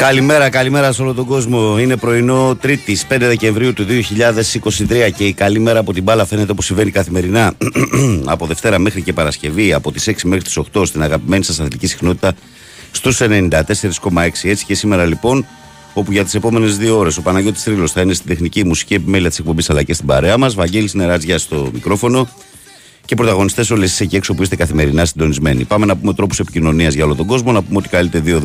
Καλημέρα, καλημέρα σε όλο τον κόσμο. Είναι πρωινό Τρίτης, 5 Δεκεμβρίου του 2023 και η καλημέρα από την μπάλα φαίνεται όπως συμβαίνει καθημερινά από Δευτέρα μέχρι και Παρασκευή, από τις 6 μέχρι τις 8 στην αγαπημένη σας αθλητική συχνότητα στους 94,6. Έτσι και σήμερα λοιπόν, όπου για τις επόμενες δύο ώρες ο Παναγιώτης Τρίλος θα είναι στην τεχνική μουσική επιμέλεια της εκπομπής αλλά και στην παρέα μας. Βαγγέλης Νεράτζια στο μικρόφωνο και πρωταγωνιστές όλες εσείς εκεί έξω που είστε καθημερινά συντονισμένοι. Πάμε να πούμε τρόπους επικοινωνίας για όλο τον κόσμο. Να πούμε ότι καλείτε 2,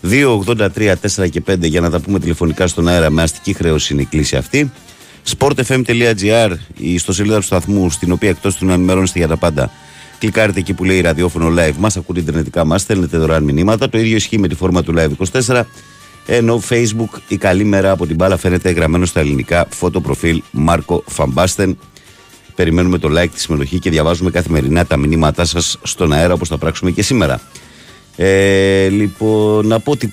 2, 4 και 5 για να τα πούμε τηλεφωνικά στον αέρα με αστική χρέωση είναι η κλίση αυτή. sportfm.gr, η ιστοσελίδα του σταθμού, στην οποία εκτός του να ενημερώνεστε για τα πάντα, κλικάρετε εκεί που λέει ραδιόφωνο live, μας ακούτε ιντερνετικά μας, στέλνετε δωρεάν μηνύματα. Το ίδιο ισχύει με τη φόρμα του live 24. Ενώ Facebook η καλή μέρα από την μπάλα φαίνεται γραμμένο στα ελληνικά φωτοπροφίλ Μάρκο Φαμπάστεν. Περιμένουμε το like, τη συμμετοχή και διαβάζουμε καθημερινά τα μηνύματά σας στον αέρα όπως θα πράξουμε και σήμερα. Ε, λοιπόν, να πω ότι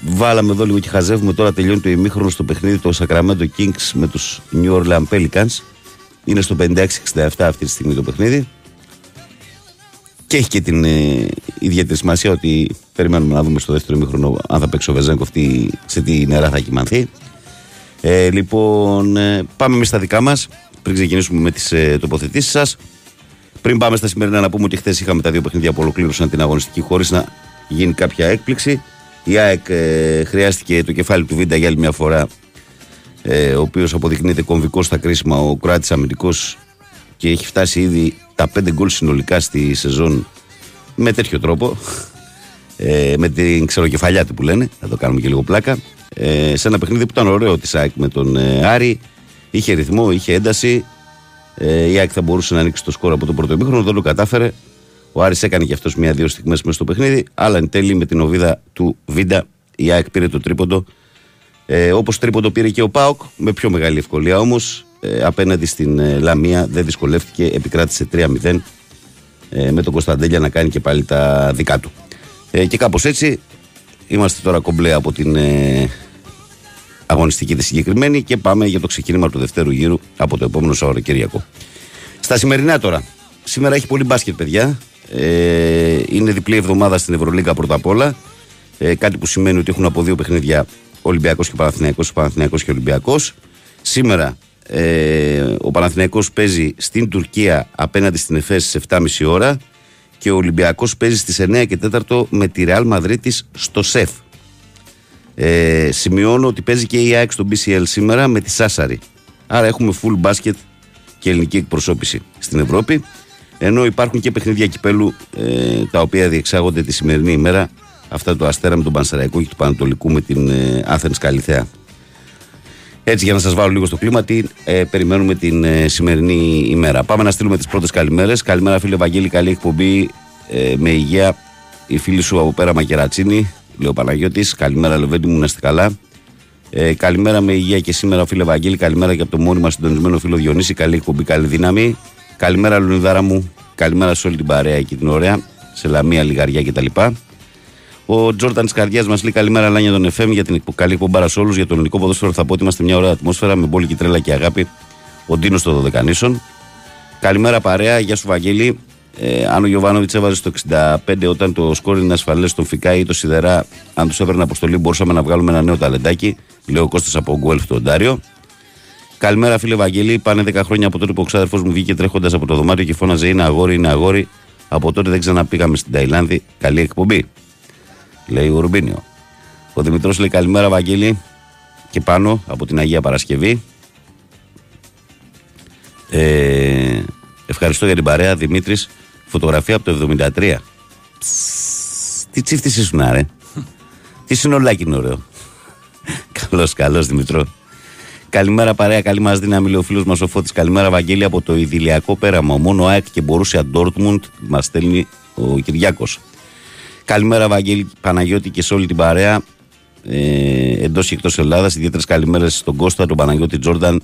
βάλαμε εδώ λίγο και χαζεύουμε τώρα. Τελειώνει το ημίχρονο στο παιχνίδι το Sacramento Kings με τους New Orleans Pelicans. Είναι στο 56-67 αυτή τη στιγμή το παιχνίδι. Και έχει και την ε, ιδιαίτερη σημασία ότι περιμένουμε να δούμε στο δεύτερο ημίχρονο αν θα παίξει ο Βεζέγκο αυτή σε τι νερά θα κοιμανθεί. Ε, λοιπόν, ε, πάμε εμείς στα δικά μας πριν ξεκινήσουμε με τις ε, τοποθετήσεις σας. Πριν πάμε στα σημερινά, να πούμε ότι χθες είχαμε τα δύο παιχνίδια που ολοκλήρωσαν την αγωνιστική χωρίς να γίνει κάποια έκπληξη. Η ΑΕΚ ε, χρειάστηκε το κεφάλι του Βίντα για άλλη μια φορά, ε, ο οποίος αποδεικνύεται κομβικός στα κρίσιμα, ο Κράτη αμυντικός και έχει φτάσει ήδη τα πέντε γκολ συνολικά στη σεζόν με τέτοιο τρόπο. Ε, με την ξεροκεφαλιά του που λένε, θα το κάνουμε και λίγο πλάκα. Ε, σε ένα παιχνίδι που ήταν ωραίο της ΑΕΚ με τον ε, Άρη, είχε ρυθμό, είχε ένταση. Ε, η ΑΕΚ θα μπορούσε να ανοίξει το σκορ από το πρώτο ημίχρονο, δεν το κατάφερε. Ο Άρης έκανε και αυτός μία-δύο στιγμές μέσα στο παιχνίδι, αλλά εν τέλει με την οβίδα του Βίντα η ΑΕΚ πήρε το τρίποντο. Ε, Όπως τρίποντο πήρε και ο Πάοκ, με πιο μεγάλη ευκολία όμως. Ε, απέναντι στην ε, Λαμία δεν δυσκολεύτηκε, επικράτησε 3-0 ε, με τον Κωνσταντέλια να κάνει και πάλι τα δικά του. Ε, και κάπως έτσι είμαστε τώρα κομπλέ από την ε, αγωνιστική τη συγκεκριμένη και πάμε για το ξεκίνημα του δευτέρου γύρου από το επόμενο Σαββατοκύριακο. Στα σημερινά τώρα. Σήμερα έχει πολύ μπάσκετ, παιδιά. Ε, είναι διπλή εβδομάδα στην Ευρωλίγκα πρώτα απ' όλα. Ε, κάτι που σημαίνει ότι έχουν από δύο παιχνίδια Ολυμπιακός και Παναθυνιακό, Παναθυνιακό και Ολυμπιακός. Σήμερα ε, ο Παναθηναϊκός παίζει στην Τουρκία απέναντι στην ΕΦΕΣ στι 7.30 ώρα και ο Ολυμπιακός παίζει στις 9 και 4 με τη Ρεάλ Μαδρίτης στο ΣΕΦ. Ε, σημειώνω ότι παίζει και η ΑΕΚ στο BCL σήμερα με τη Σάσαρη. Άρα έχουμε full basket και ελληνική εκπροσώπηση στην Ευρώπη. Ενώ υπάρχουν και παιχνίδια κυπέλου ε, τα οποία διεξάγονται τη σημερινή ημέρα. Αυτά του Αστέρα με τον Πανσεραϊκό και του Πανατολικού με την ε, Athens Καλιθέα. Έτσι, για να σας βάλω λίγο στο κλίμα, τι ε, περιμένουμε την ε, σημερινή ημέρα. Πάμε να στείλουμε τις πρώτες καλημέρες. Καλημέρα, φίλε Βαγγέλη, καλή εκπομπή ε, με υγεία. Η φίλη σου από πέρα Μακερατσίνη, λέει ο Παναγιώτης. Καλημέρα, Λεβέντι μου, να είστε καλά. Ε, καλημέρα με υγεία και σήμερα, φίλε Βαγγέλη. Καλημέρα και από το μόνιμα συντονισμένο φίλο Διονύση. Καλή εκπομπή, καλή δύναμη. Καλημέρα, Λουνιδάρα μου. Καλημέρα σε όλη την παρέα εκεί την ωραία. Σε λαμία, λιγαριά κτλ. Ο Τζόρταν της καρδιάς μας λέει καλημέρα, Λάνια τον FM για την καλή εκπομπάρα σε όλους. Για τον ελληνικό ποδόσφαιρο θα πω ότι είμαστε μια ωραία ατμόσφαιρα με μπόλικη τρέλα και αγάπη. Ο Ντίνος στο Δωδεκανήσων. Καλημέρα παρέα, γεια σου Βαγγέλη. Ε, αν ο Γιωβάνοβιτς έβαζε στο 65 όταν το σκόρ είναι ασφαλές στον Φικά ή το Σιδερά, αν τους έπαιρνε αποστολή, μπορούσαμε να βγάλουμε ένα νέο ταλεντάκι. Λέω ο Κώστας από Γκουέλφ του Οντάριο. Καλημέρα, φίλε Βαγγέλη. Πάνε 10 χρόνια από τότε που ο ξάδερφος μου βγήκε τρέχοντας από το δωμάτιο και φώναζε Είναι αγόρι, είναι αγόρι. Από τότε δεν ξαναπήγαμε στην Ταϊλάνδη. Καλή εκπομπή. Λέει ο Ρουμπίνιο. Ο Δημητρός λέει καλημέρα, Βαγγέλη. Και πάνω από την Αγία Παρασκευή. Ε, ευχαριστώ για την παρέα, Δημήτρης. Φωτογραφία από το 73. τι τσίφτη ήσουν, άρε. τι συνολάκι είναι ωραίο. καλώ, καλώ, Δημητρό. Καλημέρα παρέα, καλή μα δύναμη, λέει ο φίλο μα ο Φώτης. Καλημέρα, Βαγγέλη, από το Ιδηλιακό πέραμα. Μόνο ΑΕΚ και μπορούσε Ντόρτμουντ μα στέλνει ο Κυριάκο. Καλημέρα, Βαγγέλη Παναγιώτη και σε όλη την παρέα ε, εντό και εκτό Ελλάδα. Ιδιαίτερε καλημέρε στον Κώστα, τον Παναγιώτη Τζόρνταν,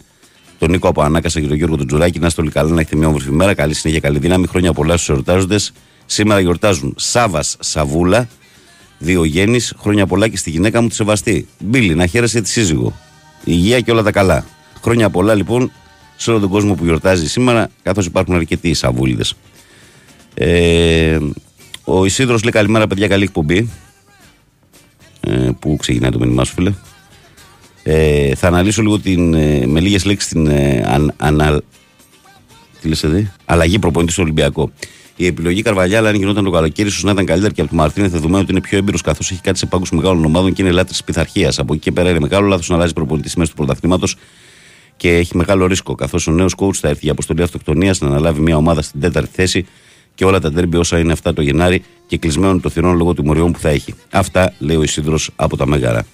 τον Νίκο από Ανάκασα και τον Γιώργο του Τζουράκη. Να είστε όλοι καλά, να έχετε μια όμορφη μέρα. Καλή συνέχεια, καλή δύναμη. Χρόνια πολλά στους εορτάζοντες. Σήμερα γιορτάζουν Σάβας Σαβούλα, δύο γέννης. Χρόνια πολλά και στη γυναίκα μου τη Σεβαστή. Μπίλη, να χαίρεσαι τη σύζυγο. Υγεία και όλα τα καλά. Χρόνια πολλά λοιπόν σε όλο τον κόσμο που γιορτάζει σήμερα, καθώς υπάρχουν αρκετοί Σαβούλιδες. Ε, ο Ισίδρος λέει καλημέρα, παιδιά, καλή εκπομπή. ε, που ξεκινάει το μήνυμά σου, φίλε; Ε, θα αναλύσω λίγο την, ε, με λίγες λέξεις την ε, αν, ανα, τι λες εδώ, αλλαγή προπονητή στο Ολυμπιακό. Η επιλογή Καρβαλιάλα, αν γινόταν το καλοκαίρι, ίσως να ήταν καλύτερη και από τον Μαρτίνε, δεδομένου ότι είναι πιο έμπειρος καθώς έχει κάτι σε πάγκους μεγάλων ομάδων και είναι λάτρη πειθαρχίας. Από εκεί και πέρα είναι μεγάλο λάθος να αλλάζει προπονητής μέσα του πρωταθλήματος και έχει μεγάλο ρίσκο. Καθώς ο νέος coach θα έρθει για αποστολή αυτοκτονίας να αναλάβει μια ομάδα στην τέταρτη θέση και όλα τα τέρμπι όσα είναι αυτά το Γενάρη και κλεισμένο το θηρόν λόγω του μοριών που θα έχει. Αυτά λέει ο Ισίδρος από τα Μέγαρα.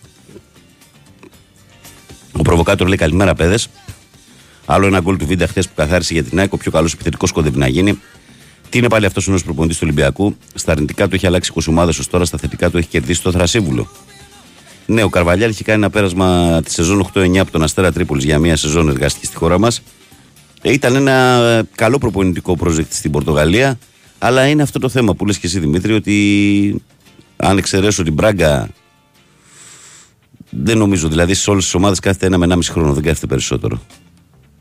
Ο προβοκάτορ λέει καλημέρα, παιδες. Άλλο ένα γκολ του Βίντα χθες που καθάρισε για την ΑΕΚ. Ο πιο καλός επιθετικός κοντεύει να γίνει. Τι είναι πάλι αυτός ο νέος προπονητής του Ολυμπιακού. Στα αρνητικά του έχει αλλάξει 20 ομάδες ως τώρα, στα θετικά του έχει κερδίσει το Θρασίβουλο. Ναι, ο Καρβαλιάλ έχει κάνει ένα πέρασμα τη σεζόν 8-9 από τον Αστέρα Τρίπολης για μια σεζόν εργαστική στη χώρα μας. Ήταν ένα καλό προπονητικό project στην Πορτογαλία, αλλά είναι αυτό το θέμα που λες και εσύ Δημήτρη, ότι αν εξαιρέσω την Μπράγκα, δεν νομίζω. Δηλαδή σε όλες τις ομάδες κάθεται ένα με ένα μισή χρόνο, δεν κάθεται περισσότερο.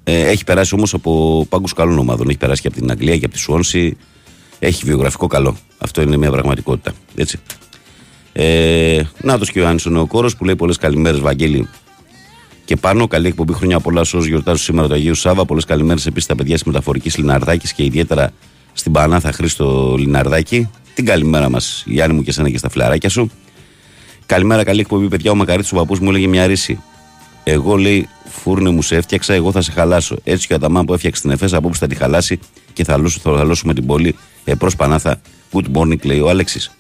Ε, έχει περάσει όμως από πάγκους καλών ομάδων. Έχει περάσει και από την Αγγλία και από τη Σουόνση. Έχει βιογραφικό καλό. Αυτό είναι μια πραγματικότητα. Έτσι. Ε, Να το και ο Άννη ο Νεοκόρος που λέει πολλές καλημέρες, Βαγγέλη. Και πάνω, καλή εκπομπή χρόνια πολλά σε όσους γιορτάζουν σήμερα το Αγίου Σάβα. Πολλές καλημέρες επίσης στα παιδιά της μεταφορικής Λιναρδάκης και ιδιαίτερα στην Πανάθα Χρήστο Λιναρδάκη. Την καλημέρα μας, Γιάννη μου και εσένα και στα φλαράκια σου. Καλημέρα, καλή εκπομπή, παιδιά. Ο Μακαρίτης ο παππούς μου έλεγε μια ρίση. Εγώ λέει, φούρνε μου σε έφτιαξα, εγώ θα σε χαλάσω. Έτσι και ο Αταμάν που έφτιαξε την Εφέσα, απόψε θα τη χαλάσει και θα, λούσου, θα χαλώσουμε την πόλη. Ε, προς Πανάθα, good morning, λέει ο Άλεξης.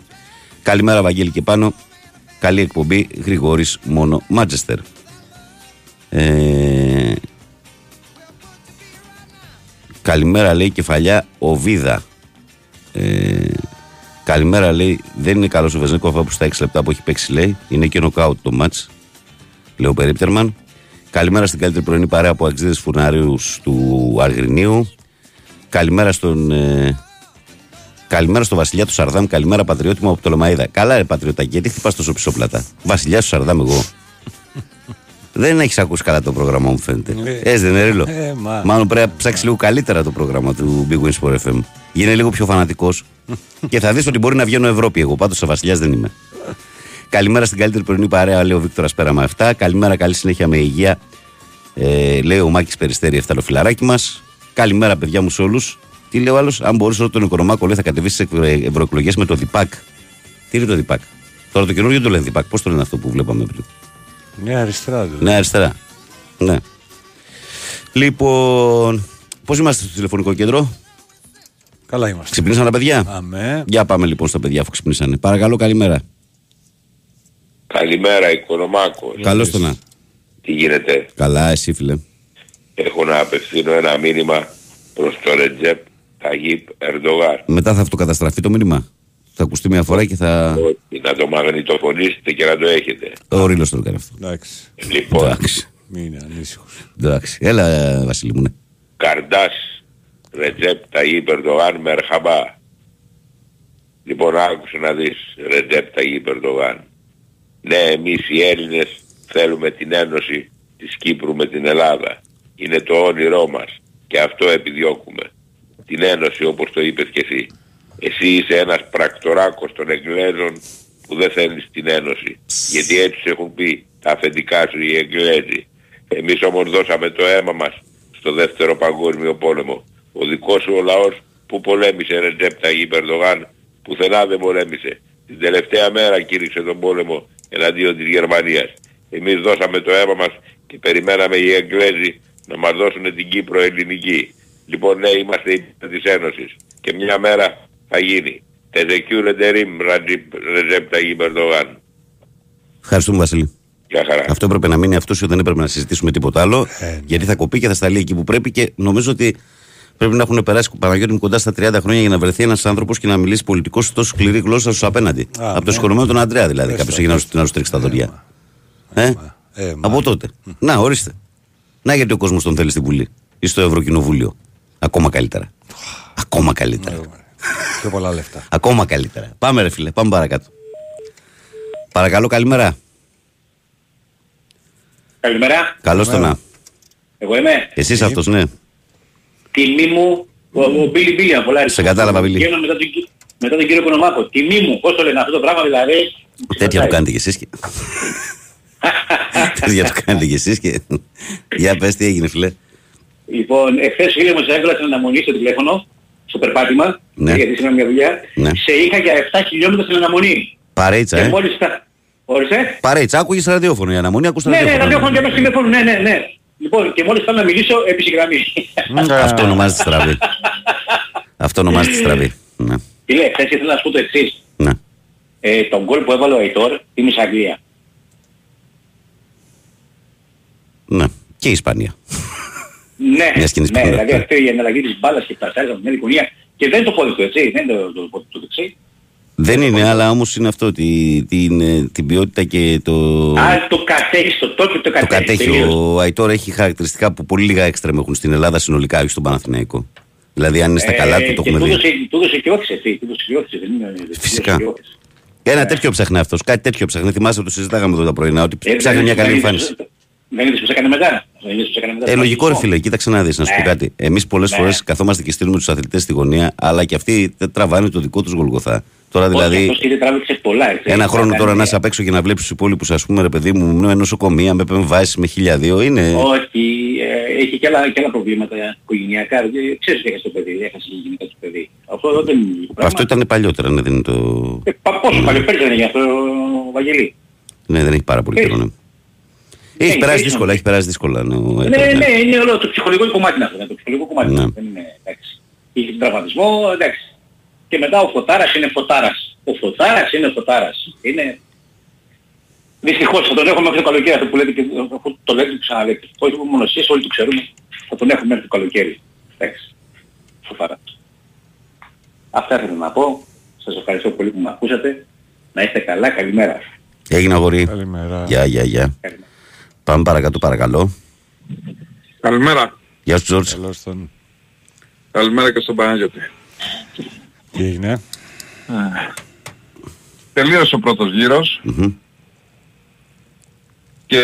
Καλημέρα, Βαγγέλη και πάνω. Καλή εκπομπή, Γρηγόρης μόνο Μάτζεστερ. Ε, καλημέρα, λέει κεφαλιά ο Βίδα. Ε, καλημέρα, λέει. Δεν είναι καλός ο Βεζνίκο από στα 6 λεπτά που έχει παίξει, λέει. Είναι και νοκάουτ το μάτ. Λέω περίπτερμαν. Καλημέρα στην καλύτερη πρωινή παρέα από αξίδε φουρνάριου του Αργρινίου. Καλημέρα στον. Ε, καλημέρα στο Βασιλιά του Σαρδάμ. Καλημέρα πατριώτη μου από το Λομαίδα. Καλά, ρε πατριώτα, γιατί χτυπάς τόσο πισόπλατα; Βασιλιά του Σαρδάμ, εγώ. Δεν έχεις ακούσει καλά το πρόγραμμα μου, φαίνεται. Ε, Έτσι δεν είναι, Ρίλο; ε, μα- Μάλλον πρέπει να ψάξεις λίγο καλύτερα το πρόγραμμα του Big Wins Sport FM. Γίνε λίγο πιο φανατικός και θα δεις ότι μπορεί να βγαίνω Ευρώπη. Εγώ πάντως ο Βασιλιάς δεν είμαι. Καλημέρα στην καλύτερη πρωινή παρέα, λέει ο Βίκτορα Πέραμα 7. Καλημέρα, καλή συνέχεια με υγεία. Ε, λέει ο Μάκης Περιστέρη, εφταλοφιλαράκι μας. Καλημέρα, παιδιά μου σε όλους. Τι λέει ο άλλος, αν μπορούσε όλο τον Οικονομάκο, λέει θα κατεβείς στι ευρωεκλογές με το ΔΙΠΑΚ. Τι είναι το ΔΙΠΑΚ. Τώρα το καινούργιο το λένε ΔΙΠΑΚ. Πώς το λένε αυτό που βλέπαμε πριν; Μια αριστερά του. Ναι, αριστερά. Ναι. Λοιπόν, πώς είμαστε στο τηλεφωνικό κέντρο, Καλά είμαστε. Ξυπνήσαν τα παιδιά; Αμέ. Για πάμε λοιπόν στα παιδιά αφού ξυπνήσανε. Παρακαλώ, καλημέρα. Καλημέρα, Οικονομάκο. Καλώς το να. Τι γίνεται; Καλά, εσύ φίλε. Έχω να απευθύνω ένα μήνυμα προς το Ρετζέπ Ταγίπ Ερντογάν. Μετά θα αυτοκαταστραφεί το μήνυμα. Θα ακουστεί μια φορά και θα. Ότι να το μαγνητοφωνήσετε και να το έχετε. Ο Ρίλος το έκανε αυτό. Εντάξει. Λοιπόν, Εντάξει. Μην είναι ανήσυχος. Εντάξει. Έλα, ε, Βασίλη μου, ναι. Καρντάς Ρετζέπ Ταγίπ Ερντογάν Μερχαμπά. Λοιπόν, άκουσε να δεις Ρετζέπ Ταγίπ Ερντογάν. Ναι, εμείς οι Έλληνες θέλουμε την ένωση της Κύπρου με την Ελλάδα. Είναι το όνειρό μας και αυτό επιδιώκουμε. Την ένωση όπως το είπες και εσύ. Εσύ είσαι ένας πρακτοράκος των Εγγλέζων που δεν θέλεις την ένωση. Γιατί έτσι σου έχουν πει τα αφεντικά σου οι Εγγλέζοι. Εμείς όμως δώσαμε το αίμα μας στο δεύτερο παγκόσμιο πόλεμο. Ο δικός σου ο λαός που πολέμησε Ρετζέπ Ταγίπ Ερντογάν πουθενά δεν πολέμησε. Την τελευταία μέρα κήρυξε τον πόλεμο εναντίον της Γερμανίας. Εμείς δώσαμε το αίμα μας και περιμέναμε οι Εγγλέζοι να μας δώσουν την Κύπρο ελληνική. Λοιπόν ναι είμαστε υπέρ της Ένωσης και μια μέρα θα γίνει. Τεζεκιούρε τερίμ Ρετζέπ Ταγίπ Ερντογάν. Ευχαριστούμε, Βασίλη. Γεια χαρά. Αυτό έπρεπε να μείνει αυτός, δεν έπρεπε να συζητήσουμε τίποτα άλλο. Ε, ναι. Γιατί θα κοπεί και θα σταλεί εκεί που πρέπει και νομίζω ότι πρέπει να έχουν περάσει Παναγιώτη μου κοντά στα 30 χρόνια για να βρεθεί ένας άνθρωπος και να μιλήσει πολιτικός σε τόσο σκληρή γλώσσα στους απέναντι. Α, Από το ναι. συγχωρημένο τον Αντρέα δηλαδή. Πες Κάποιος τα, έχει να πες σου- να σου τρίξει τα δόντια. Ε; Ε, μα. Από τότε. Να, ορίστε. Να γιατί ο κόσμος τον θέλει στη Βουλή ή στο Ευρωκοινοβούλιο. Ακόμα καλύτερα. Ακόμα καλύτερα. Ε, Πιο πολλά λεφτά. Ακόμα καλύτερα. Πάμε, ρε φίλε, πάμε παρακάτω. Παρακαλώ, καλημέρα. Καλημέρα. Καλώς το να. Εγώ είμαι. Εσύ αυτός, ναι. Τιμή μου, ο, ο Μπίλι Μπίλι από Λάρισα. Σε κατάλαβα, Μπίλι. Βγαίνω μετά τον, Κι- μετά τον κύριο Κονομάκος. Τιμή μου, πώς το λένε αυτό το πράγμα δηλαδή. Τέτοια το κάνετε κι εσείς και... Τέτοια το κάνετε κι εσείς και... Για πες τι έγινε φίλε. Λοιπόν, εχθές φίλε μου σε έβγαλα στην αναμονή στο τηλέφωνο, στο περπάτημα, Ναι. γιατί σήμερα μια δουλειά, Ναι. σε είχα για 7 χιλιόμετρα στην αναμονή. Παρέτσα, Και ε. μόλις τα... Όρισε. Παρέτσα, άκουγες ραδιόφωνο η αναμονή, ακούς το Ναι, ναι, ραδιόφωνο. ραδιόφωνο και μέσα τηλέφωνο, ναι, ναι, ναι. Λοιπόν, και μόλις θέλω να μιλήσω, έπεισε η γραμμή. Αυτό ονομάζεται στραβή. Αυτό ονομάζεται στραβή. Ναι. Φίλε, χθες ήθελα να σου πω το εξής. Ναι. Ε, τον γκολ που έβαλε ο Αϊτόρ, είναι η Αγγλία. Ναι. Και η Ισπανία. Ναι, Μια σκηνής ναι, που δηλαδή είναι. αυτή η εναλλαγή της μπάλας και πλασάριζα από την άλλη γωνία. Και δεν είναι το πόδι του, έτσι, δεν είναι το, το, το, το δεξί. Δεν είναι, αλλά όμως είναι αυτό, τη- την, ε, την ποιότητα και το... Α, το κατέχει στο τότε, το Το κατέχει. κατέχει. τελείως. Ο Αϊτόρ έχει χαρακτηριστικά που πολύ λίγα έξτρεμ έχουν στην Ελλάδα συνολικά, όχι στον Παναθηναϊκό. Δηλαδή, αν είναι στα καλά του, το και έχουμε του δει. έδωσε- Του έδωσε και όθησε, τι, του έδωσε και όθησε, δεν είναι... του Φυσικά. έδωσε και όθησε. Ένα τέτοιο ψάχνει αυτός. Κάτι τέτοιο ψάχνει. Θυμάσαι το συζητάγαμε εδώ τα πρωινά, ότι Ε, ψάχνει δεν- μια καλή δεν- εμφάνιση. Δεν είδες που έκανε μετά. Δεν είδες που έκανε μετά. Ε, στον λογικό ρε αθλητισμό. φίλε, κοίταξε να δεις, να σου πω Ναι. κάτι. Εμείς πολλές Ναι. φορές καθόμαστε και στείλουμε τους αθλητές στη γωνία, αλλά και αυτοί δεν τραβάνε το δικό τους γολγοθά. Τώρα Όχι, δηλαδή, αυτός κύριε τράβηξε πολλά, έτσι. ένα χρόνο Έκανε τώρα να μια- είσαι απ' έξω και να βλέπεις τους υπόλοιπους, ας πούμε, ρε παιδί μου, με νοσοκομεία, με επεμβάσεις, με χιλιαδίο, είναι. Όχι, ε, έχει και άλλα, και άλλα προβλήματα οικογενειακά. Ε, Ξέρεις ότι έχασε το παιδί, έχασε η γυναίκα του παιδί. Αυτό δεν είναι λίγο πράγμα. Αυτό ήταν παλιότερα, ναι, δεν είναι το. Ε, πα- πόσο παλιό πέρυσι δεν έγινε αυτό ο Βαγγελή. Ναι, δεν έχει πάρα πολύ Έχει. καιρό. Ναι. Έχει Έχει, περάσει έχει, δύσκολα, ναι. έχει περάσει δύσκολα. Ναι, ο Ναι, Έτορ, ναι, είναι όλο το ψυχολογικό κομμάτι είναι αυτό. είναι Το ψυχολογικό κομμάτι. Ναι. Δεν είναι, εντάξει. Είχε τον τραυματισμό, εντάξει. Και μετά ο Φωτάρας είναι Φωτάρας. Ο Φωτάρας είναι Φωτάρας. Είναι... Δυστυχώς θα τον έχουμε μέχρι το καλοκαίρι αυτό που λέτε και αφού το λέτε και ξαναλέτε. Όχι μόνο εσείς, όλοι το ξέρουμε. Θα τον έχουμε μέχρι το καλοκαίρι. Εντάξει. Φωτάρας. Αυτά ήθελα να πω. Σας ευχαριστώ πολύ που με ακούσατε. Να είστε καλά. Καλημέρα. Έγινε αγόρι. Καλημέρα. Γεια, γεια, γεια. Καλημέρα. Πάμε παρακάτω, παρακαλώ. Καλημέρα. Γεια σου, Τζόρτζ. Καλώς τον. Καλημέρα και στον Παναγιώτη. Τι έγινε; Τελείωσε ο πρώτος γύρος Μμμ. και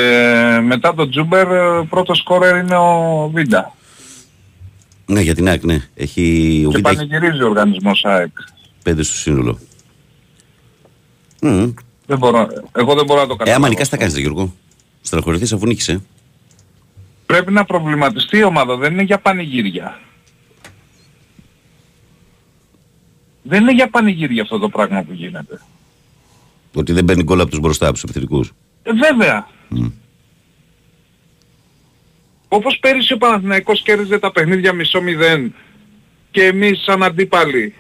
μετά τον Τσούμπερ ε, πρώτος σκόρερ είναι ο Βίντα. Ναι, για την ΑΕΚ, ναι. Έχει, ο Και Βίντα έχει πανηγυρίζει ο οργανισμός ΑΕΚ. πέντε στο σύνολο. Μμμ. Δεν μπορώ, εγώ δεν μπορώ να το Ε, καταλάβω. άμα νικάς τα αυτό. κάνεις, ρε Γιώργο. Στραχωρηθείς αφού νίκησε. Πρέπει να προβληματιστεί η ομάδα, δεν είναι για πανηγύρια. Δεν είναι για πανηγύρια αυτό το πράγμα που γίνεται. Ότι δεν παίρνει γκολ από τους μπροστά, από τους επιθετικούς. Ε, βέβαια. Μμ. Όπως πέρυσι ο Παναθηναϊκός κέρδιζε τα παιχνίδια μισό μηδέν και εμείς σαν αντίπαλοι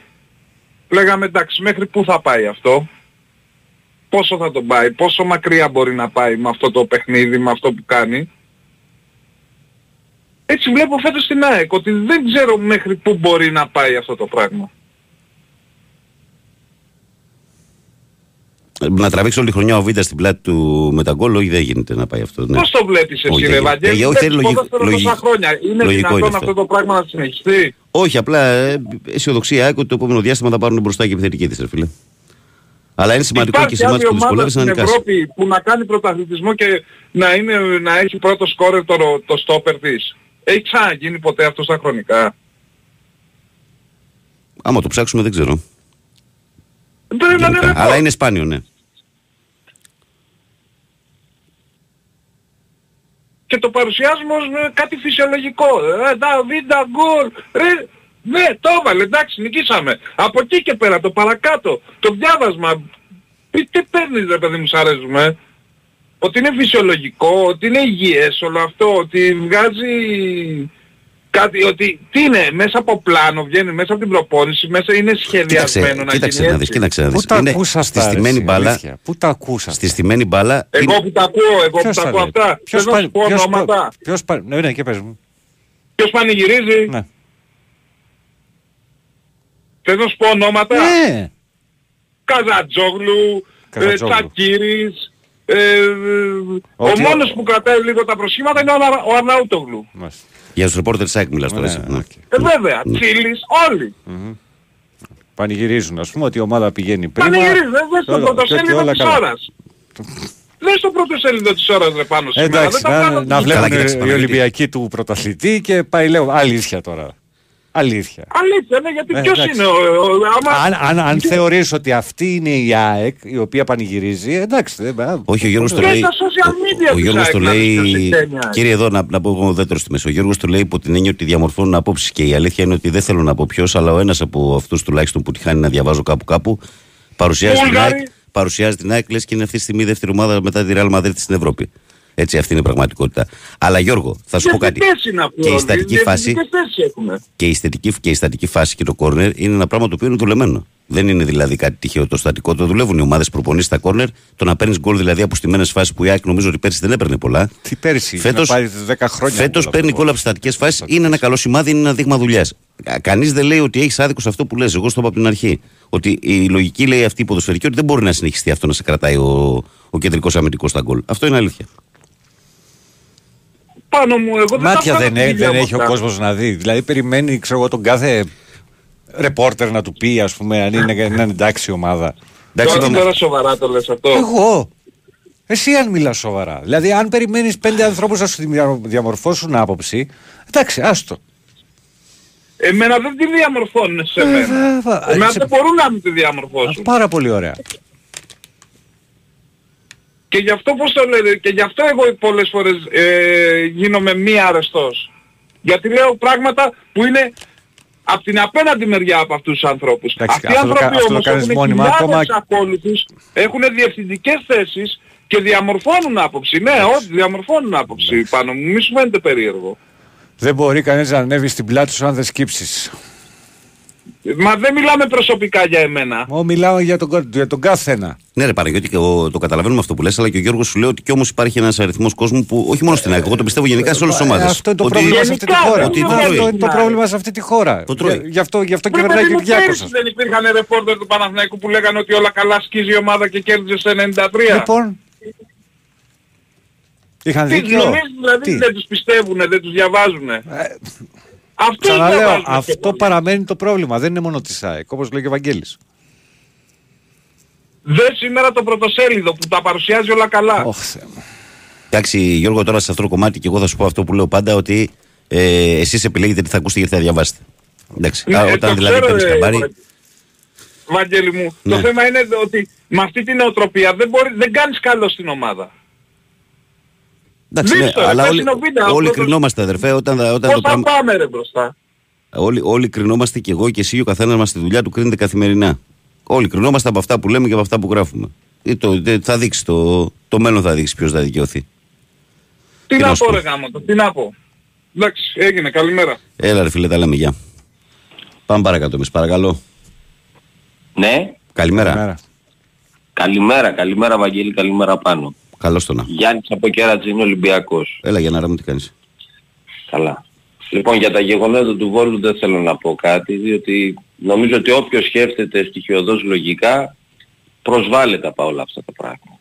λέγαμε εντάξει μέχρι πού θα πάει αυτό, πόσο θα τον πάει, πόσο μακριά μπορεί να πάει με αυτό το παιχνίδι, με αυτό που κάνει. Έτσι βλέπω φέτος στην ΑΕΚ ότι δεν ξέρω μέχρι πού μπορεί να πάει αυτό το πράγμα. Ε, Να τραβήξει όλη τη χρονιά ο Βίντα στην πλάτη του με τα γκολ, όχι δεν γίνεται να πάει αυτό. Ναι. Πώς το βλέπεις Όχι, εσύ δεν ρε γίνεται. Βαγγέλη, Ε, όχι, βλέπεις είναι λογικό- ποδόσφαιρο τόσα λογικό- χρόνια. Είναι λογικό δυνατόν είναι αυτό αυτό. το πράγμα να συνεχιστεί; Όχι, απλά ε, αισιοδοξία ΑΕΚ ότι το επόμενο διάστημα θα πάρουν μπροστά και η επιθετική της, ρε φίλε. Αλλά είναι σημαντικό και Υπάρχει σε μάτς άλλη που ομάδα δυσκολεύεσαι να στην νικάσει. Ευρώπη που να κάνει πρωταθλητισμό και να, είναι, να έχει πρώτο σκόρερ το, το στόπερ της. Έχει ξαναγίνει ποτέ αυτό στα χρονικά. Άμα το ψάξουμε δεν ξέρω. Πρέπει να είναι Γενικά. ρεκόρ. Αλλά είναι σπάνιο, ναι. Και το παρουσιάζουμε ως ε, κάτι φυσιολογικό. Ε, τα βίντα γκολ. Ρε, ναι, το έβαλε, εντάξει, νικήσαμε. Από εκεί και πέρα, το παρακάτω, το διάβασμα. Τι, τι παίρνεις ρε παιδί μου, σ' αρέσουμε. Ότι είναι φυσιολογικό, ότι είναι υγιές όλο αυτό, ότι βγάζει κάτι, ότι τι είναι, μέσα από πλάνο, βγαίνει μέσα από την προπόνηση, μέσα είναι σχεδιασμένο Κοίταξε, να κοίταξε γίνει να δεις, έτσι. κοίταξε να Πού δεις. τα Είναι ακούς στη αυτά ρε, στημένη εσύ, μπάλα, αλήθεια; Πού τα ακούς στη αυτά. στημένη μπάλα Εγώ είναι- που τα ακούω, εγώ που Ποιος τα τα ακούω λέει; αυτά, Ποιος θέλω να σου πα- πω ποιος πα- ονόματα. Ποιος πα- Ναι, ναι, και πες μου. Ποιος πανηγυρίζει, Ναι. Θες να σου πω ονόματα; Ναι. Καζατζόγλου, ε, Καζατζόγλου. Τσακίρης, ε, ε, ο Ότι- μόνος που κρατάει λίγο τα προσχήματα είναι ο, Ανα- ο Αρναούτογλου. Μάλιστα. Για τους ρεπόρτερ της ΑΕΚ μιλάς τώρα. Ναι, εσύ. Ναι. οκ. Ε, βέβαια, Τσίλης, όλοι. Πανηγυρίζουν, ας πούμε, ότι η ομάδα πηγαίνει πρίμα. Πανηγυρίζουν, δεν δες στο Όλα- πρωτο- και ότι σέλιδο όλα της καλά. ώρας. Δες στο πρωτοσέλιδο της ώρας ρε πάνω σήμερα. Εντάξει, δεν τα να, κάνω να τους- Καλά, βλέπουν κοίταξε, οι Παναγιώτη. Ολυμπιακοί του πρωταθλητή και πάει λέω αλήθεια τώρα. Αλήθεια. Αλήθεια, ναι, γιατί Ε, ποιος εντάξει. είναι ο... ο- άμα- Αν, αν, αν θεωρείς ότι αυτή είναι η ΑΕΚ η οποία πανηγυρίζει, εντάξει. Δεν, α, Όχι, ο Γιώργος το Και λέει. στα social media Ο, ο της Γιώργος ΑΕΚ το να λέει. δεις ποιος είναι. Κύριε, εδώ να, να πω εγώ δεύτερο στη μέση. Ο Γιώργος το λέει υπό την έννοια ότι διαμορφώνουν απόψεις. Και η αλήθεια είναι ότι δεν θέλω να πω ποιος, αλλά ο ένας από αυτούς τουλάχιστον που τυχάνει να διαβάζω κάπου κάπου παρουσιάζει την Βούλγαροι. ΑΕΚ. Παρουσιάζει την ΑΕΚ, λες και είναι αυτή τη στιγμή η δεύτερη ομάδα μετά τη Real Madrid στην Ευρώπη. Έτσι, αυτή είναι η πραγματικότητα. Αλλά Γιώργο, θα σου πω κάτι. Διευθυντές είναι αυτοί Και η όλοι, στατική φάση, διευθυντικές θέσεις έχουμε; και η, στατική, και η στατική φάση και το κόρνερ είναι ένα πράγμα το οποίο είναι δουλεμένο. Δεν είναι δηλαδή κάτι τυχαίο το στατικό. Το δουλεύουν οι ομάδες προπονήσεις στα κόρνερ. Το να παίρνεις γκολ δηλαδή από στιμένες φάσεις που η ΑΕΚ νομίζω ότι πέρσι δεν έπαιρνε πολλά. Τι πέρυσι, Φέτος- να πάρει 10 χρόνια. Φέτος γκολ παίρνει από γκολ από στατικές φάσεις. Είναι ένα καλό σημάδι, είναι ένα δείγμα δουλειάς. Κανείς δεν λέει ότι έχεις άδικο σε αυτό που λες. Εγώ στο είπα από την αρχή. Ότι η λογική λέει αυτή η ποδοσφαιρική ότι δεν μπορεί να συνεχιστεί αυτό να σε κρατάει ο, ο κεντρικός αμυντικός στα γκολ. Αυτό είναι αλήθεια. Πάνω μου, εγώ δεν τα Μάτια βγάλω δεν, τη έ- δουλειά δεν μου έχει ο αυτά. κόσμος να δει. Δηλαδή περιμένει, ξέρω εγώ, τον κάθε ρεπόρτερ να του πει, ας πούμε, αν είναι, αν είναι εντάξει η ομάδα. Εντάξει, Τώρα, είπαμε- τώρα σοβαρά το λες αυτό. Εγώ. Εσύ αν μιλάς σοβαρά. Δηλαδή, αν περιμένεις πέντε ανθρώπους να σου δια- διαμορφώσουν άποψη, εντάξει, άστο. Εμένα δεν τη διαμορφώνουν σε Ε, μένα. βέβαια. Εμένα Σε- δεν μπορούν να μου τη διαμορφώσουν. Πάρα πολύ ωραία. Και γι' αυτό πώς το λένε, και γι' αυτό εγώ πολλές φορές ε, γίνομαι μη αρεστός. Γιατί λέω πράγματα που είναι από την απέναντι μεριά από αυτούς τους ανθρώπους. Εντάξει, Αυτοί οι αυτό το κα- άνθρωποι αυτό το όμως κάνεις έχουν μόνιμα, χιλιάδες ακόμα- ακόλουθους, έχουν διευθυντικές θέσεις και διαμορφώνουν άποψη. Ναι, όχι, διαμορφώνουν άποψη πάνω μου. Μη σου φαίνεται περίεργο. Δεν μπορεί κανεί να ανέβει στην πλάτη σου αν δεν σκύψεις. Μα δεν μιλάμε προσωπικά για εμένα. Εγώ μιλάω για τον, κα- για τον καθένα. Ναι, ρε Παναγιώτη, και εγώ το καταλαβαίνουμε αυτό που λες, αλλά και ο Γιώργος σου λέει ότι κι όμως υπάρχει ένας αριθμός κόσμου που όχι μόνο στην ΑΕΚ, εγώ το πιστεύω γενικά σε όλες τις Ε, ομάδες. Αυτό είναι το πρόβλημα σε αυτή τη Γενικά, χώρα. ότι δεν Αυτό τρώει. είναι το πρόβλημα σε αυτή τη χώρα. Το τρώει. Γι' αυτό, γι αυτό Ρε κυβερνάει παιδί και μου, Κυριάκος. πέρυσι δεν υπήρχαν ρεπόρτερ του Παναθηναϊκού που λέγανε ότι όλα καλά σκίζει η ομάδα και κέρδιζε σε 93. Λοιπόν. Είχαν Τι δίκιο. νομίζεις δηλαδή Τι; δεν τους πιστεύουν, δεν τους διαβάζουν. Ε, Αυτό Ξαναλέω, αυτό παραμένει το πρόβλημα. Δεν είναι μόνο της ΑΕΚ, όπως λέει και ο Βαγγέλης. Δε σήμερα το πρωτοσέλιδο που τα παρουσιάζει όλα καλά. Ωχ, Θεέ μου. Εντάξει, Γιώργο, τώρα σε αυτό το κομμάτι και εγώ θα σου πω αυτό που λέω πάντα ότι ε, εσείς επιλέγετε τι θα ακούσετε και τι θα διαβάσετε. Εντάξει, Ναι, α, ε, όταν το δηλαδή ξέρω, παίρνεις ε, χαμπάρι. Βα- Βαγγέλη μου, Ναι. το θέμα είναι ότι με αυτή την νοοτροπία δεν, μπορεί, δεν κάνεις καλό στην ομάδα. Εντάξει, ναι, δείξτε, αλλά πες όλοι, είναι ο βίντεο, όλοι πρώτος- κρινόμαστε, αδερφέ, όταν, όταν Πώς το θα πράγμα. πάμε ρε μπροστά. Όλοι, όλοι κρινόμαστε και εγώ και εσύ, ο καθένας μας στη δουλειά του κρίνεται καθημερινά. Όλοι κρινόμαστε από αυτά που λέμε και από αυτά που γράφουμε. Ή το, δε- θα δείξει το, το μέλλον θα δείξει ποιος θα δικαιωθεί. Τι να να σου πω πω. ρε γάμο το, τι να πω. Εντάξει, έγινε, καλημέρα. Έλα, ρε φίλε, τα λέμε, γεια. Πάμε παρακάτω εμείς, παρακαλώ. Ναι, Καλημέρα. Καλημέρα. καλημέρα, καλημέρα Βαγγέλη, καλημέρα πάνω. Καλώς το να. Γιάννης από Κέρατζη είναι Ολυμπιακός. Έλα, για να ράμε τι κάνεις. Καλά. Λοιπόν, για τα γεγονότα του Βόλου δεν θέλω να πω κάτι, διότι νομίζω ότι όποιος σκέφτεται στοιχειοδός λογικά προσβάλλεται από όλα αυτά τα πράγματα.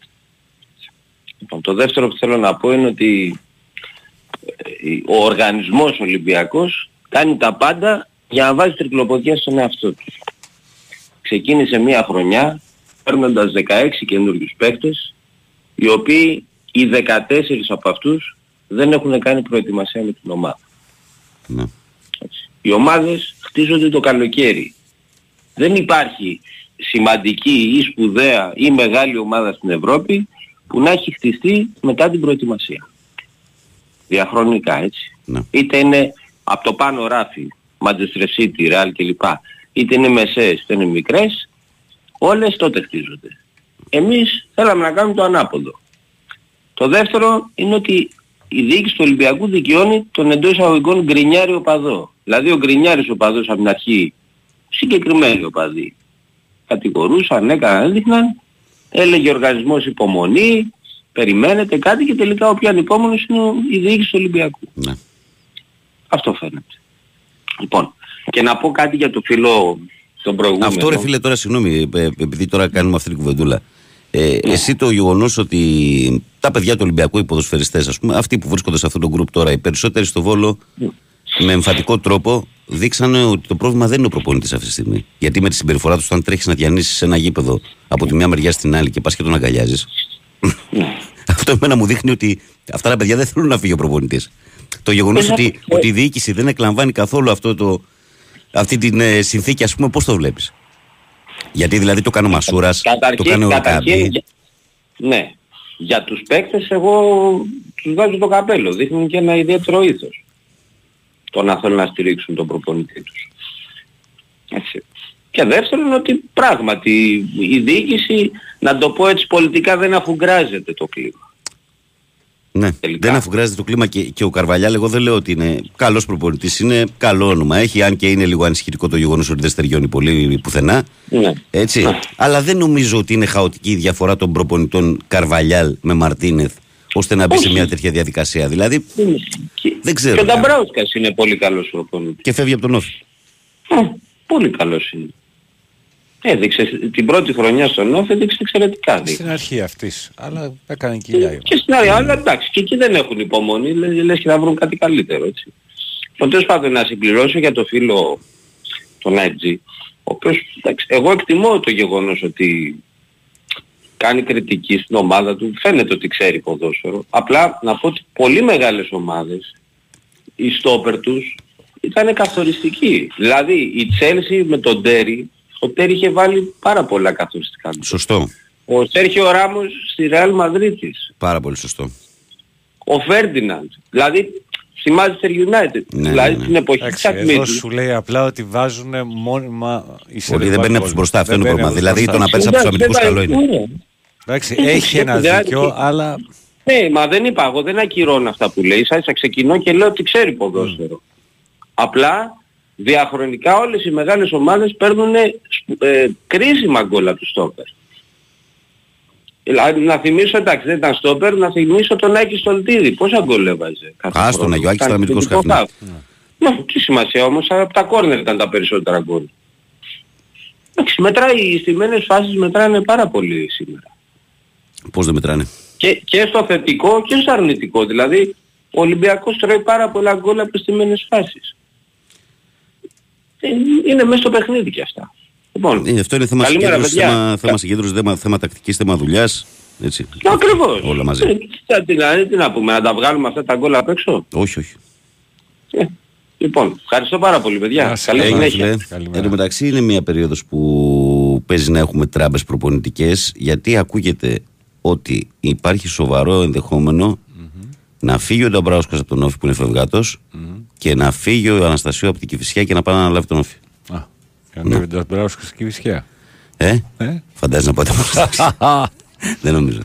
Λοιπόν, το δεύτερο που θέλω να πω είναι ότι ε, ο οργανισμός Ολυμπιακός κάνει τα πάντα για να βάζει τρικλοποδιά στον εαυτό του. Ξεκίνησε μία χρονιά παίρνοντας 16 καινούριους παίκτες, οι οποίοι οι 14 από αυτούς δεν έχουν κάνει προετοιμασία με την ομάδα. Ναι. Έτσι. Οι ομάδες χτίζονται το καλοκαίρι. Δεν υπάρχει σημαντική ή σπουδαία ή μεγάλη ομάδα στην Ευρώπη που να έχει χτιστεί μετά την προετοιμασία. Διαχρονικά έτσι. Ναι. Είτε είναι από το πάνω ράφι, Manchester City, Real κλπ. Είτε είναι μεσαίες, είτε είναι μικρές, όλες τότε χτίζονται. Εμείς θέλαμε να κάνουμε το ανάποδο. Το δεύτερο είναι ότι η διοίκηση του Ολυμπιακού δικαιώνει τον εντός εισαγωγικών γκρινιάρι οπαδό. Δηλαδή ο γκρινιάρης οπαδός από την αρχή, συγκεκριμένοι οπαδοί, κατηγορούσαν, έκαναν, έδειχναν, έλεγε ο οργανισμός υπομονή, περιμένετε κάτι και τελικά ο πιο ανυπόμονος είναι ο- η διοίκηση του Ολυμπιακού. ναι. Αυτό φαίνεται. Λοιπόν, και να πω κάτι για το φίλο τον προηγούμενο. Αυτό ρε φίλε τώρα, συγγνώμη, ε, επειδή τώρα κάνουμε αυτή την κουβεντούλα. Ε, Ναι. Εσύ το γεγονός ότι τα παιδιά του Ολυμπιακού, οι ποδοσφαιριστές ας πούμε, αυτοί που βρίσκονται σε αυτό το γκρουπ τώρα, οι περισσότεροι στο Βόλο, Ναι. με εμφατικό τρόπο δείξανε ότι το πρόβλημα δεν είναι ο προπονητής αυτή τη στιγμή. Γιατί με τη συμπεριφορά τους, όταν τρέχεις να διανύσεις ένα γήπεδο από τη μια μεριά στην άλλη και πας και τον αγκαλιάζεις. Ναι. Αυτό εμένα μου δείχνει ότι αυτά τα παιδιά δεν θέλουν να φύγει ο προπονητής. Το γεγονός Ε, ότι, ε, ότι η διοίκηση δεν εκλαμβάνει καθόλου αυτό το, αυτή την ε, συνθήκη, ας πούμε, πώς το βλέπεις; Γιατί δηλαδή το κάνει ο Μασούρας, το Καταρχήν- κάνει ο καταρχήν, Ροκάμπη. για- Ναι. Για τους παίκτες εγώ τους βάζω το καπέλο. Δείχνουν και ένα ιδιαίτερο ήθος. Το να θέλουν να στηρίξουν τον προπονητή τους. Έτσι. Και δεύτερον ότι πράγματι η διοίκηση, να το πω έτσι πολιτικά, δεν αφουγκράζεται το κλίμα. Ναι, τελικά. δεν αφουγκράζεται το κλίμα και, και ο Καρβαλιάλ. Εγώ δεν λέω ότι είναι καλός προπονητής. Είναι καλό όνομα. Έχει, αν και είναι λίγο ανησυχητικό το γεγονός ότι δεν στεριώνει πολύ πουθενά. Ναι. Έτσι. Αλλά δεν νομίζω ότι είναι χαοτική η διαφορά των προπονητών Καρβαλιάλ με Μαρτίνεθ ώστε να μπει σε Όχι. μια τέτοια διαδικασία. Δηλαδή Και, Δεν ξέρω. Και ο Νταμπράουσκας είναι πολύ καλός προπονητής. και φεύγει από τον Όφη. Α, πολύ καλός είναι. Έδειξε την πρώτη χρονιά στον Όφη, έδειξε εξαιρετικά. δείχνει. Στην αρχή αυτής. Αλλά έκανε κοιλιά. η Και στην άλλη, αλλά εντάξει, και εκεί δεν έχουν υπομονή, λες, λες και θα βρουν κάτι καλύτερο, έτσι. Λοιπόν, τέλος πάντων να συμπληρώσω για το φίλο τον IG, ο οποίος, εντάξει, εγώ εκτιμώ το γεγονός ότι κάνει κριτική στην ομάδα του, φαίνεται ότι ξέρει ποδόσφαιρο. Απλά να πω ότι πολύ μεγάλες ομάδες, οι στόπερ τους ήταν καθοριστικοί. Δηλαδή η Chelsea με τον Τέρι, ο Τέρι είχε βάλει πάρα πολλά καθοριστικά. γκολ. Σωστό. Ο Σέρχιο Ράμος στη Real Μαδρίτης Πάρα πολύ σωστό. ο Φέρντιναντ. Δηλαδή στη Manchester United. Ναι, δηλαδή ναι, ναι. την εποχή Εντάξει, της εδώ Ακμήτου. σου λέει απλά ότι βάζουν μόνιμα οι Ότι δεν παίρνει από τους μπροστά, αυτό είναι το πρόβλημα. Δηλαδή το να παίρνεις από τους αμυντικούς καλό είναι. Εντάξει, Έχει έχει ένα σχέδιο, δίκιο, έχει. αλλά Ναι, μα δεν είπα, εγώ δεν ακυρώνω αυτά που λέει. Ίσα ίσα ξεκινώ και λέω ότι ξέρει ποδόσφαιρο. Απλά διαχρονικά όλες οι μεγάλες ομάδες παίρνουν ε, κρίσιμα γκολ από τους στόπερ. Δηλαδή να θυμίσω, εντάξει δεν ήταν στόπερ, να θυμίσω τον Άκη Στολτίδη. Πόσα γκολ έβαζε κάθε Α, τον χρόνο. Άγιο, ο Άκης ήταν Ήταν αμυντικός θετικό χαφ, ναι. χαφ. Ναι, τι σημασία όμως, από τα κόρνερ ήταν τα περισσότερα γκολ. Εντάξει, μετράει, οι στιμένες φάσεις μετράνε πάρα πολύ σήμερα. Πώς δεν μετράνε; Και, και στο θετικό και στο αρνητικό. Δηλαδή, ο Ολυμπιακός τρώει πάρα πολλά γκολ από στιμένες φάσεις. Ε, Είναι μέσα στο παιχνίδι και αυτά. Λοιπόν, Ε, αυτό είναι θέμα Καλημέρα, συγκέντρωσης, παιδιά. θέμα, θέμα συγκέντρωσης, θέμα, θέμα τακτικής, θέμα δουλειάς. Έτσι. ακριβώς. Όλα μαζί. Ε, τι, τι, τι να πούμε, να τα βγάλουμε αυτά τα γκολ απ' έξω; Όχι, όχι. Ε, λοιπόν, ευχαριστώ πάρα πολύ παιδιά. Να σε Καλή καλά, Έγινε, συνέχεια. φίλε. Καλημέρα. Εν τω μεταξύ είναι μια περίοδος που παίζει να έχουμε τράμπες προπονητικές γιατί ακούγεται ότι υπάρχει σοβαρό ενδεχόμενο να φύγει ο Νταμπράουσκας από τον Όφη που είναι φευγάτος και να φύγει ο Αναστασίου από την Κηφισιά και να πάει να αναλάβει τον Όφη. Α, για να ανέβει το μπράουσο και κυβισιά. Ε, Ε; φαντάζεσαι να πάτε μόνο Δεν νομίζω.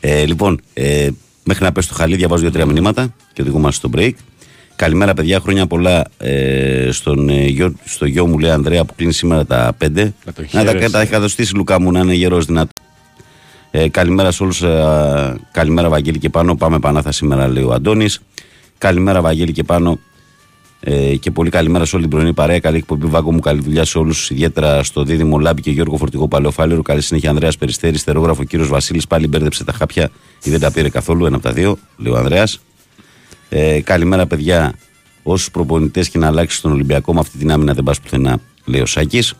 Ε, λοιπόν, ε, μέχρι να πέσει το χαλί, διαβάζω δύο-τρία μηνύματα και οδηγούμαστε στο break. Καλημέρα, παιδιά. Χρόνια πολλά ε, στον, ε, γιο, στο γιο μου, λέει Ανδρέα, που κλείνει σήμερα τα 5. Να το Να τα, χαίρεσαι. τα έχει κατοστήσει Λουκά μου, να είναι γερός δυνατός. Ε, καλημέρα σε όλους, ε, καλημέρα Βαγγέλη και πάνω. Πάμε Πανάθα σήμερα, λέει ο Αντώνης. Καλημέρα Βαγγέλη και πάνω. Ε, και πολύ καλημέρα σε όλη την πρωινή παρέα. Καλή εκπομπή, Βάγκο μου. Καλή δουλειά σε όλους. Ιδιαίτερα στο Δίδυμο Λάμπη και Γιώργο Φορτηγό Παλαιοφάλαιρο. Καλή συνέχεια Ανδρέας Περιστέρη. Στερόγραφο κύριος Βασίλης. Πάλι μπέρδεψε τα χάπια ή δεν τα πήρε καθόλου. Ένα από τα δύο, λέει ο Ανδρέας. Ε, καλημέρα, παιδιά. Όσους προπονητές και να αλλάξεις στον Ολυμπιακό με αυτή την άμυνα δεν πας πουθενά, λέει ο Σάκης.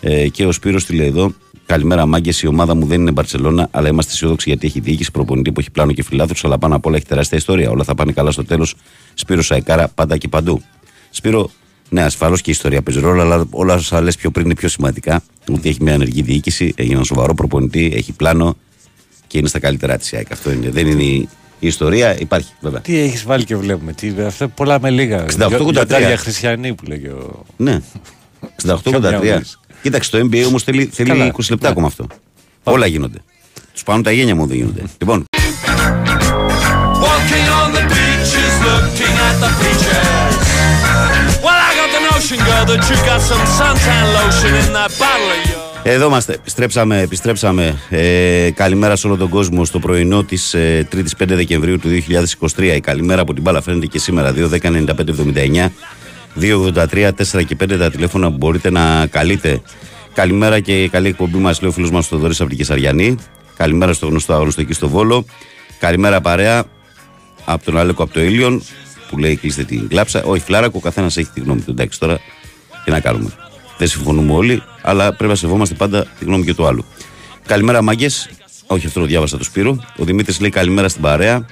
Ε, και ο Σπύρος τη λέει εδώ. Καλημέρα, μάγκες. Η ομάδα μου δεν είναι Μπαρσελόνα, αλλά είμαστε αισιόδοξοι γιατί έχει διοίκηση, προπονητή που έχει πλάνο και φιλάθρου. Αλλά πάνω απ' όλα έχει τεράστια ιστορία. Όλα θα πάνε καλά στο τέλος. Σπύρο Σαϊκάρα, πάντα και παντού. Σπύρο, ναι, ασφαλώς και η ιστορία παίζει ρόλο, αλλά όλα όσα λες πιο πριν είναι πιο σημαντικά. Ότι έχει μια ενεργή διοίκηση, έχει έναν σοβαρό προπονητή, έχει πλάνο και είναι στα καλύτερά της ΑΕΚ. Αυτό είναι. Δεν είναι η, η ιστορία, υπάρχει βέβαια. Τι έχεις βάλει και βλέπουμε. Τι, αυτά πολλά με λίγα. 68-83. Για χριστιανοί που λέγει ο. Ναι. 68-83. Μοιάζεις. Κοίταξε, το NBA όμως θέλει, θέλει Καλά. 20 λεπτά Ναι. ακόμα αυτό. Όλα γίνονται. Τους πάνω τα γένια μου δεν γίνονται. λοιπόν, Walking on the beaches, looking at the beaches. Well, I got the notion, girl, that you got some suntan lotion in that bottle of yours. εδώ είμαστε. Επιστρέψαμε. επιστρέψαμε. Ε, καλημέρα σε όλο τον κόσμο στο πρωινό της ε, 3η 5 Δεκεμβρίου του 2023. Η καλημέρα από την μπάλα φαίνεται και σήμερα. 2-10-95-79. 283 4 και 5 τα τηλέφωνα που μπορείτε να καλείτε. Καλημέρα και καλή εκπομπή μας, λέει ο φίλος μας Θοδωρής από την Κεσαριανή. Καλημέρα στο γνωστό άγνωστο εκεί στο Βόλο. Καλημέρα παρέα από τον Άλεκο από το Ήλιον που λέει κλείστε την κλάψα. Όχι, φλάρακο, ο καθένας έχει τη γνώμη του. Εντάξει τώρα, τι να κάνουμε. Δεν συμφωνούμε όλοι, αλλά πρέπει να σεβόμαστε πάντα τη γνώμη και του άλλου. Καλημέρα, μάγκες. Όχι, αυτό το διάβασα το Σπύρο. Ο Δημήτρης λέει καλημέρα στην παρέα.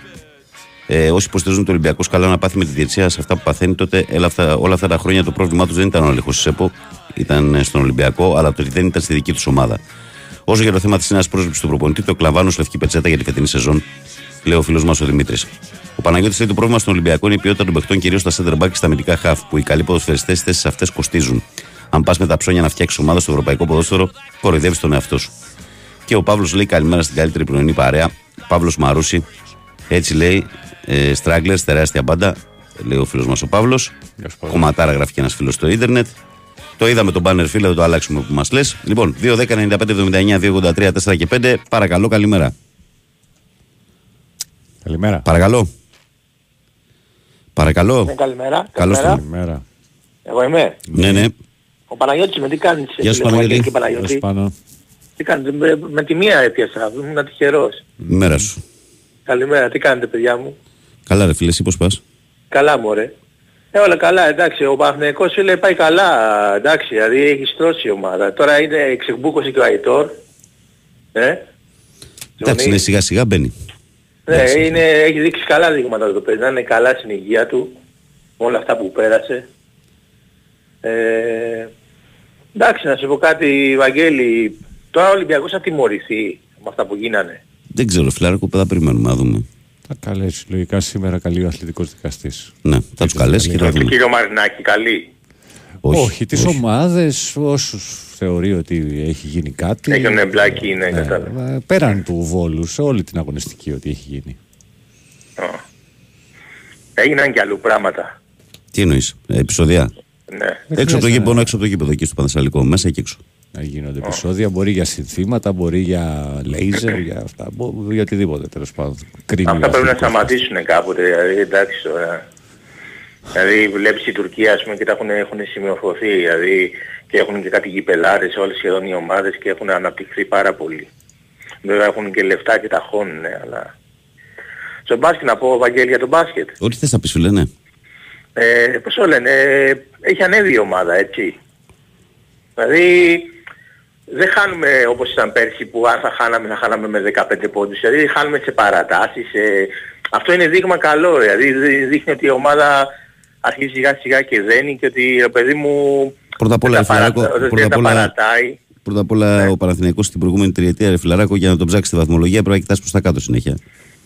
Ε, όσοι υποστηρίζουν το Ολυμπιακό, καλά να πάθει με τη διετσία σε αυτά που παθαίνει, τότε όλα αυτά, όλα αυτά τα χρόνια το πρόβλημά τους δεν ήταν ο Αλέχο Σέπο, ήταν ε, στον Ολυμπιακό, αλλά το ότι δεν ήταν στη δική τους ομάδα. Όσο για το θέμα της νέας πρόσληψης του προπονητή, το κλαβάνω σε λευκή πετσέτα για τη φετινή σεζόν, λέει ο φίλος μας ο Δημήτρης. Ο Παναγιώτης λέει το πρόβλημα στον Ολυμπιακό είναι η ποιότητα των παιχτών, κυρίως στα center back και στα αμυντικά half, που οι καλοί ποδοσφαιριστές θέσεις αυτές κοστίζουν. Αν πας με τα ψώνια να φτιάξεις ομάδα στο ευρωπαϊκό ποδόσφαιρο, κοροϊδεύεις τον εαυτό σου. Και ο Παύλος λέει καλημέρα στην καλύτερη πρωινή παρέα. Παύλος Μαρούση. Έτσι λέει, ε, Στράγκλερ, τεράστια μπάντα, λέει ο φίλος μας ο Παύλος. Κομματάρα γράφει και ένας φίλος στο ίντερνετ. Το είδαμε τον banner φίλε, δεν το αλλάξουμε που μας λες. Λοιπόν, 2, 10, 95, 79, 283, 4 και 5. Παρακαλώ, καλημέρα. Καλημέρα. Παρακαλώ. Παρακαλώ. Ναι, καλημέρα. Καλώς καλημέρα. Καλημέρα. Εγώ είμαι. Ναι, ναι. Ο Παναγιώτης με τι κάνεις. Γεια σου, φίλε μου, Παναγιώτη. Αγγέλη και Τέλος Παναγιώτη. πάνω. Τι κάνετε, με, με τη μία έπιασα, ήμουν τυχερός. Μέρα σου. Καλημέρα, τι κάνετε παιδιά μου. Καλά, ρε φίλε, εσύ πώς πας; Καλά μωρέ. Ε, όλα καλά, εντάξει, ο Παναθηναϊκός φίλε πάει καλά, εντάξει, δηλαδή έχει στρώσει η ομάδα. Τώρα είναι ξεκμπούκωσε και ο Αϊτόρ. Ε, Εντάξει, Τζονί. ναι, σιγά σιγά μπαίνει. Ναι, είναι, έχει δείξει καλά δείγματα το παιδί, να είναι καλά στην υγεία του, με όλα αυτά που πέρασε. Ε, εντάξει, να σου πω κάτι, Βαγγέλη, τώρα ο Ολυμπιακός θα τιμωρηθεί με αυτά που γίνανε. Δεν ξέρω, φιλάρικο, θα περιμένουμε να δούμε. Θα καλέσει λογικά σήμερα καλή ο αθλητικός δικαστής. Ναι, θα τους καλέσει και θα Και δούμε. κύριο Μαρινάκη, καλή. Όχι, Όχι, τις ομάδες, όσους θεωρεί ότι έχει γίνει κάτι. Έχει τον εμπλάκι, ναι, Ναι, κατάλαβα. ε, πέραν του βόλου, σε όλη την αγωνιστική ότι έχει γίνει. Ω. Έγιναν και αλλού πράγματα. Τι εννοείς, επεισοδιά. Ναι. Δεν Έξω από το χρειάζεται γήπεδο, έξω από το γήπεδο, εκεί στο Πανθεσσαλικό, μέσα και έξω. Να γίνονται επεισόδια, μπορεί για συνθήματα, μπορεί για λέιζερ, για αυτά, μπο- για οτιδήποτε τέλος πάντων. Κρίνει Αυτά ο πρέπει να αθλητικός σταματήσουν κάποτε, δηλαδή εντάξει τώρα. Δηλαδή βλέπεις η Τουρκία ας πούμε και τα έχουν, έχουν σημειωθεί, δηλαδή και έχουν και κάτι γηπελάρες όλες σχεδόν οι ομάδες και έχουν αναπτυχθεί πάρα πολύ. Βέβαια έχουν και λεφτά και τα χώνουν, ναι, αλλά... Στο μπάσκετ να πω, Βαγγέλη, για το μπάσκετ. Ό,τι θες να πεις, φίλε, ναι. Ε, πώς το λένε, ε, έχει ανέβει η ομάδα, έτσι. Δηλαδή, δεν χάνουμε όπως ήταν πέρσι που αν θα χάναμε, θα χάναμε με 15 πόντους. Δηλαδή, χάνουμε σε παρατάσεις. ε, αυτό είναι δείγμα καλό, δηλαδή δει- δείχνει ότι η ομάδα αρχίζει σιγά σιγά και δένει και ότι, ρε παιδί μου, Πρώτα απ' όλα, δεν τα, φιλαράκο, παρατα- πρώτα δεν απ' τα όλα, παρατάει. πρώτα απ' όλα ο Παναθηναϊκός στην προηγούμενη τριετία, ρε φιλαράκο, για να τον ψάξεις τη βαθμολογία πρέπει να κοιτάς προς τα κάτω συνέχεια.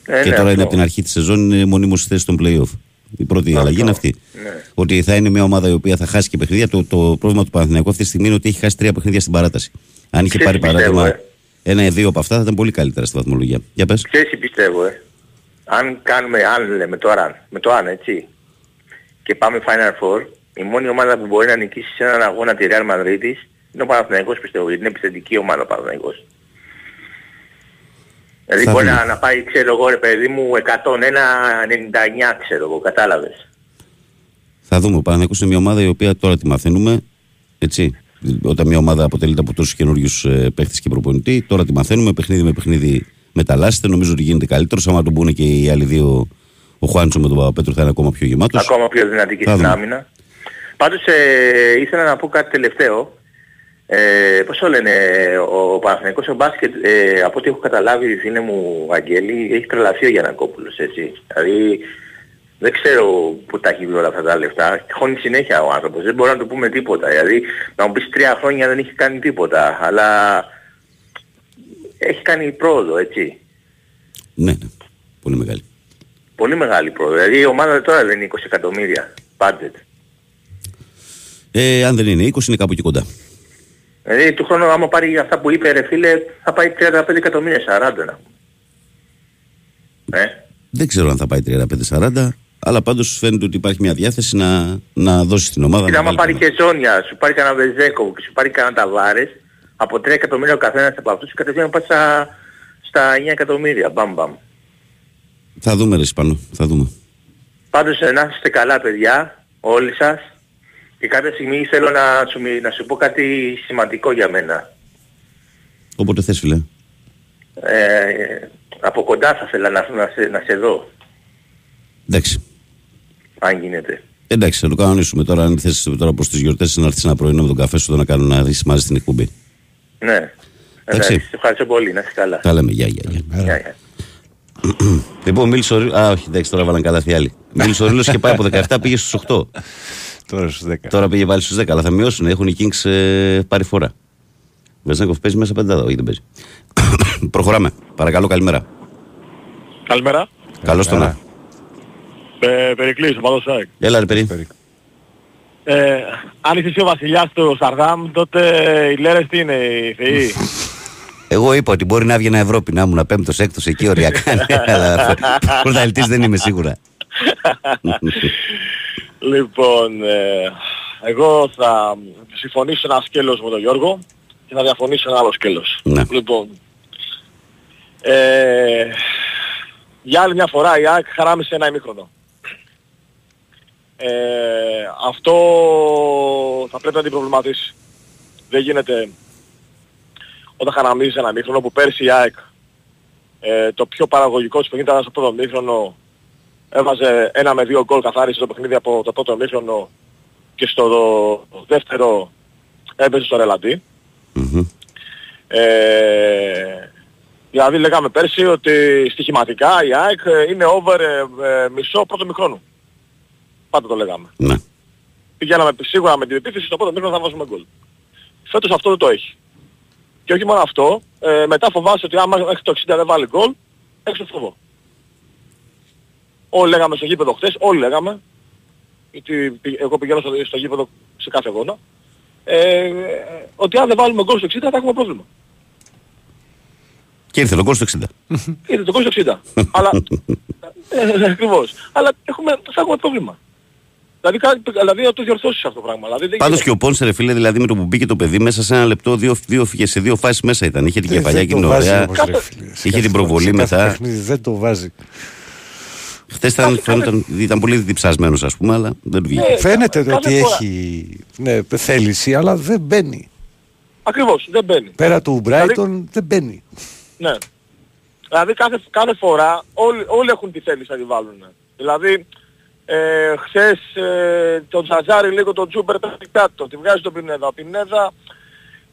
Ε, και ναι, τώρα είναι αυτό. από την αρχή της σεζόν είναι μονίμως στη θέση των playoff. Η πρώτη Αυτό. αλλαγή είναι αυτή. Ναι. Ότι θα είναι μια ομάδα η οποία θα χάσει και παιχνίδια. Το, το πρόβλημα του Παναθηναϊκού αυτή τη στιγμή είναι ότι έχει χάσει τρία παιχνίδια στην παράταση. Αν είχε Ξέρεις πάρει τι πιστεύω, παράδειγμα ε. ένα ή δύο από αυτά θα ήταν πολύ καλύτερα στη βαθμολογία. Για πες. Ξέρεις τι πιστεύω, ε. Αν κάνουμε, αν λέμε τώρα, με το αν, έτσι, και πάμε Final Four, η μόνη ομάδα που μπορεί να νικήσει σε έναν αγώνα τη Real Madrid είναι ο Παναθηναϊκός πιστεύω, γιατί είναι επιθετική ομάδα ο Παναθηναϊκός. Δηλαδή Θα μπορεί δούμε. να, να πάει, ξέρω εγώ ρε παιδί μου, 101-99 ξέρω εγώ, κατάλαβες. Θα δούμε. Ο Παναθηναϊκός είναι μια ομάδα η οποία τώρα τη μαθαίνουμε. Έτσι. Όταν μια ομάδα αποτελείται από τόσους καινούριους παίχτες και προπονητή, τώρα τη μαθαίνουμε. Παιχνίδι με παιχνίδι μεταλλάσσεται. Νομίζω ότι γίνεται καλύτερος. Άμα τον πούνε και οι άλλοι δύο, ο Χουάντσο με τον Παπαπέτρο θα είναι ακόμα πιο γεμάτος. Ακόμα πιο δυνατική Θα στην δούμε. άμυνα. Πάντως ε, ήθελα να πω κάτι τελευταίο. Ε, πώς το λένε, ο Παναθηναϊκός ο μπάσκετ, ε, από ό,τι έχω καταλάβει φίλε μου Αγγέλη, έχει τρελαθεί ο Γιανακόπουλος, έτσι. Δηλαδή, δεν ξέρω πού τα έχει βρει όλα αυτά τα λεφτά. Χώνει συνέχεια ο άνθρωπος, δεν μπορούμε να του πούμε τίποτα. Δηλαδή, να μου πεις τρία χρόνια δεν έχει κάνει τίποτα, αλλά έχει κάνει πρόοδο, έτσι. Ναι, ναι. Πολύ μεγάλη. Πολύ μεγάλη πρόοδο. Δηλαδή η ομάδα τώρα δεν είναι 20 εκατομμύρια budget. Ε, αν δεν είναι 20, είναι κάπου εκεί κοντά. Δηλαδή του χρόνου άμα πάρει αυτά που είπε ρε φίλε θα πάει 35 εκατομμύρια 40 να πούμε. Ε, Δεν ξέρω αν θα πάει 35-40, αλλά πάντως φαίνεται ότι υπάρχει μια διάθεση να, να δώσεις στην ομάδα. κοίτα να άμα βάλει πάρει και Ζώνια, σου πάρει κανένα Βεζέκο και σου πάρει κανένα Ταβάρες, από 3 εκατομμύρια ο καθένας από αυτούς κατευθείαν πάει στα, στα 9 εκατομμύρια. Μπαμ μπαμ. Θα δούμε, ρε Ισπανό. Θα δούμε. Πάντως ε, να είστε καλά παιδιά, όλοι σας. Και κάποια στιγμή θέλω να σου, μι- να σου πω κάτι σημαντικό για μένα. Όποτε θες, φίλε. Ε, από κοντά θα ήθελα να, να, σε, να σε δω, Εντάξει. Αν γίνεται. Εντάξει, θα το κανονίσουμε τώρα. Αν θες τώρα προς τις γιορτές να έρθεις ένα πρωινό με τον καφέ σου εδώ να κάνουμε να δεις μαζί στην εκπομπή. Ναι. Εντάξει. Εντάξει, σε ευχαριστώ πολύ, να είσαι καλά. Τα λέμε. Γεια, γεια, γεια. Γεια, γεια. Λοιπόν, μίλησε ο Ρίλος. Α, όχι, εντάξει, τώρα βάλαν καλά άλλοι. Μίλησε ο Ρίλος και πάει από 17, πήγε στους 8. Τώρα στους 10. Τώρα πήγε πάλι στους 10, αλλά θα μειώσουν. Έχουν οι Kings ε, πάρει φορά. Βεζέγκοφ παίζει μέσα πεντάδα, όχι δεν παίζει. Προχωράμε. Παρακαλώ, καλημέρα. Καλημέρα. Καλώς τον να. Ε, Περικλής, ο Παδός ΑΕΚ. Έλα, ρε παιδί. Ε, αν είσαι εσύ ο βασιλιάς του Σαρδάμ, τότε οι Λέρες τι είναι, οι θεοί; Εγώ είπα ότι μπορεί να έβγαινα Ευρώπη, να ήμουν πέμπτος, έκτος εκεί οριακά. ναι, αλλά πρωταθλητής δεν είμαι σίγουρα. λοιπόν, ε, εγώ θα συμφωνήσω ένα σκέλος με τον Γιώργο και θα διαφωνήσω ένα άλλο σκέλος. Ναι. Λοιπόν, ε, για άλλη μια φορά η ΑΕΚ χαράμισε ένα ημίχρονο. Ε, αυτό θα πρέπει να την προβληματίσει. Δεν γίνεται όταν χαραμίζεις ένα μήχρονο που πέρσι η ΑΕΚ ε, το πιο παραγωγικό της παιχνίδι ήταν στο πρώτο μήχρονο έβαζε ένα με δύο γκολ καθάρισε το παιχνίδι από το πρώτο μήχρονο και στο δεύτερο έπαιζε στο ρελαντί. Μμμ. Ε, δηλαδή λέγαμε πέρσι ότι στοιχηματικά η ΑΕΚ ε, είναι over ε, ε, μισό πρώτο μηχρόνου. Πάντα το λέγαμε. Ναι. Πηγαίναμε σίγουρα με την επίθεση στο πρώτο μήχρονο θα βάζουμε γκολ. Φέτος αυτό δεν το έχει. Και όχι μόνο αυτό, ε, μετά φοβάσαι ότι άμα μέχρι το 60 δεν βάλει γκολ, έξω φοβό. Όλοι λέγαμε στο γήπεδο χθες, όλοι λέγαμε, γιατί πη- εγώ πηγαίνω στο, στο γήπεδο σε κάθε αγώνα, ε, ότι αν δεν βάλουμε γκολ στο 60 θα έχουμε πρόβλημα. Και ήρθε το κόστο 60. Ήρθε το γκολ στο 60. Αλλά, ε, ακριβώς. Αλλά έχουμε, θα έχουμε πρόβλημα. Δηλαδή, κα- δηλαδή να το διορθώσεις αυτό το πράγμα. Δηλαδή, δεν Πάντως γίνεται. και ο Πόνσε, ρε φίλε, δηλαδή με το που μπήκε το παιδί μέσα σε ένα λεπτό, δύο, δύο, φύγε σε δύο φάσεις μέσα ήταν. Είχε την Δεν- κεφαλιά δεν και το την βάζει ωραία. όμως, ρε Κάθε- φίλε. Σε Είχε κάθε την φορά, προβολή σε κάθε μετά. παιχνίδι Δεν το βάζει. Χθες ήταν, φαίνονταν- ήταν πολύ διψασμένος, ας πούμε, αλλά δεν του βγήκε. Ναι. Φαίνεται κάθε ότι φορά. έχει ναι, θέληση, αλλά δεν μπαίνει. Ακριβώς, δεν μπαίνει. Πέρα του Μπράιτον δεν μπαίνει. Ναι. Δηλαδή κάθε, κάθε φορά όλοι, όλοι έχουν τη θέληση να τη βάλουν. Δηλαδή ε, χθες ε, τον Τζαζάρι λίγο τον Τζούμπερ πέφτει κάτω, τη βγάζει τον Πινέδα. Ο Πινέδα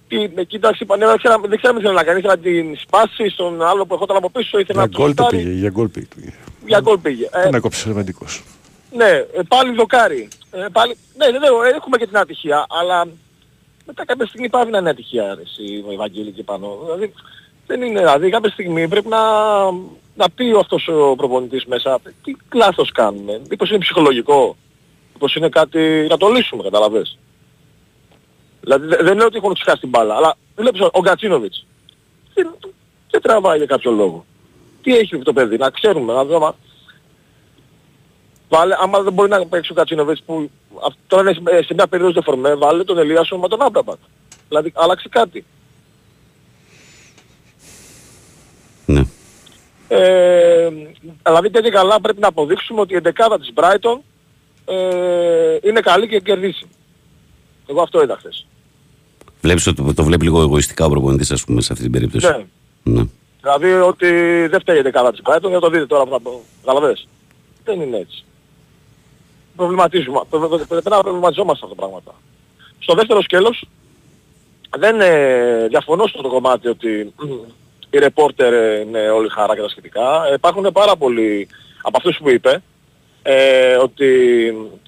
τι, με κοίταξε πανέρα, δεν ξέρω, δεν ξέρω τι ήθελε να κάνει, ήθελε να την σπάσει στον άλλο που ερχόταν από πίσω, ήθελε Για να γκολ το το σουτάρει, πήγε. Για γκολ πήγε. για γκολ πήγε. Ε, Τον έκοψε ο Λεβεντικός. ναι, ε, πάλι δοκάρι. Ε, πάλι, ναι, ναι, ναι, έχουμε και την ατυχία, αλλά μετά κάποια στιγμή πάβει να είναι ατυχία ρε, εσύ, ο Ευαγγέλη και πάνω. Δηλαδή, δεν είναι, δηλαδή κάποια στιγμή πρέπει να, να πει αυτός ο προπονητής μέσα τι λάθος κάνουμε. Μήπως είναι ψυχολογικό, μήπως είναι κάτι να το λύσουμε, καταλαβες. Δηλαδή δε- δεν λέω ότι έχουν ξεχάσει την μπάλα, αλλά βλέπεις ο- ο Γκατσίνοβιτς δεν, δεν τραβάει για κάποιο λόγο. Τι έχει το παιδί, να ξέρουμε, να δούμε. Βάλε, άμα δεν μπορεί να παίξει ο Κατσίνοβιτς που αυ- τώρα είναι σε- σε μια περίοδο de φορμέ, βάλε τον Ελίασον με τον Άμπραμπατ. Δηλαδή άλλαξε κάτι. Ναι. Ε, αλλά δείτε και καλά πρέπει να αποδείξουμε ότι η εντεκάδα της Brighton ε, είναι καλή και κερδίσει. Εγώ αυτό είδα χθες. Βλέπεις ότι το βλέπει λίγο εγωιστικά ο προπονητής, ας πούμε, σε αυτή την περίπτωση; Ναι. Ναι. Δηλαδή ότι δεν φταίει η εντεκάδα της Brighton, για το δείτε τώρα που θα πω. Καταλαβες. Δεν είναι έτσι. Προβληματίζουμε. πρε- πρε- Πρέπει να προβληματιζόμαστε αυτά τα πράγματα. Στο δεύτερο σκέλος δεν ε, διαφωνώ στο το κομμάτι ότι μ, οι ρεπόρτερ ε, είναι όλοι χαρά και τα σχετικά. Ε, Υπάρχουν πάρα πολλοί από αυτούς που είπε ε, ότι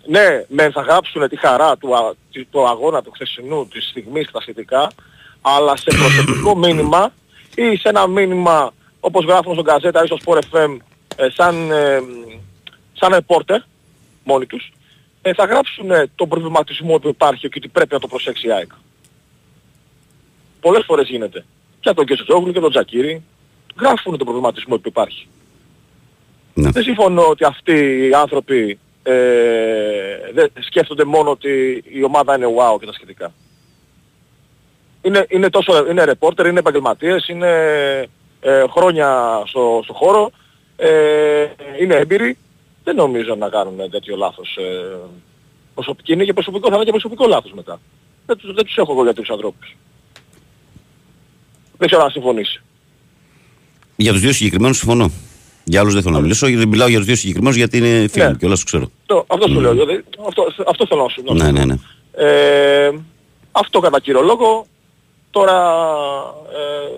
ναι, μεν θα γράψουν τη χαρά του, α- του, του αγώνα του χθεσινού, της στιγμής και τα σχετικά, αλλά σε προσωπικό μήνυμα ή σε ένα μήνυμα όπως γράφουν στον Καζέτα ή στο Sport FM ε, σαν, ε, σαν ρεπόρτερ μόνοι τους, ε, θα γράψουν ε, τον προβληματισμό που υπάρχει και ότι πρέπει να το προσέξει η ΑΕΚ. Πολλές φορές γίνεται. Και από τον Κεσοτζόγλου και τον Τζακίρι γράφουν τον προβληματισμό που υπάρχει. Ναι. Δεν συμφωνώ ότι αυτοί οι άνθρωποι ε, δεν σκέφτονται μόνο ότι η ομάδα είναι wow και τα σχετικά. Είναι, είναι τόσο, είναι ρεπόρτερ, είναι επαγγελματίες, είναι ε, χρόνια στο, στο χώρο, ε, είναι έμπειροι. Δεν νομίζω να κάνουν τέτοιο λάθος. Ε, προσωπική είναι και προσωπικό, θα είναι και προσωπικό λάθος μετά. Δεν, τους- δεν τους έχω εγώ για τους ανθρώπους. Δεν ξέρω αν συμφωνήσει. Για τους δύο συγκεκριμένους συμφωνώ. Για άλλους δεν θέλω να μιλήσω. γιατί Μιλάω για τους δύο συγκεκριμένους γιατί είναι φίλοι Ναι. μου και όλα σου ξέρω. Το, αυτό σου λέω. Δηλαδή, αυτό, αυτό θέλω να σου να σου Ναι, πω. ναι, ναι. Ε, αυτό κατά κύριο λόγο. Τώρα ε,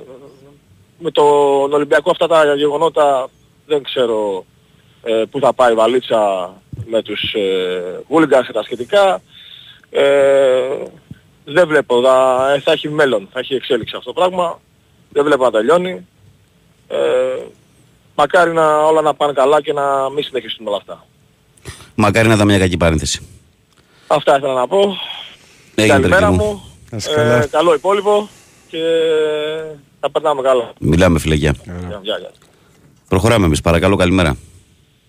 με τον Ολυμπιακό αυτά τα γεγονότα Δεν ξέρω ε, πού θα πάει η βαλίτσα με τους ε, hooligans και τα σχετικά. Ε, δεν βλέπω, θα, ε, θα έχει μέλλον, θα έχει εξέλιξη αυτό το πράγμα. Δεν βλέπω να τελειώνει. Ε, μακάρι να, όλα να πάνε καλά και να μην συνεχίσουν όλα αυτά. Μακάρι να ήταν μια κακή παρένθεση. Αυτά ήθελα να πω. Έγινε, Καλημέρα Τερκίνου. μου. Να είσαι καλά. Ε, καλό υπόλοιπο και θα περνάμε καλά. Μιλάμε φίλε γεια. Γεια, γεια, γεια. Προχωράμε εμείς παρακαλώ καλημέρα.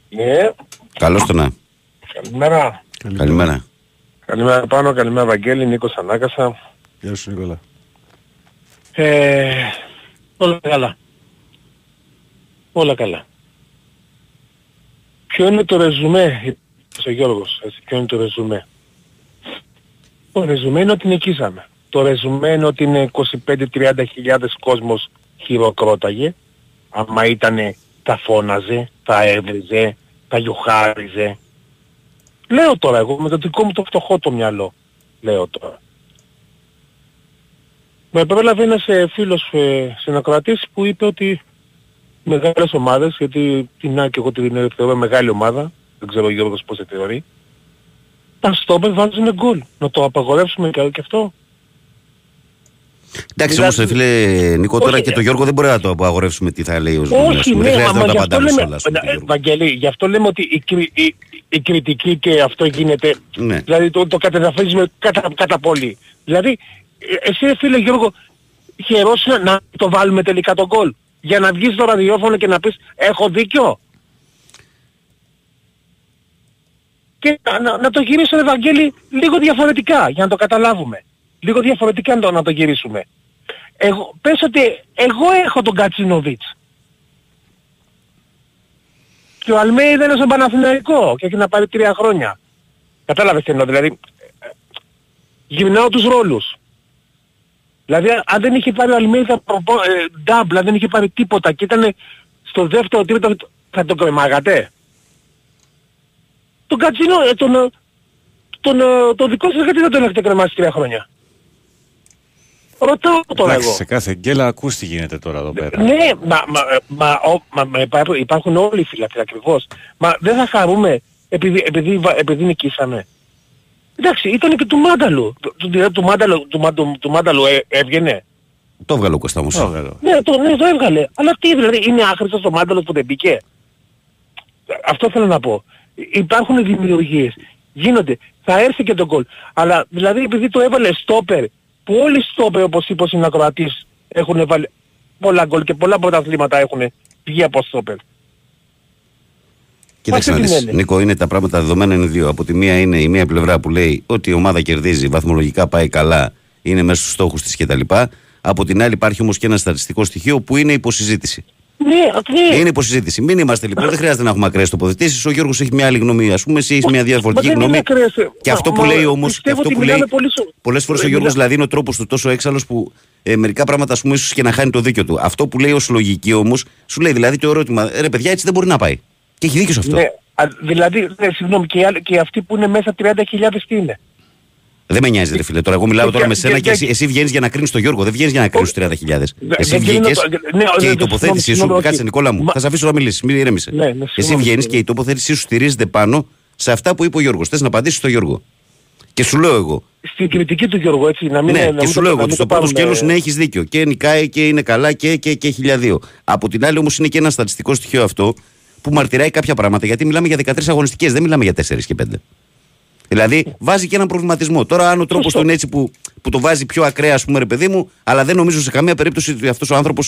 Ναι, Καλώς το να. καλημέρα. Καλημέρα. Καλημέρα πάνω, καλημέρα Βαγγέλη, Νίκος Ανάκασα. Γεια σου Νικόλα. Ε, όλα καλά. Όλα καλά. Ποιο είναι το ρεζουμέ, ο Γιώργος, έτσι, ποιο είναι το ρεζουμέ; Το ρεζουμέ είναι ότι νικήσαμε. Το ρεζουμέ είναι ότι είναι 25-30 χιλιάδες κόσμος χειροκρόταγε. Άμα ήτανε τα φώναζε, τα έβριζε, τα γιουχάριζε. Λέω τώρα εγώ με το δικό μου το φτωχό το μυαλό. Λέω τώρα. Με επέβαλε ένας ε, φίλος ε, συνακροατής που είπε ότι μεγάλες ομάδες, γιατί την ΑΕΚ εγώ την θεωρώ μεγάλη ομάδα, δεν ξέρω ο Γιώργος πώς τη θεωρεί, τα στόπερ βάζουν γκολ. Να το απαγορεύσουμε και και αυτό. Εντάξει Δηλαδή- όμως ρε φίλε Νίκο τώρα Όχι, και το ε, Γιώργο δεν μπορεί να το απαγορεύσουμε τι θα λέει ο Ζουμίλας. Όχι, Δεν ναι, χρειάζεται μα να τα γι' αυτό απαντάμε λέμε, όλα. ας πούμε, ε, τον Γιώργο. Βαγγέλη, γι' αυτό λέμε ότι η, κρι- η, η κριτική και αυτό γίνεται, Ναι. δηλαδή το, το κατεδαφίζουμε κατά, κατά πολύ. Δηλαδή, ε, εσύ ρε φίλε Γιώργο, χαιρόσαι να το βάλουμε τελικά τον γκολ. Για να βγεις στο ραδιόφωνο και να πεις έχω δίκιο. Και να, να, να το γυρίσω Ευαγγέλη λίγο διαφορετικά για να το καταλάβουμε. Λίγο διαφορετικά να το, να το γυρίσουμε. Εγώ, πες ότι εγώ έχω τον Κατσίνοβιτς. Και ο Αλμέιδα είναι στον Παναθηναϊκό και έχει να πάρει τρία χρόνια. Κατάλαβες τι εννοώ, δηλαδή ε, γυρνάω τους ρόλους. Δηλαδή αν δεν είχε πάρει ο Αλμέιδα προπο- ε, double, αν δεν είχε πάρει τίποτα και ήταν στο δεύτερο τρίτο θα τον κρεμάγατε; Τον Κατσίνο, ε, τον, ε, τον, ε, τον δικό σας γιατί δεν τον έχετε κρεμάσει τρία χρόνια; Ρωτάω τώρα Εντάξει, εγώ. σε κάθε γκέλα ακούς τι γίνεται τώρα εδώ πέρα. Ναι, μα, μα, μα, ο- μα, μα υπάρχουν, υπάρχουν όλοι οι φίλοι ακριβώς. Μα δεν θα χαρούμε επειδή, επειδή, βα- επειδή νικήσαμε. Εντάξει, ήταν και του Μάνταλου. Του, του, του, Μάνταλου, του, Μα- του, του Μάνταλου ε, έβγαινε. Το έβγαλε ο Κώστα όμως. Ω, εδώ. Ναι, το, ναι, το έβγαλε. Αλλά τι, δηλαδή, είναι άχρηστος το Μάνταλος που δεν μπήκε; Αυτό θέλω να πω. Υπάρχουν δημιουργίες. Γίνονται. Θα έρθει και το γκολ. Αλλά δηλαδή επειδή το έβαλε στόπερ, που όλοι οι στόπερ όπως είπες ο συνακροατής έχουν βάλει πολλά γκολ και πολλά πρωταθλήματα έχουν βγει από στόπερ. Κοίταξε να Αυτή την δεις. έννοια. Νίκο, είναι τα πράγματα δεδομένα είναι δύο. Από τη μία είναι η μία πλευρά που λέει ότι η ομάδα κερδίζει, βαθμολογικά πάει καλά, είναι μέσα στους στόχους της κτλ. Από την άλλη υπάρχει όμως και ένα στατιστικό στοιχείο που είναι υποσυζήτηση. Ναι, ναι. Είναι υποσυζήτηση. Μην είμαστε λοιπόν, δεν χρειάζεται να έχουμε ακραίες τοποθετήσεις. Ο Γιώργος έχει μια άλλη γνώμη, ας πούμε, εσύ έχεις μια διαφορετική Μα δεν γνώμη. είναι ακραίες, ε. Και Μα- αυτό που μα λέει όμω. πιστεύω Αυτό ότι που λέει. μιλάμε πολύ σο- Πολλές φορές ο Ε, Γιώργος μιλά- δηλαδή είναι ο τρόπος του τόσο έξαλλος που ε, μερικά πράγματα ας πούμε ίσως και να χάνει το δίκιο του. Αυτό που λέει ως λογική όμως, σου λέει δηλαδή το ερώτημα, «Ε, ρε παιδιά, έτσι δεν μπορεί να πάει. Και έχει δίκιο σε αυτό. Ναι, α, δηλαδή, ναι, συγγνώμη, και, οι άλλοι- και αυτοί που είναι μέσα 30.000 τι είναι; Δεν με νοιάζει, ρε φίλε. Τώρα, εγώ μιλάω Και- τώρα με και- σένα και- και εσύ, εσύ βγαίνεις για να κρίνεις τον Γιώργο. Δεν βγαίνεις για να κρίνεις τους 30.000. Δε- Εσύ δεν κρίνω βγήκες το- ναι, και ναι, η ναι, τοποθέτησή σου. συγγνώμη, Κάτσε, όχι. Νικόλα μου, Μα- θα σε αφήσω να μιλήσεις. Μην ηρέμησε. Ναι, ναι, Εσύ συγγνώμη, βγαίνεις και συγγνώμη. η τοποθέτησή σου στηρίζεται πάνω σε αυτά που είπε ο Γιώργος. Θες να απαντήσεις στον Γιώργο. Και σου λέω εγώ. Στην κριτική του Γιώργου, έτσι, να μην Ναι, να και μην σου το- λέω να εγώ ότι μην στο το πρώτο πάρουμε- σκέλος ναι, έχεις δίκιο. Και νικάει και είναι καλά και, και, και χιλιαδίο. Από την άλλη όμως είναι και ένα στατιστικό στοιχείο αυτό που μαρτυράει κάποια πράγματα. Γιατί μιλάμε για 13 αγωνιστικέ, δεν μιλάμε για 4 και 5. Δηλαδή βάζει και έναν προβληματισμό. Τώρα, αν ο τρόπο του είναι έτσι που, που το βάζει πιο ακραία, α πούμε, ρε παιδί μου, αλλά δεν νομίζω σε καμία περίπτωση ότι αυτό ο άνθρωπο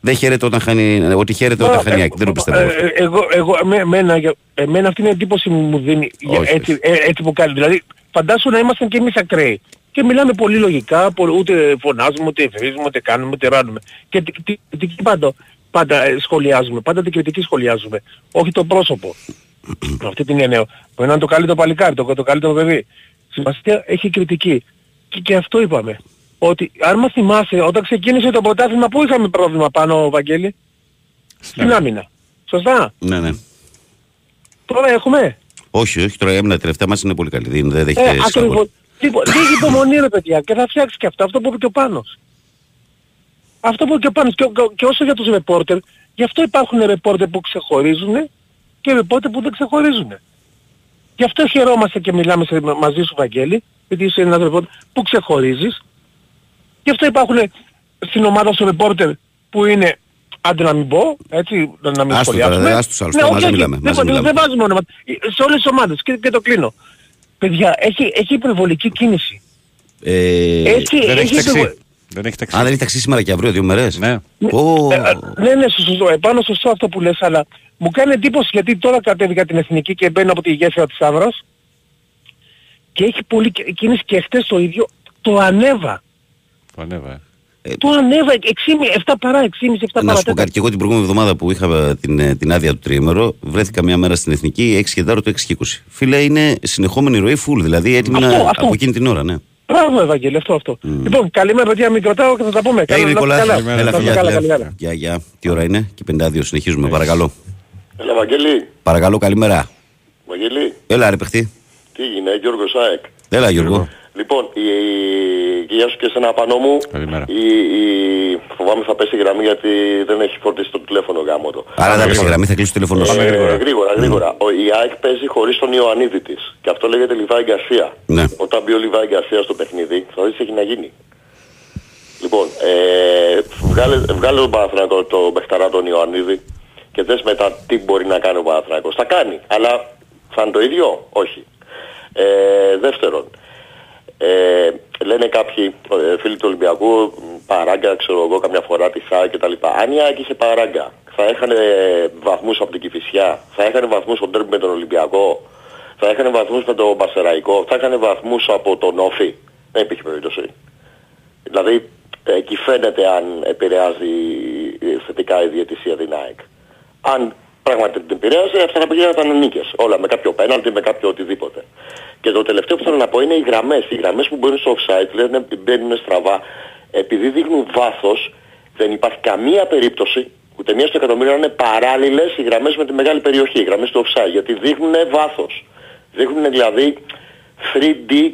δεν χαίρεται όταν χάνει, ότι χαίρεται όταν Μα, χάνει ε, άκρη. Δεν το πιστεύω. ε, αυτό. ε, Εγώ, εγώ, εμέ- εμένα, για- εμένα αυτή είναι η εντύπωση που μου δίνει για- Όχι, έτσι, ε, έτσι που κάνει. Δηλαδή, φαντάσου να ήμασταν και εμείς ακραίοι. Και μιλάμε πολύ λογικά, πο- ούτε φωνάζουμε, ούτε βρίζουμε, ούτε κάνουμε, ούτε ράνουμε. Και τη- τη- κριτική πάντα, πάντα ε, σχολιάζουμε, πάντα την κριτική σχολιάζουμε. Όχι το πρόσωπο. Με αυτή την έννοια. Μπορεί να είναι το καλύτερο παλικάρι, το, το καλύτερο παιδί. Σημασία έχει κριτική. Και, και αυτό είπαμε. Ότι αν μας θυμάσαι, όταν ξεκίνησε το πρωτάθλημα, πού είχαμε πρόβλημα πάνω, Βαγγέλη; Στην άμυνα. Σωστά; Ναι, ναι. Τώρα έχουμε; Όχι, όχι, τώρα η έμεινα τελευταία μας είναι πολύ καλή. Δεν, δεν έχει Ε, σχόλιο. ακριβώς. Λίγο- Λίγη υπομονή ρε παιδιά και θα φτιάξεις και αυτό. Αυτό που είπε και ο Πάνος. Αυτό που και πάνω. Και, και- και όσο για τους ρεπόρτερ, γι' αυτό υπάρχουν ρεπόρτερ που ξεχωρίζουν και ρεπόρτερ που δεν ξεχωρίζουν. Γι' αυτό χαιρόμαστε και μιλάμε σε, μαζί σου Βαγγέλη, γιατί είσαι ένας ρεπόρτερ που ξεχωρίζεις. Γι' αυτό υπάρχουν στην ομάδα σου ρεπόρτερ που είναι, άντε να μην πω, έτσι, να να μην Άστο τώρα, σχολιάσουμε. δε, άστο τους άλλους, Ναι, τώρα όχι, μαζί όχι, μιλάμε, δεν, μαζί δεν, μιλάμε. δεν βάζουμε όνομα. Σε όλες τις ομάδες και, και το κλείνω. Παιδιά, έχει, έχει υπερβολική κίνηση. Ε, Έχει, Δεν έχεις έχει ταξί. υπερβο- Δεν έχει ταξί. Α, δεν έχει ταξί σήμερα και αύριο, δύο μέρες. Ναι. Ω, Ε, ε, ναι, ναι, σωστό, επάνω σωστό αυτό που λες, αλλά μου κάνει εντύπωση γιατί τώρα κατέβηκα την εθνική και μπαίνω από τη γέφυρα της Άβρας και έχει πολύ κι- κίνηση και χτες το ίδιο, το ανέβα. Το ανέβα. ε. Το ανέβα, 6,5, 7 παρά 6,5, 7 Να παρά σου πω κάτι, και εγώ την προηγούμενη εβδομάδα που είχα ε, την, ε, την άδεια του τριήμερο, βρέθηκα μια μέρα στην εθνική 6 και τάρο το 6 και 20. Φίλε, είναι συνεχόμενη ροή full, δηλαδή έτοιμη Αυτό, να, αυτό. από εκείνη την ώρα, ναι. Μπράβο Ευαγγέλη, αυτό αυτό. Λοιπόν, καλημέρα παιδιά, μην κρατάω και θα τα πούμε. Έγινε να είστε Νικόλας, καλά. Καλημέρα. έλα Να είστε φιλιά, καλά, φιλιά. καλημέρα. Γεια, γεια. Τι ώρα είναι; Και 52, συνεχίζουμε, παρακαλώ. Έλα Βαγγέλη, Παρακαλώ, καλημέρα. Βαγγέλη, Έλα ρε παιχτή. τι έγινε, Γιώργος ΑΕΚ. Έλα Γιώργο. Λοιπόν, η, και γεια σου και σε ένα πανό μου. Καλημέρα. Η, η, φοβάμαι θα πέσει η γραμμή γιατί δεν έχει φορτίσει το τηλέφωνο γάμο το. Άρα δεν πέσει η γραμμή, θα κλείσει το τηλέφωνο σου. Πάμε Ε, γρήγορα. γρήγορα, γρήγορα. Ο, η ΑΕΚ παίζει χωρίς τον Ιωαννίδη της. Και αυτό λέγεται Λιβάη Γκαρσία. Ναι. Όταν μπει ο Λιβάη Γκαρσία στο παιχνίδι, θα δεις τι έχει να γίνει. Λοιπόν, ε, βγάλε, βγάλε τον Παναθηναϊκό το Μπεχταρά τον Ιωαννίδη και δες μετά τι μπορεί να κάνει ο Παναθηναϊκός. Θα κάνει, αλλά θα είναι το ίδιο, όχι. Ε, δεύτερον, ε, λένε κάποιοι ε, φίλοι του Ολυμπιακού μ, παράγκα, ξέρω εγώ, καμιά φορά τη ΣΑΕ κτλ. Αν η ΑΕΚ είχε παράγκα, θα έχανε βαθμούς από την Κηφισιά, θα έχανε βαθμούς στο τέρμι με τον Ολυμπιακό, θα έχανε βαθμούς με τον Πασεραϊκό, θα έχανε βαθμούς από τον Όφη. Δεν υπήρχε περίπτωση. Δηλαδή, εκεί φαίνεται αν επηρεάζει ε, θετικά η διαιτησία την ΑΕΚ. Αν πράγματι την επηρέασε, αυτά τα πήγαιναν ήταν νίκες. Όλα με κάποιο πέναλτι, με κάποιο οτιδήποτε. Και το τελευταίο που θέλω να πω είναι οι γραμμές. Οι γραμμές που μπαίνουν στο offside, λένε μπαίνουν στραβά. Επειδή δείχνουν βάθος, δεν υπάρχει καμία περίπτωση, ούτε μία στο εκατομμύριο να είναι παράλληλες οι γραμμές με τη μεγάλη περιοχή, οι γραμμές του offside. Γιατί δείχνουν βάθος. Δείχνουν δηλαδή 3D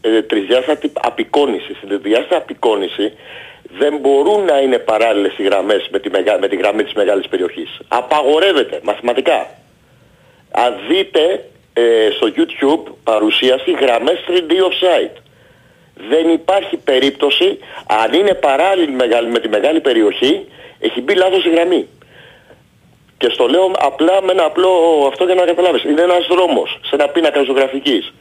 ε, τρισδιάστατη απεικόνηση. Στην τρισδιάστατη απεικόνηση δεν μπορούν να είναι παράλληλες οι γραμμές με τη, μεγα... με τη γραμμή της μεγάλης περιοχής. Απαγορεύεται μαθηματικά. Αν δείτε ε, στο YouTube παρουσίαση γραμμές 3D offside. Δεν υπάρχει περίπτωση αν είναι παράλληλη μεγάλη- με τη μεγάλη περιοχή έχει μπει λάθος η γραμμή. Και στο λέω απλά με ένα απλό αυτό για να καταλάβεις. Είναι ένας δρόμος σε ένα πίνακα ζωγραφικής.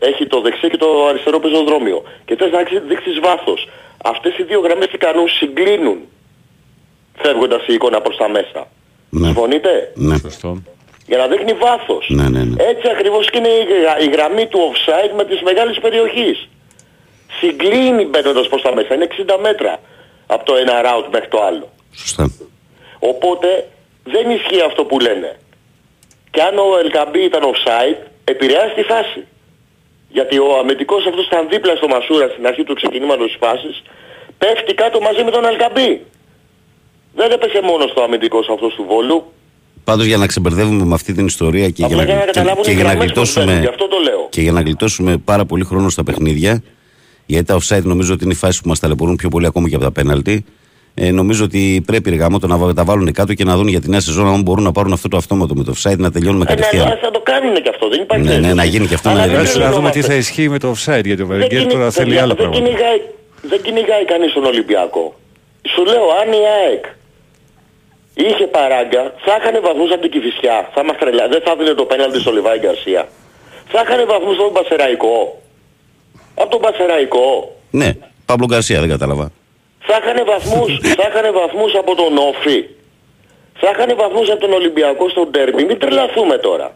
Έχει το δεξί και το αριστερό πεζοδρόμιο. Και θες να δείξεις βάθος. Αυτές οι δύο γραμμές τι κάνουν, συγκλίνουν. Φεύγοντας η εικόνα προς τα μέσα. Ναι. Συμφωνείτε; Ναι. Σωστό. Για να δείχνει βάθος. Ναι, ναι, ναι. Έτσι ακριβώς και είναι η, γρα- η γραμμή του offside με της μεγάλης περιοχής. Συγκλίνει μπαίνοντας προς τα μέσα. Είναι 60 μέτρα από το ένα route μέχρι το άλλο. Σωστά. Οπότε δεν ισχύει αυτό που λένε. Και αν ο Ελκαμπή ήταν offside, επηρεάζει τη φάση. Γιατί ο αμυντικός αυτός ήταν δίπλα στο Μασούρα στην αρχή του ξεκινήματος της φάσης, πέφτει κάτω μαζί με τον Ελκαμπή. Δεν έπεσε μόνος στο αμυντικός αυτός του Βόλου, Πάντως για να ξεμπερδεύουμε με αυτή την ιστορία και Απλά για για να να, και, καταλάβουν και οι για να γραμμές πώς μπαίνουν, γλιτώσουμε γι' αυτό το λέω. και για να γλιτώσουμε πάρα πολύ χρόνο στα παιχνίδια γιατί τα offside νομίζω ότι είναι οι φάσεις που μας ταλαιπωρούν πιο πολύ ακόμα και από τα πέναλτι ε, νομίζω ότι πρέπει οι γάμο να βα- τα βάλουν κάτω και να δουν για τη νέα σεζόν αν μπορούν να πάρουν αυτό το αυτόματο με το offside να τελειώνουμε Ε, ναι, κατευθείαν. ναι, θα το κάνουν και αυτό, δεν υπάρχει Ναι, ναι, περίπτωση. να γίνει και αυτό, Αλλά να δεν ηρεμήσουμε. Να δούμε τι γινόμαστε. θα ισχύει με το offside γιατί ο Δεν Βενγκέρ κυνη- τώρα θέλει παιδιά, άλλα δεν πράγματα. κυνηγάει, δεν κυνηγάει κανείς τον Ολυμπιακό. Σου λέω, αν η ΑΕΚ είχε παράγκα, θα είχανε βαθμούς από την Κηφισιά. Θα μας τρελά. Δεν θα έδινε το πέναλτι στο Λιβάη Γκαρσία. Θα είχανε βαθμούς στον Πασεραϊκό. Από τον Πασεραϊκό. Ναι, Παύλο Γκαρσία δεν κατάλαβα. Θα είχανε βαθμούς, θα είχανε βαθμούς από τον Όφη. Θα είχανε βαθμούς από τον Ολυμπιακό στον Τέρμπι. Μην τρελαθούμε τώρα.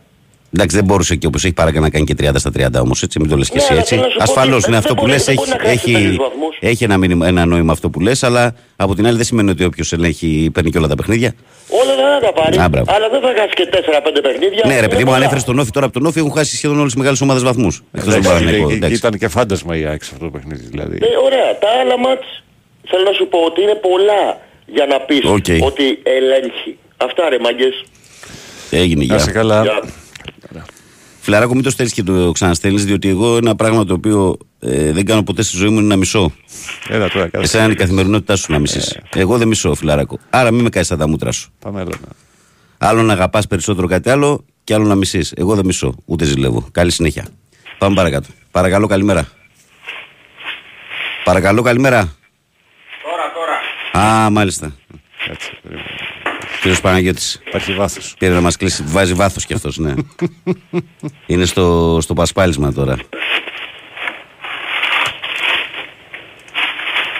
Εντάξει, δεν μπορούσε και όπως έχει παράγκα να κάνει και 30 στα 30 όμως, έτσι, μην το λες και Ναι, εσύ αλλά έτσι. θέλω να σου πω Ασφαλώς ότι είναι δεν αυτό που μπορεί- λες, δεν μπορεί έχει, να χάσει έχει, τέτοιους βαθμούς. έχει ένα, μήνυμα, ένα νόημα αυτό που λες, αλλά από την άλλη δεν σημαίνει ότι όποιος ελέγχει παίρνει και όλα τα παιχνίδια. Όλα δεν θα τα πάρει. Α, μπράβο. αλλά δεν θα χάσει και 4-5 παιχνίδια. Ναι, ρε Είναι παιδί μου, πολλά. ανέφερε τον ΟΦΗ τώρα από τον ΟΦΗ έχουν χάσει σχεδόν όλες τις μεγάλες ομάδες βαθμούς. Εκτός από τον Εντάξει, Παναγενικό. και- και- εντάξει. Ήταν και φάντασμα η ΑΕΚ σε αυτό το παιχνίδι. Δηλαδή. Ε, ωραία. Τα άλλα ματς θέλω να σου πω ότι είναι πολλά για να πεις Οκ. ότι ελέγχει. Αυτά ρε μάγκες. Έγινε, Να σε γεια. καλά. Γεια. Φιλαράκο, μην το στέλνεις και το ξαναστέλνεις, διότι εγώ ένα πράγμα το οποίο ε, δεν κάνω ποτέ στη ζωή μου είναι να μισώ. Έλα τώρα, κάθε Εσένα είναι η καθημερινότητά σου να μισείς. Εγώ δεν μισώ, φιλαράκο. Άρα μην με κάνεις στα τα μούτρα σου. Πάμε έλα. ναι. Άλλο να αγαπάς περισσότερο κάτι άλλο και άλλο να μισείς. Εγώ δεν μισώ, ούτε ζηλεύω. Καλή συνέχεια. Πάμε παρακάτω. Παρακαλώ, καλημέρα. Παρακαλώ, καλημέρα. Τώρα, τώρα. Α, μάλιστα. Κάτσε, περίμενε. Κύριος Παναγιώτης. Υπάρχει βάθος. Πήρε να μας κλείσει. Βάζει βάθος κι αυτός, ναι. Είναι στο, στο πασπάλισμα τώρα.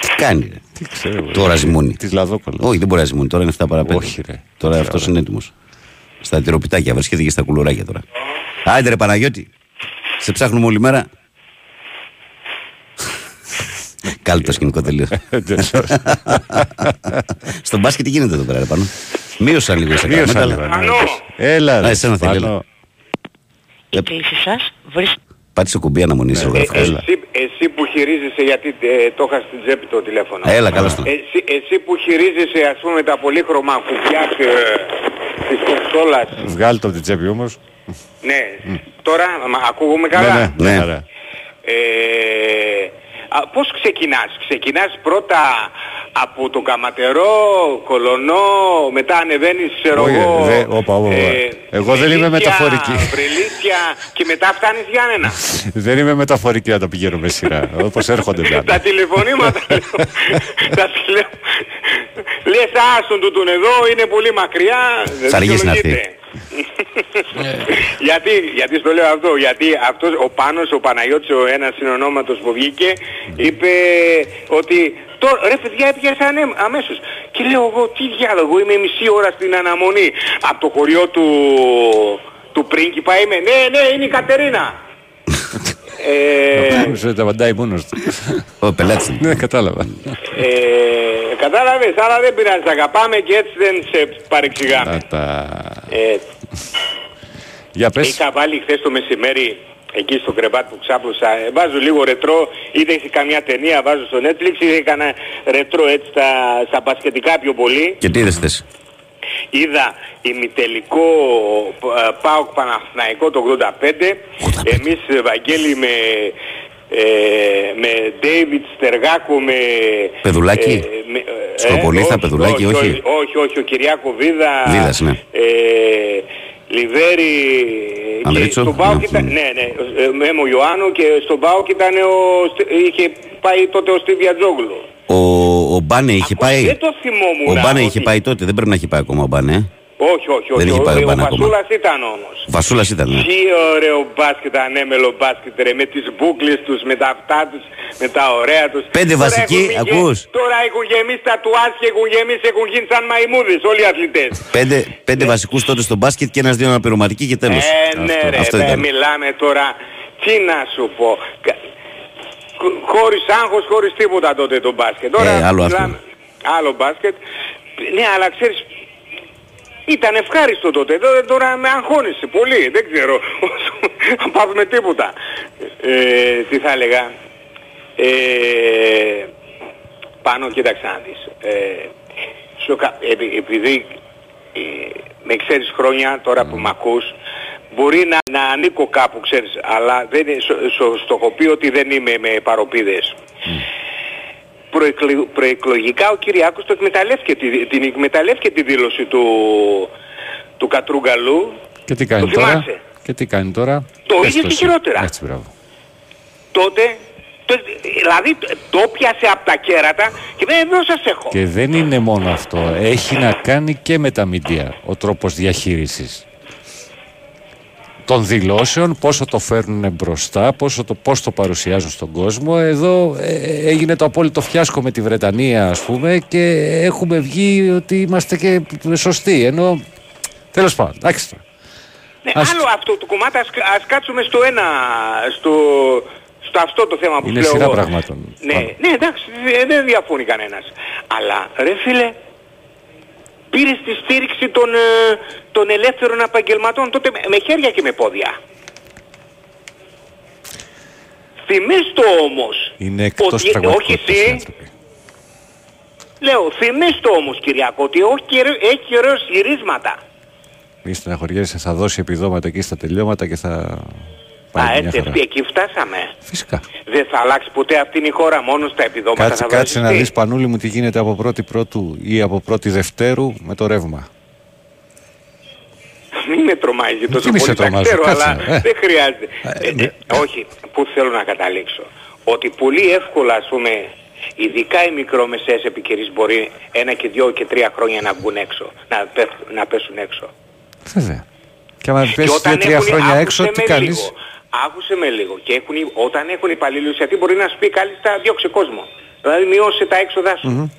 Τι κάνει, ρε; Τι ξέρω. Τώρα ζυμώνει. Τη Λαδόκολο. Όχι, δεν μπορεί να ζυμώνει. Τώρα είναι 7 παρα 5. Όχι, ρε. Τώρα αυτός είναι έτοιμος. Στα τυροπιτάκια βρίσκεται και στα κουλουράκια τώρα. Άντε ρε Παναγιώτη. Σε ψάχνουμε όλη μέρα. Κάλυπτο το σκηνικό τελείως. Στον μπάσκετ τι γίνεται εδώ πέρα, ρε, πάνω. Μείωσα λίγο σε Μείωσα κάνα, λίγο, αλλά- ναι. Έλα, Α, ρε, εσένα θέλει, Στεφάνο. έλα. Η κλήση σας βρίσκεται Πάτησε κουμπί αναμονή ζωγραφικό. Εσύ, εσύ που χειρίζεσαι, γιατί ε, το είχα στην τσέπη το τηλέφωνο. Έλα, καλώς το. Εσύ, εσύ που χειρίζεσαι, ας πούμε, τα πολύχρωμα κουμπιά ε, της κονσόλας. Βγάλει το από την τσέπη όμως. Ναι, τώρα μα, ακούγουμε καλά; Ναι, ναι, Ναι. ναι. Άρα. Ε, α, πώς ξεκινάς; Ξεκινάς πρώτα από το καματερό, κολονό, μετά ανεβαίνεις, ξέρω Όχι, εγώ... δε- όπα, όπα, όπα. Εγώ δεν είμαι Βρυλίσια, μεταφορική. Βρυλίσια και μετά φτάνεις Γιάννενα. Δεν είμαι μεταφορική να το πηγαίνω με σειρά. Όπως έρχονται Τα δηλαδή. τηλεφωνήματα λέω. Τα τηλε... Λες άστον τούτον εδώ είναι πολύ μακριά. δεν Θα αργήσει να έρθει. Δικαιολογείται. γιατί, γιατί στο λέω αυτό, γιατί αυτός ο Πάνος, ο Παναγιώτης, ο ένας συνονόματος που βγήκε, είπε ότι τώρα ρε παιδιά έπιασα ανέ- αμέσως. Και λέω εγώ τι διάλογο, είμαι μισή ώρα στην αναμονή από το χωριό του, του πρίγκιπα είμαι. Ναι, ναι, είναι η Κατερίνα. Ε, Σε τα βαντάει μόνος του. Ο πελάτης. Ναι, κατάλαβα. Ε, κατάλαβες, άρα δεν πειράζει, τα αγαπάμε και έτσι δεν σε παρεξηγάμε. Να τα. Ε, Για πες. είχα βάλει χθες το μεσημέρι εκεί στο κρεβάτι που ξάπλωσα, ε, βάζω λίγο ρετρό, είτε έχει καμιά ταινία βάζω στο Netflix, είτε έκανα ρετρό έτσι στα, στα μπασκετικά πιο πολύ. Και τι είδες θες. Είδα ημιτελικό ε, ΠΑΟΚ Παναθηναϊκό το 85. Εμείς ε, Βαγγέλη με, ε, με David Στεργάκο με... Παιδουλάκη; με, ε, Σκοπολίθα, όχι, Παιδουλάκη, όχι. όχι; Όχι, όχι, ο Κυριάκο Βίδα. Βίδας, ναι. Ε, Λιβέρη. και Ανδρίτσο, Στον ΠΑΟΚ ναι, ήταν, ναι. ναι, ναι, ε, Μέμο Ιωάννου και στον ΠΑΟΚ ήταν ο, Στι- είχε πάει τότε ο Στίβια Τζόγλου. Ο, ο Μπάνε είχε πάει. Δεν το θυμόμουν. Ο Μπάνε ότι- είχε πάει τότε, δεν πρέπει να έχει πάει ακόμα ο Μπάνε. ε. όχι, όχι, όχι. Δεν είχε ο, πάει ο ο Μπαν ακόμα. Βασούλας ήταν όμως. Βασούλας ήταν. ναι. Τι ωραίο μπάσκετ, ανέμελο μπάσκετ ρε, με τις μπούκλες τους, με τα αυτά τους, με τα ωραία τους. Πέντε Τώρα βασικοί, έχουν γε- ακούς; Τώρα έχουν γεμίσει τα τουάς και έχουν γεμίσει, έχουν γίνει σαν μαϊμούδες όλοι οι αθλητές. Πέντε, πέντε βασικούς τότε στο μπάσκετ και ένα-δύο αναπληρωματικοί και τέλος. Ε, ναι ρε, αυτό ε, ήταν. μιλάμε τώρα, τι να σου πω. Κα- χ- Χωρίς άγχος, χωρίς τίποτα τότε το μπάσκετ. Τώρα Ε, άλλο αυτό. μιλάμε- άλλο μπάσκετ. Ναι, αλλά ξέρεις, ήταν ευχάριστο τότε. Τώρα, τώρα με αγχώνεσαι πολύ. Δεν ξέρω αν πάθουμε τίποτα. Ε, τι θα έλεγα. Ε, πάνω κοίταξε να δεις. Ε, σου κα- επει- επειδή ε, με ξέρεις χρόνια τώρα που μ' ακούς, μπορεί να, να ανήκω κάπου ξέρεις, αλλά δεν είναι, στο, στο, στο έχω πει ότι δεν είμαι με παροπίδες. Προεκλο- προεκλογικά ο Κυριάκος το εκμεταλλεύτηκε, τη- την εκμεταλλεύτηκε τη δήλωση του, του Κατρούγκαλου. Και τι κάνει Το τώρα; θυμάσαι; Και τι κάνει τώρα; Το Πες ίδιο το και εσύ. χειρότερα. Έτσι, μπράβο. Τότε, το, δηλαδή το πιάσε από τα κέρατα και δεν εδώ σας έχω. Και δεν είναι μόνο αυτό. Έχει να κάνει και με τα μίντια ο τρόπος διαχείρισης των δηλώσεων, πόσο το φέρνουν μπροστά, πόσο το, πώς το παρουσιάζουν στον κόσμο. Εδώ ε, έγινε το απόλυτο φιάσκο με τη Βρετανία, ας πούμε, και έχουμε βγει ότι είμαστε και σωστοί. Ενώ, τέλος πάντων, εντάξει τώρα. Ναι, Ας- άλλο αυτό το κομμάτι, ας, ας κάτσουμε στο ένα, στο, στο αυτό το θέμα που Είναι λέω σειρά εγώ. πραγμάτων. Ναι, Πάμε. ναι, εντάξει, δε- δεν διαφωνεί κανένας. Αλλά, ρε φίλε, πήρες τη στήριξη των, ε, των ελεύθερων επαγγελματών τότε με, με χέρια και με πόδια. Θυμήστο όμως, Είναι εκτός ότι- πραγματικότητας όχι οι εσύ, άνθρωποι. λέω, θυμήστο όμως Κυριακό, ότι όχι, καιρό- έχει ωραίος γυρίσματα. Μη στεναχωριέσαι, θα δώσει επιδόματα εκεί στα τελειώματα και θα πάει Α, μια έτσι, χαρά. εκεί- εκεί φτάσαμε. Φυσικά. Δεν θα αλλάξει ποτέ αυτή η χώρα μόνος στα επιδόματα Κάτσε, θα κάτσε να βασιστεί. δεις Πανούλη μου τι γίνεται από πρώτη πρώτου ή από πρώτη Δευτέρου με το ρεύμα. Μην με τρομάζει τόσο Τι μη σε πολύ, τα τρομάζω, ξέρω, κάτσε, αλλά ε. δεν χρειάζεται. Ε, Ε, ναι. ε, όχι, πού θέλω να καταλήξω. Ότι πολύ εύκολα, ας πούμε, ειδικά οι μικρομεσαίες επικαιρείς μπορεί ένα και δύο και τρία χρόνια να βγουν έξω, να, πέφ- να πέσουν έξω. Βέβαια. Και άμα Και πέσεις όταν δύο-τρία έχουν- χρόνια άκουσε έξω, τι με κάνεις; λίγο, Άκουσε με λίγο. Και έχουν, όταν έχουν υπαλλήλους, γιατί μπορεί να σου πει κάλλιστα διώξε κόσμο. Δηλαδή μειώσε τα έξοδά σου.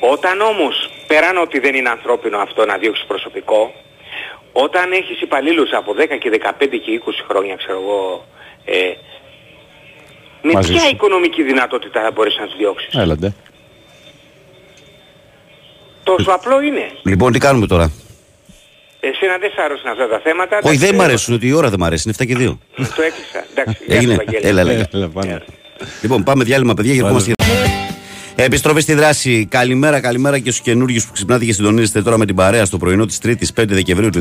Όταν όμως, πέραν ότι δεν είναι ανθρώπινο αυτό να διώξεις προσωπικό, όταν έχεις υπαλλήλους από 10 και 15 και 20 χρόνια, ξέρω εγώ, ε, με Μαζί ποια σου. οικονομική δυνατότητα θα μπορείς να τους διώξεις; Έλαντε. Τόσο απλό είναι. Λοιπόν, τι κάνουμε τώρα; Εσένα δεν σ' άρεσαν αυτά τα θέματα. Όχι, δεν εντάξει, μ' αρέσουν, ότι η ώρα δεν μ' αρέσει. Είναι 7 και 2. Το έκλεισα. Εντάξει, γεια σου, Έγινε. Βαγγέλη. Έλα, έλα. Έλα, πάμε. Λοιπόν, πάμε διάλειμμα, παιδιά, και ερχόμαστε. Επιστροφή στη δράση. Καλημέρα, καλημέρα και στους καινούριους που ξυπνάτε και συντονίζεστε τώρα με την παρέα στο πρωινό της 3η 5 Δεκεμβρίου του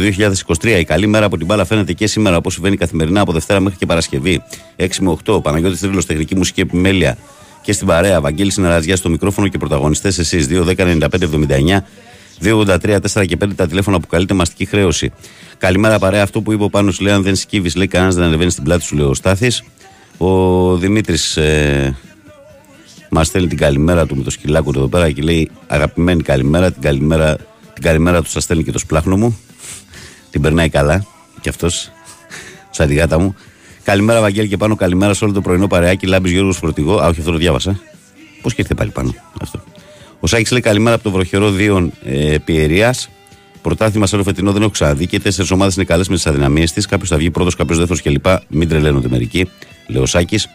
2023. Η καλή μέρα από την μπάλα φαίνεται και σήμερα όπως συμβαίνει καθημερινά από Δευτέρα μέχρι και Παρασκευή. 6 με 8. Παναγιώτης Τρίλος, τεχνική μουσική επιμέλεια και στην παρέα. Βαγγέλη Συνεργαζιά στο μικρόφωνο και πρωταγωνιστές εσείς. 2, 10, 95, 79. 283, 4 και 5 τα τηλέφωνα που καλείται μαστική χρέωση. Καλημέρα παρέα. Αυτό που είπε ο Πάνος λέει: Αν δεν σκύβεις, λέει κανένας δεν ανεβαίνει στην πλάτη σου, λέει ο Στάθης. Ο Δημήτρης ε, Μας στέλνει την καλημέρα του με το σκυλάκο του εδώ πέρα και λέει: Αγαπημένη καλημέρα, την καλημέρα, την καλημέρα του σας στέλνει και το σπλάχνο μου. την περνάει καλά κι αυτός, σαν τη γάτα μου. Καλημέρα, Βαγγέλη, και πάνω καλημέρα σε όλο το πρωινό παρεάκι. Λάμπης Γιώργος Φορτηγό. Α, όχι, αυτό το διάβασα. Πώς και ήρθε πάλι πάνω. Αυτό. Ο Σάκης λέει καλημέρα από το βροχερό Δίον ε, Πιερίας. Πρωτάθλημα σε όλο φετινό δεν έχω ξαναδεί και τέσσερις ομάδες είναι καλές με τις αδυναμίες της. Κάποιος θα βγει πρώτος, κάποιος δεύτερος κλπ. Μην τρελαίνονται μερικοί, λέει ο Σάκης.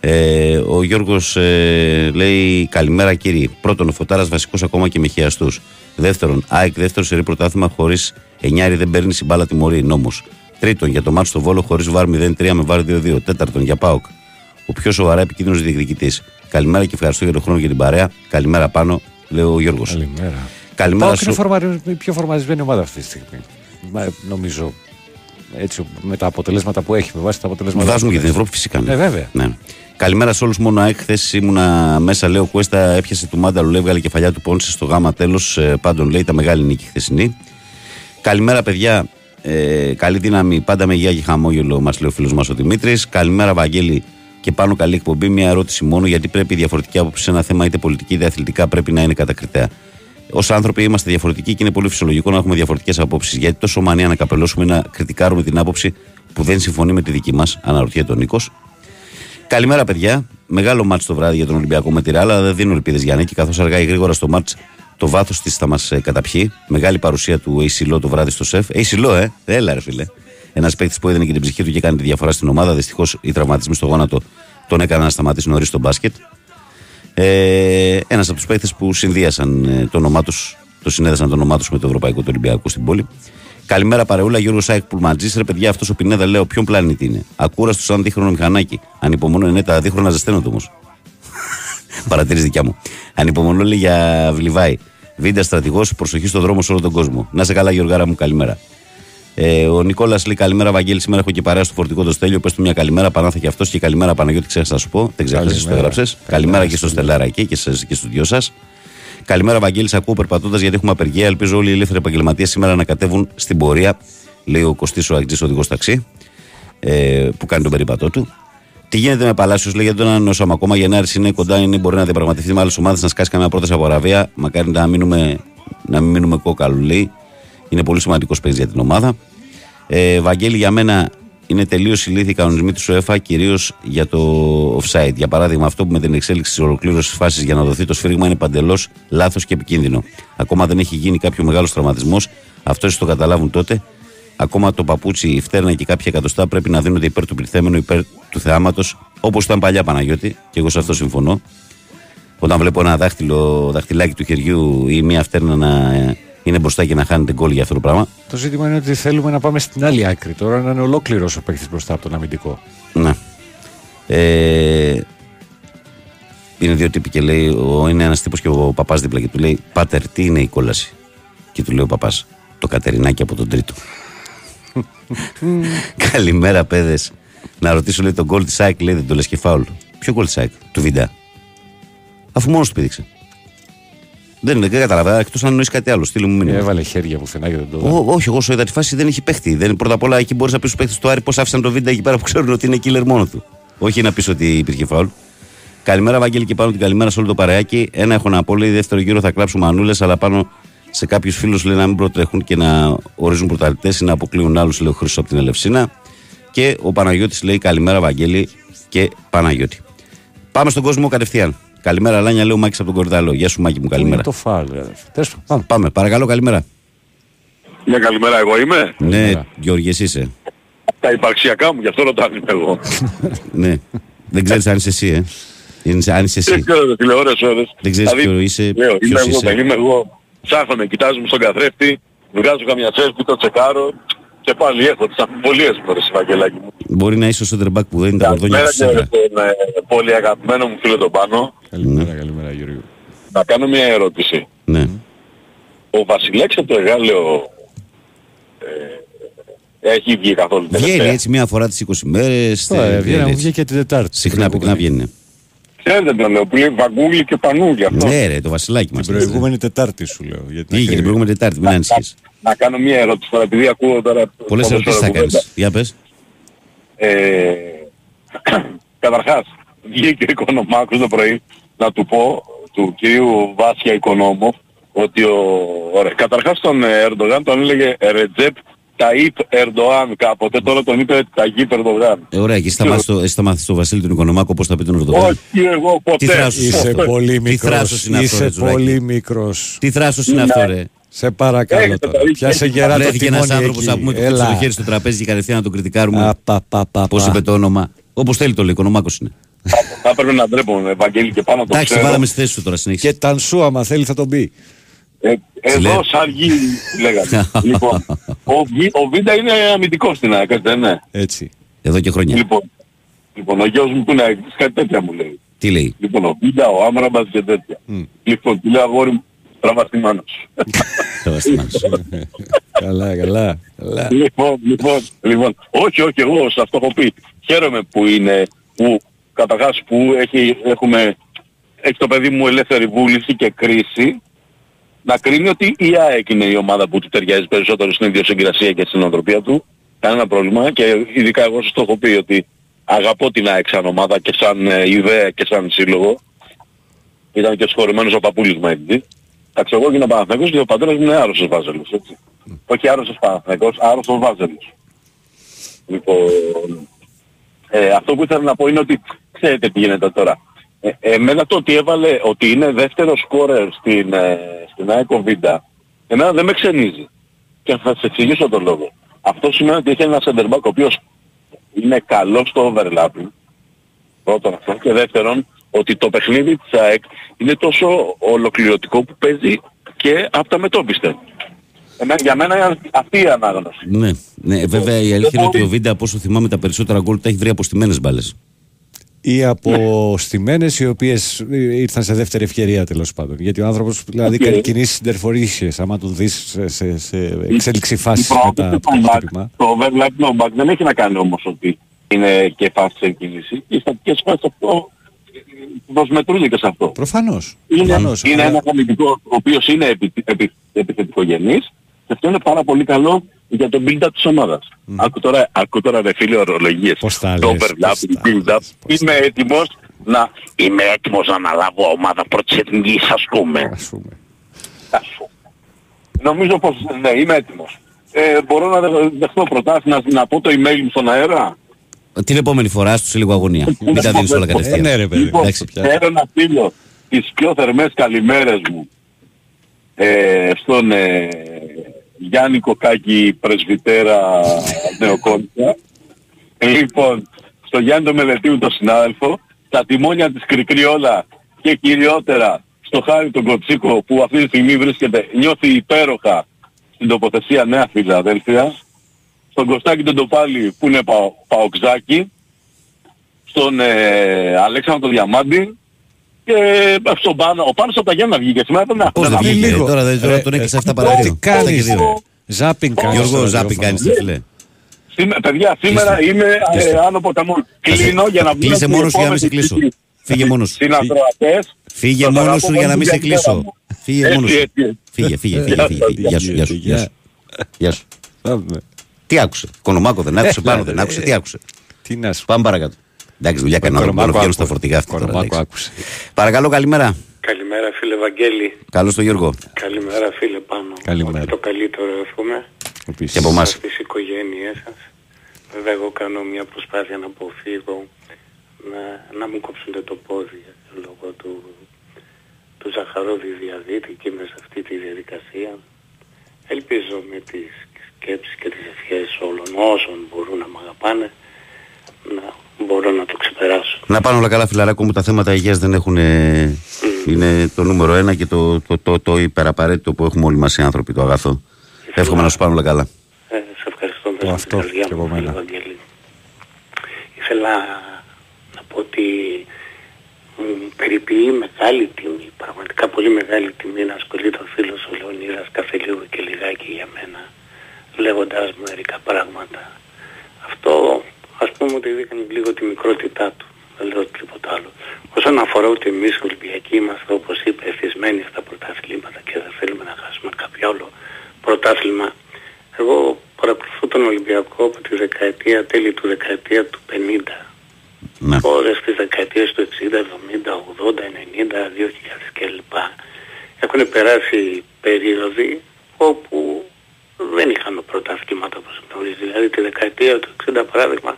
Ε, ο Γιώργος ε, λέει καλημέρα κύριε. Πρώτον, ο Φωτάρας βασικός ακόμα και με χιαστού. Δεύτερον, ΑΕΚ δεύτερο σερή πρωτάθλημα χωρίς εννιάρι δεν παίρνει συμπάλα τιμωρή νόμος. Τρίτον, για το μάτσο στο βόλο χωρίς βάρ 0-3 με βάρ 2-2. Τέταρτον, για ΠΑΟΚ. Ο πιο σοβαρά επικίνδυνος διεκδικητής. Καλημέρα και ευχαριστώ για τον χρόνο και την παρέα. Καλημέρα πάνω, λέει ο Γιώργος. Καλημέρα. Καλημέρα Πάω και είναι σου. φορμα- η πιο φορμαρισμένη ομάδα αυτή τη στιγμή. Μα, νομίζω. Έτσι, με τα αποτελέσματα που έχει, με βάση τα αποτελέσματα. Βάζουμε που για την έχει. Ευρώπη φυσικά. ναι. Ε, βέβαια. Ναι. Καλημέρα σε όλους. Μόνο ΑΕΚ. Χθες ήμουνα μέσα. Λέω Κουέστα έπιασε του Μάνταλου. Λέει έβγαλε κεφαλιά του Πόνσε στο γάμα τέλος. πάντων λέει τα μεγάλη νίκη χθεσινή. Καλημέρα, παιδιά. Ε, καλή δύναμη. Πάντα με υγεία και χαμόγελο, μας λέει ο φίλος μας ο Δημήτρης. Καλημέρα, Βαγγέλη. Και πάνω καλή εκπομπή. Μια ερώτηση μόνο. Γιατί πρέπει η διαφορετική άποψη σε ένα θέμα, είτε πολιτική είτε αθλητικά, πρέπει να είναι κατακριτέα. Ω άνθρωποι είμαστε διαφορετικοί και είναι πολύ φυσιολογικό να έχουμε διαφορετικές απόψεις. Γιατί τόσο μανία να καπελώσουμε ή να κριτικάρουμε την άποψη που δεν συμφωνεί με τη δική μας, αναρωτιέται ο Νίκος. Καλημέρα, παιδιά. Μεγάλο μάτς το βράδυ για τον Ολυμπιακό με τη Ρεάλ, αλλά δεν δίνω ελπίδες για νίκη, καθώς αργά ή γρήγορα στο μάτς το βάθος της θα μας καταπιεί. Μεγάλη παρουσία του Εισιλό το βράδυ στο σεφ. Εισιλό, ε, έλα, ρε φίλε. Ένας παίκτης που έδινε και την ψυχή του και κάνει τη διαφορά στην ομάδα. Δυστυχώς οι τραυματισμοί στο γόνατο τον έκαναν να σταματήσει νωρίς στο μπάσκετ. Ε, Ένας από τους παίκτες που συνδύασαν ε, το όνομά τους, το συνέδεσαν το όνομά τους με το Ευρωπαϊκό του Ολυμπιακού στην πόλη. Καλημέρα παρεούλα, Γιώργος Σάικ Πουλματζή. Ρε παιδιά, αυτός ο Πινέδα λέω ποιον πλανήτη είναι. Ακούραστος σαν δίχρονο μηχανάκι. Ανυπομονώ, ναι, τα δίχρονα ζεσταίνονται όμως. Παρατήρηση δικιά μου. Ανυπομονώ λέει για Βλιβάη. Βίντα στρατηγός, προσοχή στον δρόμο σε όλο τον κόσμο. Να σε καλά, Γιωργάρα μου, καλημέρα. Ε, ο Νικόλας λέει καλημέρα, Βαγγέλη. Σήμερα έχω και παρέα στο φορτικό το Στέλιο. Πες του μια καλημέρα, Πανάθα και αυτός και καλημέρα, Παναγιώτη. Ξέχασα να σου πω. Δεν ξέχασα, το Καλημέρα. έγραψε. Καλημέρα και στο Στελάρα εκεί και, σε, και στους δυο σας. Καλημέρα, Βαγγέλη. Σ' ακούω περπατώντας γιατί έχουμε απεργία. Ελπίζω όλοι οι ελεύθεροι επαγγελματίες σήμερα να κατέβουν στην πορεία. Λέει ο Κωστής ο Αγγλής οδηγός ταξί ε, που κάνει τον περίπατό του. Τι γίνεται με Παλάσιος, λέει γιατί δεν ανανεώσαμε ακόμα. Γενάρης είναι κοντά, είναι, μπορεί να διαπραγματευτεί με άλλες ομάδες να σκάσει καμιά πρόταση από Αραβία. Μακάρι να, μείνουμε, να μην μείνουμε κόκαλου, λέει. Είναι πολύ σημαντικός παίκτης για την ομάδα. Ε, Βαγγέλη, για μένα είναι τελείως ηλίθιοι οι κανονισμοί του ΣΟΕΦΑ, κυρίως για το offside. Για παράδειγμα, αυτό που με την εξέλιξη της ολοκλήρωσης φάσης για να δοθεί το σφύριγμα είναι παντελώς λάθος και επικίνδυνο. Ακόμα δεν έχει γίνει κάποιο μεγάλος τραυματισμός. Αυτό ίσω το καταλάβουν τότε. Ακόμα το παπούτσι, η φτέρνα και κάποια εκατοστά πρέπει να δίνονται υπέρ του πληθέμενου, υπέρ του θεάματος, όπως ήταν παλιά Παναγιώτη, και εγώ σε αυτό συμφωνώ. Όταν βλέπω ένα δάχτυλο, δαχτυλάκι του χεριού ή μία φτέρνα να ε, είναι μπροστά και να χάνεται γκολ για αυτό το πράγμα. Το ζήτημα είναι ότι θέλουμε να πάμε στην άλλη άκρη τώρα, να είναι ολόκληρος ο παίκτης μπροστά από τον αμυντικό. Ναι. Ε, είναι δύο τύποι και λέει: ο, Είναι ένας τύπος και ο παπάς δίπλα και του λέει: Πάτερ, τι είναι η κόλαση; Και του λέει ο παπάς: Το κατερινάκι από τον τρίτο. Καλημέρα, παιδες. Να ρωτήσω λέει τον γκολ της ΑΕΚ, λέει δεν το λες και φάουλ. Ποιο γκολ της ΑΕΚ, του Βίντα; Αφού μόνος του πήδηξε. Δεν, δεν κατάλαβα, εκτός αν εννοείς κάτι άλλο. Στείλε μου μήνυμα. Έβαλε χέρια που φαινάγει δεν το δω. Ω, όχι, εγώ σου είδα τη φάση δεν έχει παίχτη. Δεν, πρώτα απ' όλα εκεί μπορείς να πεις στους παίχτες του Άρη πώς άφησαν το βίντεο εκεί πέρα που ξέρουν ότι είναι killer μόνο του. Όχι να πεις ότι υπήρχε φάουλ. Καλημέρα, Βαγγέλη, και πάνω την καλημέρα σε όλο το παρεάκι. Ένα έχω να πω, λέει, δεύτερο γύρο θα κλάψουμε μανούλες, αλλά πάνω σε κάποιους φίλους λέει να μην προτρέχουν και να ορίζουν πρωταθλητές ή να αποκλείουν άλλους, λέει ο Χρυσό από την Ελευσίνα. Και ο Παναγιώτης λέει καλημέρα, Βαγγέλη και Παναγιώτη. Πάμε στον κόσμο κατευθείαν. Καλημέρα, Λάνια, λέει ο Μάκης από τον Κορδάλο. Γεια σου, Μάκη μου, καλημέρα. Είναι το φάουλ. ρε. Τέλος πάντων, πάμε. Πάμε, παρακαλώ, καλημέρα. Μια καλημέρα, εγώ είμαι. Ναι, Γιώργη, εσύ είσαι. Τα υπαρξιακά μου, γι' αυτό ρωτάνε εγώ. ναι. Δεν ξέρεις αν είσαι εσύ, ε. Είναι, αν είσαι Δεν εσύ. ξέρω, ρε φίλε, ώρες, ώρες. Δεν ξέρεις ποιο είσαι, Λέω, είμαι ποιος εγώ, είσαι. δεν είμαι εγώ. Ψάχνω, κοιτάζομαι στον καθρέφτη, βγάζω καμιά τσέσπη, το τσεκάρω και πάλι έχω τις αμφιβολίες μου, ρε Σιβαγγελάκη μου. Μπορεί να είσαι ο σέντερμπακ που δίνει τα κορδόνια Καλημέρα του και σήμερα. στον ε, πολύ αγαπημένο μου φίλο τον Πάνο. Καλημέρα, καλημέρα Γιώργο. Να κάνω μια ερώτηση. Ναι. Ο Βασιλέξ από το Εγάλεο ε, έχει βγει καθόλου Βγαίνει τελευταία; έτσι μία φορά τις 20 μέρες. Ωραία, τε- βγαίνει, βγαίνει μου βγήκε την Τετάρτη. Συχνά πυκνά βγαίνει. Ξέρετε τον λέω που λέει Βαγκούλη και Πανούλη αυτό. Ναι, ρε, το βασιλάκι Την μας. προηγούμενη Τετάρτη σου λέω. γιατί Τι είχε την προηγούμενη Τετάρτη, μην ανησυχείς. Να κάνω μια ερώτηση τώρα, επειδή ακούω τώρα... Πολλές ποδόσφαιρο ερωτήσεις θα κουβέντα. κάνεις. Για πες. Ε, καταρχάς, βγήκε ο Οικονομάκος το πρωί να του πω, του κυρίου Βάσια Οικονόμο, ότι ο... Ωραία, καταρχάς τον ε, Ερντογάν τον έλεγε Ρετζέπ Ταΐπ Ερντοάν κάποτε, τώρα τον είπε Ταγίπ Ερντογάν. Ε, ωραία, και εσύ θα μάθεις το- εσύ θα μάθεις το Βασίλη τον Οικονομάκο πώς θα πει τον Ερντογάν. Όχι εγώ ποτέ. Τι θράσος Είσαι αυτό. πολύ Τι θράσος μικρός. είναι αυτό, Είσαι ρε, Τζουράκη. πολύ μικρός. Τι θράσος είναι αυτό, ρε; Σε παρακαλώ Έχετε τώρα. τα δίκια. Πιάσε γερά το Βρέθηκε ένας τιμόνι άνθρωπος να πούμε εκεί. ότι χτύπησε το Έλα. χέρι στο τραπέζι και κατευθείαν να τον κριτικάρουμε. Α, πα, πα, πα, Πώς πα. είπε το όνομα. Όπως θέλει το λέει, Οικονομάκος είναι. Θα έπρεπε να ντρέπομαι, Ευαγγέλη, και πάνω το Εντάξει, ξέρω. βάλαμε στη θέση σου τώρα συνέχισε. Και Τανσού άμα θέλει θα τον πει. Ε, Λέει; εδώ σαργί λέγανε. λοιπόν, ο, Βι- ο Βίντα είναι αμυντικός στην ΑΕΚ, έτσι δεν είναι; Έτσι. Εδώ και χρόνια. Λοιπόν, λοιπόν, ο γιος μου που είναι ΑΕΚ, κάτι τέτοια μου λέει. Τι λέει; Λοιπόν, ο Βίντα, ο Άμραμπας και τέτοια. Λοιπόν, του λέω αγόρι μου, τραβά τη μάνα σου. Θα βαστιμάς. Καλά, καλά. καλά. λοιπόν, λοιπόν, λοιπόν, όχι, όχι, εγώ σε αυτό έχω πει. Χαίρομαι που είναι, που καταρχάς που έχει, έχουμε, έχει το παιδί μου ελεύθερη βούληση και κρίση να κρίνει ότι η ΑΕΚ είναι η ομάδα που του ταιριάζει περισσότερο στην ιδιοσυγκρασία και στην οτροπία του. Κανένα πρόβλημα και ειδικά εγώ σας το έχω πει ότι αγαπώ την ΑΕΚ σαν ομάδα και σαν ε, ιδέα και σαν σύλλογο. Ήταν και συγχωρημένος ο παππούλης μου έτσι. Εντάξει, εγώ γίνω Παναθηναϊκός και ο πατέρας μου είναι άρρωστος Βάζελος, έτσι. Όχι άρρωστος Παναθηναϊκός, άρρωστος Βάζελος. Λοιπόν, ε, αυτό που ήθελα να πω είναι ότι ξέρετε τι γίνεται τώρα. Ε, εμένα το ότι έβαλε, ότι είναι δεύτερος σκόρερ στην, ε, στην ΑΕΚ ο Βίντα, εμένα δεν με ξενίζει. Και θα σας εξηγήσω τον λόγο. Αυτό σημαίνει ότι έχει ένα center back ο οποίος είναι καλός στο overlapping. Πρώτον αυτό. Και δεύτερον, ότι το παιχνίδι της ΑΕΚ είναι τόσο ολοκληρωτικό που παίζει και από τα μετώπιστε. Εμένα, για μένα είναι αυτή η ανάγνωση. Ναι, ναι, βέβαια η αλήθεια είναι ότι ο Βίντα, από όσο θυμάμαι, τα περισσότερα γκολ τα έχει βρει από στιμένες μπάλες. Ή από στημένες οι οποίες ήρθαν σε δεύτερη ευκαιρία τέλος πάντων. Γιατί ο άνθρωπος δηλαδή Οκ. κάνει κινήσεις σεντερφορίσιες άμα του δεις σε, σε, σε εξέλιξη φάσης Η μετά πρόκληση από του το back, χτύπημα. Το overlap no back δεν έχει να κάνει όμως ότι είναι και φάση σε κίνηση. Οι στατικές φάσεις αυτό προσμετρούνται και σε αυτό. Προφανώς. Είναι, Προφανώς. είναι Αλλά- ένα αμυντικό ο οποίος είναι επι, επι, επιθετικογενής και αυτό είναι πάρα πολύ καλό για τον build-up της ομάδας. Άκου τώρα, άκου τώρα ρε φίλε ορολογίες. Πώς τα το λες, overlap, πώς τα build-up. λες, πώς Είμαι έτοιμος να... Είμαι έτοιμος να αναλάβω ομάδα πρώτης εθνικής ας πούμε. Ας πούμε. Ας πούμε. Νομίζω πως ναι, είμαι έτοιμος. Ε, μπορώ να δεχ- δεχτώ προτάσεις να, να πω το email μου στον αέρα. Την επόμενη φορά σου σε λίγο αγωνία. Μην τα δίνεις όλα Ε, ναι κατευθείαν. ρε παιδί. Λοιπόν, εντάξει, πια. θέλω να στείλω τις πιο θερμές καλημέρες μου ε, στον ε, Γιάννη Κοκάκη Πρεσβυτέρα Νεοκόνικα. Λοιπόν, στο Γιάννη το Μελετίου τον συνάδελφο, τα τιμόνια της Κρικριόλα και κυριότερα στο Χάρη τον Κοτσίκο που αυτή τη στιγμή βρίσκεται, νιώθει υπέροχα στην τοποθεσία Νέα Φιλαδέλφια, στον Κωστάκη τον Τοπάλη που είναι παο, παοξάκι, στον ε, Αλέξανδρο τον Διαμάντη και ε, στον Πάνο. Ο Πάνος από τα Γιάννα βγήκε σήμερα. Δεν Πώς δεν δεν βγήκε, λίγο. τώρα, δεν- τώρα Ρε, τον ε, έκλεισε 7 τι παρά δύο. κάνεις, Αυτά και δύο. Ζάπινγκ κάνεις. Γιώργο, στο ζάπι ραδιόφωνο. κάνεις, ρε φίλε. Σήμε- παιδιά, σήμερα είμαι ε, άνω ποταμών. Κλείνω για να βγω Κλείσε στην μόνος σου για να μην σε επόμενη κλείσω. συζήτηση. Φύγε μόνος σου. Συνακροατές. Φύγε σας μόνος αγαπώ σου για να πολύ μην σε την μέρα κλείσω. μου. Φύγε Έτσι, μόνος σου. έτσι. Φύγε, φύγε, φύγε. Γεια φύγε. σας, Γεια σου, γεια σου, γεια σου. Γεια σου. Τι άκουσε; Κονομάκο δεν άκουσε, πάνω δεν άκουσε. Τι άκουσε; Τι να σου Πάμε παρακάτω. Εντάξει, δουλειά κάνω. Δεν μπορώ να Κονομάκο βγαίνω στα άκουε. φορτηγά αυτή τώρα. Κονομάκο λέξη. άκουσε. Παρακαλώ, καλημέρα. Καλημέρα φίλε Βαγγέλη. Καλώς το Γιώργο. Καλημέρα φίλε Πάνο. Καλημέρα. Ό,τι το καλύτερο εύχομαι. Επίσης. Και από εμάς. Στις οικογένειές σας. Βέβαια εγώ κάνω μια προσπάθεια να αποφύγω να, να μου κόψουν το πόδι λόγω του, του ζαχαρόδι διαδίτη και είμαι σε αυτή τη διαδικασία. Ελπίζω με τις σκέψεις και τις ευχές όλων όσων μπορούν να μ' αγαπάνε να μπορώ να το ξεπεράσω. Να πάνε όλα καλά, φιλαράκο μου. Τα θέματα υγείας δεν έχουν. ε, Είναι το νούμερο ένα και το, το, το, το υπεραπαραίτητο που έχουμε όλοι μας οι άνθρωποι, το αγαθό. Εύχομαι να σου πάνε όλα καλά. Ε, σε ευχαριστώ Το μέσα από αυτό την καρδιά και μου, από φίλε μένα. Βαγγέλη. Ήθελα να πω ότι μου περιποιεί μεγάλη τιμή, πραγματικά πολύ μεγάλη τιμή να ασχολείται ο φίλος ο Λεωνίδας κάθε λίγο και λιγάκι για μένα, λέγοντας μου μερικά πράγματα. Αυτό ας πούμε ότι δείχνει λίγο τη μικρότητά του, δεν λέω τίποτα άλλο. Όσον αφορά ότι εμείς Ολυμπιακοί είμαστε, όπως είπε, εθισμένοι στα πρωταθλήματα και δεν θέλουμε να χάσουμε κάποιο άλλο πρωτάθλημα, εγώ παρακολουθώ τον Ολυμπιακό από τη δεκαετία, τέλη του δεκαετία του 50. Ναι. Όλες τις δεκαετίες του 60, 70, 80, 90, 2000 κλπ. Έχουν περάσει περίοδοι όπου δεν είχαμε πρωταθλήματα όπως γνωρίζει. Δηλαδή τη δεκαετία του 60 παράδειγμα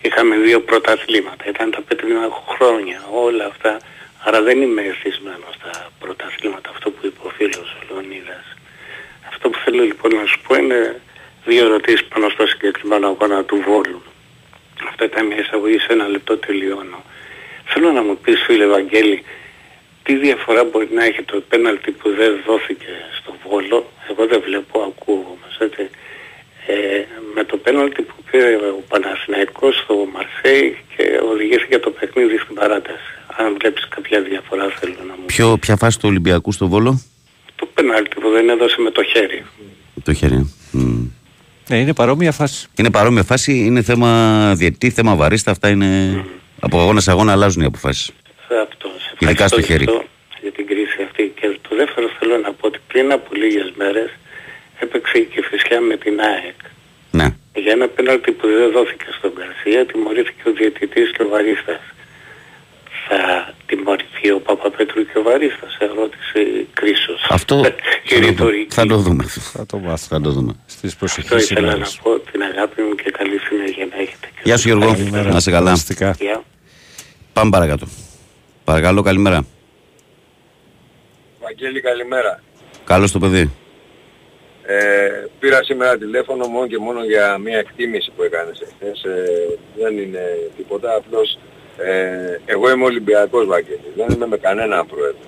είχαμε δύο πρωταθλήματα. Ήταν τα πέτρινα χρόνια, όλα αυτά. Άρα δεν είμαι εθισμένος στα πρωταθλήματα, αυτό που είπε ο φίλος ο Λεωνίδας. Αυτό που θέλω λοιπόν να σου πω είναι δύο ερωτήσεις πάνω στο συγκεκριμένο αγώνα του Βόλου. Αυτό ήταν μια εισαγωγή σε ένα λεπτό τελειώνω. Θέλω να μου πεις φίλε Βαγγέλη, τι διαφορά μπορεί να έχει το πέναλτι που δεν δόθηκε στο Βόλο, εγώ δεν βλέπω, ακούω όμως, έτσι, ε, με το πέναλτι που πήρε ο Παναθηναϊκός στο Μαρσέη και οδηγήθηκε το παιχνίδι στην παράταση. Αν βλέπεις κάποια διαφορά θέλω να μου Ποιο, ποια φάση του Ολυμπιακού στο Βόλο, το πέναλτι που δεν έδωσε με το χέρι. το χέρι. Μμ. Ναι, είναι παρόμοια φάση. Είναι παρόμοια φάση, είναι θέμα διετή, θέμα βαρίστα. Αυτά είναι. Από αγώνας σε αγώνα αλλάζουν οι αποφάσεις. Σε αυτό. Σε Ειδικά στο ευχαριστώ χέρι. γι' αυτό, Για την κρίση αυτή. Και το δεύτερο θέλω να πω ότι πριν από λίγες μέρες έπαιξε η Κηφισιά με την ΑΕΚ. Ναι. Για ένα πέναλτι που δεν δόθηκε στον Γκαρσία τιμωρήθηκε ο διαιτητής και ο Βαρίστας. Θα τιμωρηθεί ο Παπαπέτρου και ο Βαρίστας, ερώτησε η Κρίσος. Αυτό η θα το, δούμε. ρητορική. θα το δούμε. Θα το μάθω. Θα το δούμε. Στις Αυτό προσεχείς ήθελα να ημέρες. πω την αγάπη μου και καλή συνέχεια να έχετε. Γεια σου Γιώργο, Καλημέρα. να είσαι καλά. Περαστικά. Γεια. Πάμε παρακάτω. Παρακαλώ, καλημέρα. Βαγγέλη καλημέρα. Καλώς το παιδί. Ε, πήρα σήμερα τηλέφωνο μόνο και μόνο για μια εκτίμηση που έκανες εχθές. Ε, δεν είναι τίποτα, απλώς ε, εγώ είμαι Ολυμπιακός Βαγγέλη, δεν είμαι με κανέναν πρόεδρο.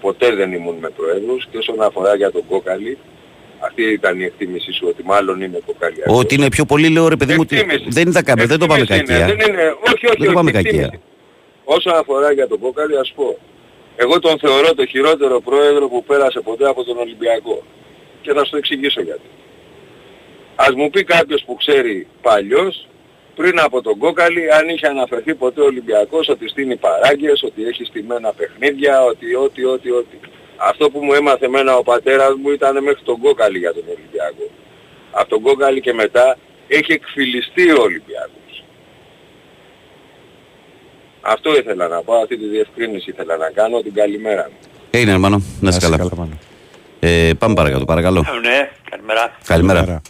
Ποτέ δεν ήμουν με πρόεδρους και όσον αφορά για τον Κόκαλη, αυτή ήταν η εκτίμησή σου ότι μάλλον είναι κοκαλιακός. Ότι είναι πιο πολύ, λέω ρε παιδί μου, ότι Εκτίμηση. δεν, τα, κάμε, δεν το πάμε Εκτίμηση είναι, κακία. Δεν είναι, όχι, όχι, Δεν το πάμε όχι, εκτίμηση. κακία. Όσον αφορά για τον Κόκαλη, ας πω, εγώ τον θεωρώ το χειρότερο πρόεδρο που πέρασε ποτέ από τον Ολυμπιακό. Και θα σου το εξηγήσω γιατί. Ας μου πει κάποιος που ξέρει παλιός, πριν από τον Κόκαλη, αν είχε αναφερθεί ποτέ ο Ολυμπιακός ότι στείνει παράγκες, ότι έχει στημένα παιχνίδια, ότι ό,τι, ό,τι, ό,τι. Αυτό που μου έμαθε εμένα ο πατέρας μου ήταν μέχρι τον Κόκαλη για τον Ολυμπιακό. Από τον Κόκαλη και μετά έχει εκφυλιστεί ο Ολυμπιακός. Αυτό ήθελα να πω, αυτή τη διευκρίνηση ήθελα να κάνω, την καλημέρα μου. Έγινε, hermano, να είσαι καλά. Ε, πάμε παρακάτω, παρακαλώ. Ναι, καλημέρα. Καλημέρα.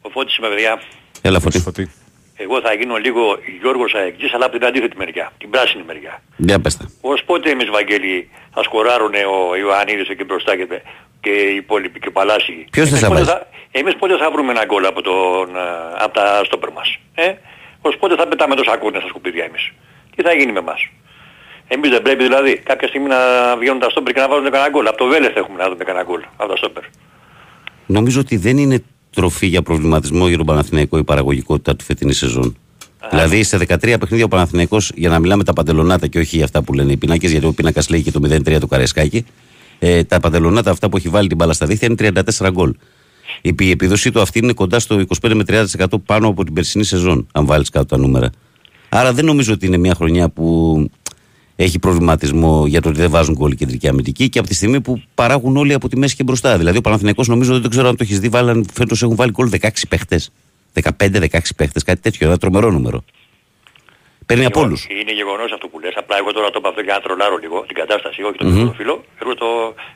Ο Φώτης είμαι παιδιά. Έλα, φωτή. Εγώ θα γίνω λίγο Γιώργος Αεκτής αλλά από την αντίθετη μεριά, την πράσινη μεριά. Για πες τα. Ως πότε εμείς Βαγγέλη θα σκοράρουνε ο Ιωαννίδης εκεί μπροστά και, και οι υπόλοιποι και ο Παλάσιοι; Ποιος Εμείς θες να πότε βάζει; θα- Εμείς πότε θα βρούμε ένα γκολ από, τον, ε, από τα στόπερ μας. Ε; Ως πότε θα πετάμε το σακούνι στα σκουπίδια εμείς; Τι θα γίνει με εμάς. Εμείς δεν πρέπει δηλαδή κάποια στιγμή να βγαίνουν τα στόπερ και να βάζουν κανένα γκολ. Από το Βέλεθ έχουμε να δούμε κανένα γκολ από τα στόπερ. Νομίζω ότι δεν είναι τροφή για προβληματισμό για τον Παναθηναϊκό η παραγωγικότητα του φετινή σεζόν. Δηλαδή σε 13 παιχνίδια ο Παναθηναϊκός, για να μιλάμε τα παντελονάτα και όχι για αυτά που λένε οι πινάκες, γιατί ο πίνακα λέει και το 0-3 του Καρεσκάκη, ε, τα παντελονάτα αυτά που έχει βάλει την μπάλα στα δίχτυα είναι 34 γκολ. Η, η επίδοσή του αυτή είναι κοντά στο 25 με 30% πάνω από την περσινή σεζόν, αν βάλεις κάτω τα νούμερα. Άρα δεν νομίζω ότι είναι μια χρονιά που έχει προβληματισμό για το ότι δεν βάζουν γκολ η κεντρική αμυντική και από τη στιγμή που παράγουν όλοι από τη μέση και μπροστά. Δηλαδή ο Παναθηναϊκός νομίζω δεν το ξέρω αν το έχεις δει, βάλαν φέτος έχουν βάλει γκολ 16 παίχτες. 15-16 παίχτες, κάτι τέτοιο, ένα τρομερό νούμερο. Παίρνει από όλους. Είναι γεγονός αυτό που λες. Απλά εγώ τώρα το είπα αυτό για να τρολάρω λίγο την κατάσταση, όχι τον Μμμ. mm φίλο. Εγώ, το,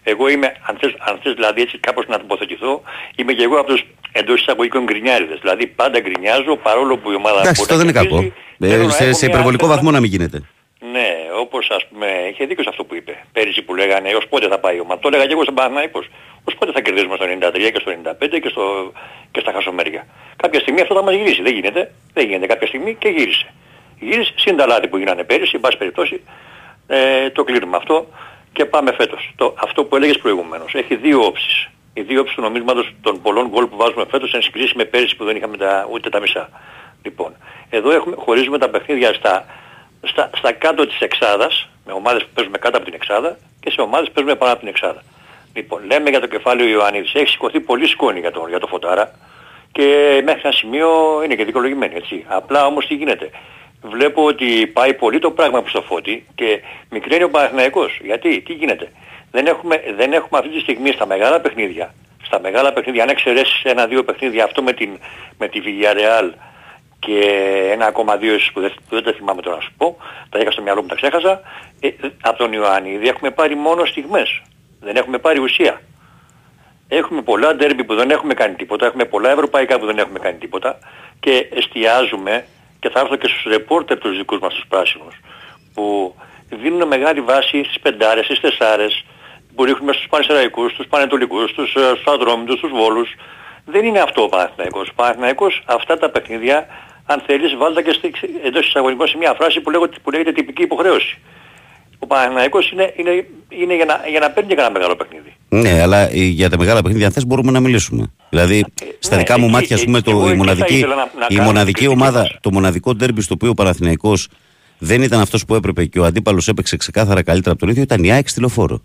εγώ είμαι, αν θες, αν θες δηλαδή έτσι κάπως να τοποθετηθώ, είμαι και εγώ από τους εντός εισαγωγικών γκρινιάριδες. Δηλαδή πάντα γκρινιάζω παρόλο που η ομάδα Εντάξει, μπορεί αυτό να δεν είναι κακό. κερδίζει, θέλω Ε, να σε, έχω σε μια- υπερβολικό βαθμό να μην γίνεται. Ναι, όπως ας πούμε, είχε δίκιο σε αυτό που είπε. Πέρυσι που λέγανε ως πότε θα πάει η ομάδα. Το έλεγα και εγώ στον Παναθηναϊκός. Ως πότε θα κερδίσουμε στο 93 και στο 95 και, στο, και στα χασομέρια. Κάποια στιγμή αυτό θα μας γυρίσει. Δεν γίνεται. Δεν γίνεται κάποια στιγμή και γύρισε. Γύρισε συν τα λάθη που γίνανε πέρυσι, εν πάση περιπτώσει, ε, το κλείνουμε αυτό και πάμε φέτος. Το, αυτό που έλεγες προηγουμένως έχει δύο όψεις. Οι δύο όψεις του νομίσματος των πολλών γκολ που βάζουμε φέτος εν συγκρίση με πέρυσι που δεν είχαμε τα, ούτε τα μισά. Λοιπόν, εδώ έχουμε, χωρίζουμε τα παιχνίδια στα, στα, στα κάτω της εξάδας, με ομάδες που παίζουμε κάτω από την εξάδα και σε ομάδες που παίζουμε πάνω από την εξάδα. Λοιπόν, λέμε για το κεφάλαιο Ιωαννίδης. Έχει σηκωθεί πολύ σκόνη για τον, για το Φωτάρα και μέχρι ένα σημείο είναι και δικολογημένη, έτσι. Απλά όμως τι γίνεται. Βλέπω ότι πάει πολύ το πράγμα προς το φώτι και μικραίνει ο Παναθηναϊκός. Γιατί, τι γίνεται. Δεν έχουμε, δεν έχουμε αυτή τη στιγμή στα μεγάλα παιχνίδια, στα μεγάλα παιχνίδια, αν εξαιρέσεις ένα-δύο παιχνίδια, αυτό με, την, με τη Villarreal και ένα ακόμα δύο ίσως που δεν, που δεν τα θυμάμαι τώρα να σου πω, τα είχα στο μυαλό μου, τα ξέχασα, ε, από τον Ιωαννίδη έχουμε πάρει μόνο στιγμές. Δεν έχουμε πάρει ουσία. Έχουμε πολλά ντέρμπι που δεν έχουμε κάνει τίποτα, έχουμε πολλά ευρωπαϊκά που δεν έχουμε κάνει τίποτα και εστιάζουμε και θα έρθω και στους ρεπόρτερ τους δικούς μας τους πράσινους που δίνουν μεγάλη βάση στις πεντάρες, στις τεσσάρες που ρίχνουμε στους πανεσαιραϊκούς, στους πανετολικούς, στους, ε, στους αδρόμητους, στους βόλους. Δεν είναι αυτό ο Παναθηναϊκός. Ο Παναθηναϊκός αυτά τα παιχνίδια αν θέλεις βάλτε και στη- εντός εισαγωγικών σε μια φράση που, λέγω, που λέγεται τυπική υποχρέωση. Ο Παναθηναϊκός είναι, είναι, είναι για, να, για να παίρνει και κανένα μεγάλο παιχνίδι. Ναι, αλλά ε, για τα μεγάλα παιχνίδια, αν θες, μπορούμε να μιλήσουμε. Δηλαδή, στα ναι, δικά μου εκεί- μάτια, ας πούμε, εκεί- το, εγώ η εκεί θα μοναδική, ήθελα να- να η κάνω μοναδική την κριτική ομάδα, το μοναδικό ντέρμπι στο οποίο ο Παναθηναϊκός δεν ήταν αυτός που έπρεπε και ο αντίπαλος έπαιξε ξεκάθαρα καλύτερα από τον ίδιο, ήταν η ΑΕΚ στη Λεωφόρο.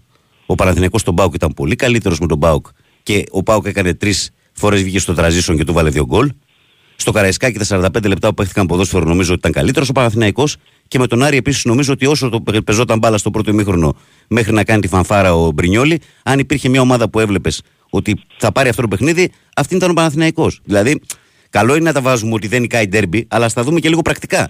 Ο Παναθηναϊκός στον Μπάουκ ήταν πολύ καλύτερος με τον Μπάουκ και ο Μπάουκ έκανε τρεις φορές βγήκε στο τραζίσον και του βάλε δύο γκολ. Στο Καραϊσκάκι τα 45 λεπτά που παίχτηκαν ποδόσφαιρο νομίζω ότι ήταν καλύτερος ο Παναθηναϊκός και με τον Άρη επίσης νομίζω ότι όσο το πε- πεζόταν μπάλα στο πρώτο ημίχρονο μέχρι να κάνει τη φανφάρα ο Μπρινιόλη, αν υπήρχε μια ομάδα που έβλεπες ότι θα πάρει αυτό το παιχνίδι, αυτή ήταν ο Παναθηναϊκός. Δηλαδή, καλό είναι να τα βάζουμε ότι δεν νικάει ντέρμπι, αλλά ας τα δούμε και λίγο πρακτικά.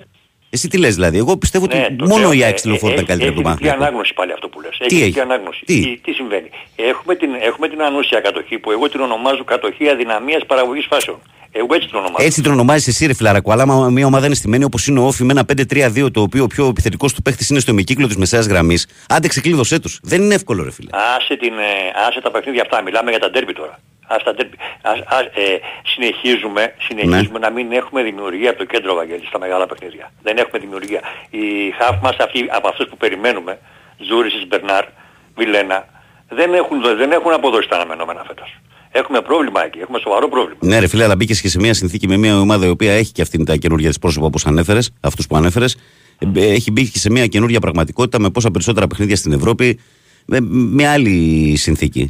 Εσύ τι λες δηλαδή, εγώ πιστεύω Ναι, ότι το μόνο λέω, η ε, ΑΕΚ στη Λεωφόρο ε, ήταν καλύτερη από τον Έχει διπλή Παναθηναϊκό. ανάγνωση πάλι αυτό που λες. Τι έχει; διπλή ανάγνωση. Τι; Τι, τι συμβαίνει; Έχουμε την, έχουμε την ανούσια κατοχή που εγώ την ονομάζω κατοχή αδυναμίας παραγωγής φάσεων. Εγώ έτσι την ονομάζω. Έτσι τον ονομάζεις εσύ, ρε φιλαρακό. Αλλά άμα μια ομάδα είναι στημένη όπως είναι ο Όφη με ένα 5-3-2, το οποίο ο πιο επιθετικός του παίχτης είναι στο ημικύκλο της μεσαίας γραμμής, άντε ξεκλείδωσέ τους. Δεν είναι εύκολο, ρε φίλε. Άσε, την, ε, άσε τα παιχνίδια αυτά. Μιλάμε για τα ντέρμπι τώρα. Άσε τα ντέρμπι. Ας, ας, ε, συνεχίζουμε, συνεχίζουμε να μην έχουμε δημιουργία από το κέντρο Βαγγέλη στα μεγάλα παιχνίδια. Δεν έχουμε δημιουργία. Οι χαφ μας αυτοί, από αυτούς που περιμένουμε, Ζούρισης, Μπερνάρ, Βιλένα, δεν έχουν, δεν έχουν αποδώσει τα αναμενόμενα φέτος. Έχουμε πρόβλημα εκεί, έχουμε σοβαρό πρόβλημα. Ναι, ρε φίλε, αλλά μπήκες και σε μια συνθήκη με μια ομάδα η οποία έχει και αυτήν τα καινούργια της πρόσωπα όπως ανέφερες, αυτούς που ανέφερες. Έχει μπει και σε μια καινούργια πραγματικότητα με πόσα περισσότερα παιχνίδια στην Ευρώπη, με, με άλλη συνθήκη.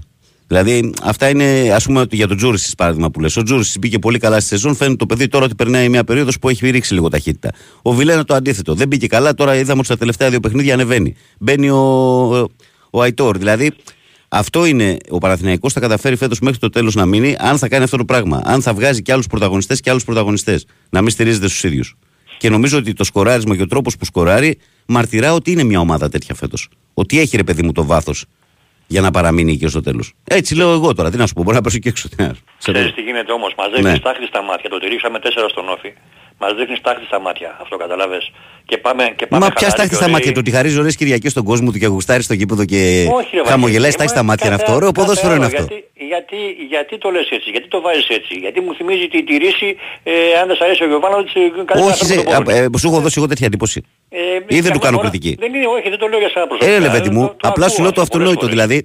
Δηλαδή, αυτά είναι, ας πούμε, ότι για τον Τζούρισι, παράδειγμα που λες. Ο Τζούρισι μπήκε πολύ καλά στη σεζόν. Φαίνεται το παιδί τώρα ότι περνάει μια περίοδος που έχει ρίξει λίγο ταχύτητα. Ο Βιλένα το αντίθετο. Δεν μπήκε καλά, τώρα είδαμε ότι στα τελευταία δύο παιχνίδια ανεβαίνει. Μπαίνει ο, ο Αϊτόρ. Δηλαδή, αυτό είναι ο Παναθηναϊκός θα καταφέρει φέτος μέχρι το τέλος να μείνει, αν θα κάνει αυτό το πράγμα. Αν θα βγάζει και άλλους πρωταγωνιστές και άλλους πρωταγωνιστές. Να μην στηρίζεται στους ίδιους. Και νομίζω ότι το σκοράρισμα και ο τρόπος που σκοράρει μαρτυρά ότι είναι μια ομάδα τέτοια φέτος. Ότι έχει ρε παιδί μου το βάθος για να παραμείνει εκεί στο τέλος. Έτσι λέω εγώ τώρα. Τι να σου πω, μπορεί να πέσω και έξω. Τι να- σε Ξέρεις τι γίνεται όμως, μας δείχνει Ναι. στάχτη στα μάτια, το τηρήξαμε 4 στον Όφη, μας δείχνεις στάχτη στα μάτια, αυτό καταλάβες. Και πάμε, και πάμε Μα πια χαλαροί στάχτη και στα ωραίοι. μάτια του ότι χαρίζει ωραίε Κυριακές στον κόσμο του και γουστάρεις στο γήπεδο και Όχι, ρε, χαμογελάει Βαγγέλη, στάχτη στα μα μάτια είναι κάθε- αυτό. Ωραίο κάθε ποδόσφαιρο είναι άλλο. αυτό. Γιατί, γιατί, γιατί το λες έτσι, γιατί το βάζεις έτσι, γιατί μου θυμίζει τη, τη ρίση, ε, αν δεν σ' αρέσει ο Γιωβάνοβιτς, ε, κάνεις Όχι, ένα σε, άνθρωπο το α, ε, σου έχω δώσει εγώ τέτοια εντύπωση. Ε, Ή δεν του καμιά κάνω φορά- κριτική. Δεν είναι, όχι, δεν το λέω για σένα προσωπικά. Ε, ρε παιδί ε, μου, το- το απλά σου ακούω λέω το αυτό πολλές αυτονόητο. φορές. Δηλαδή,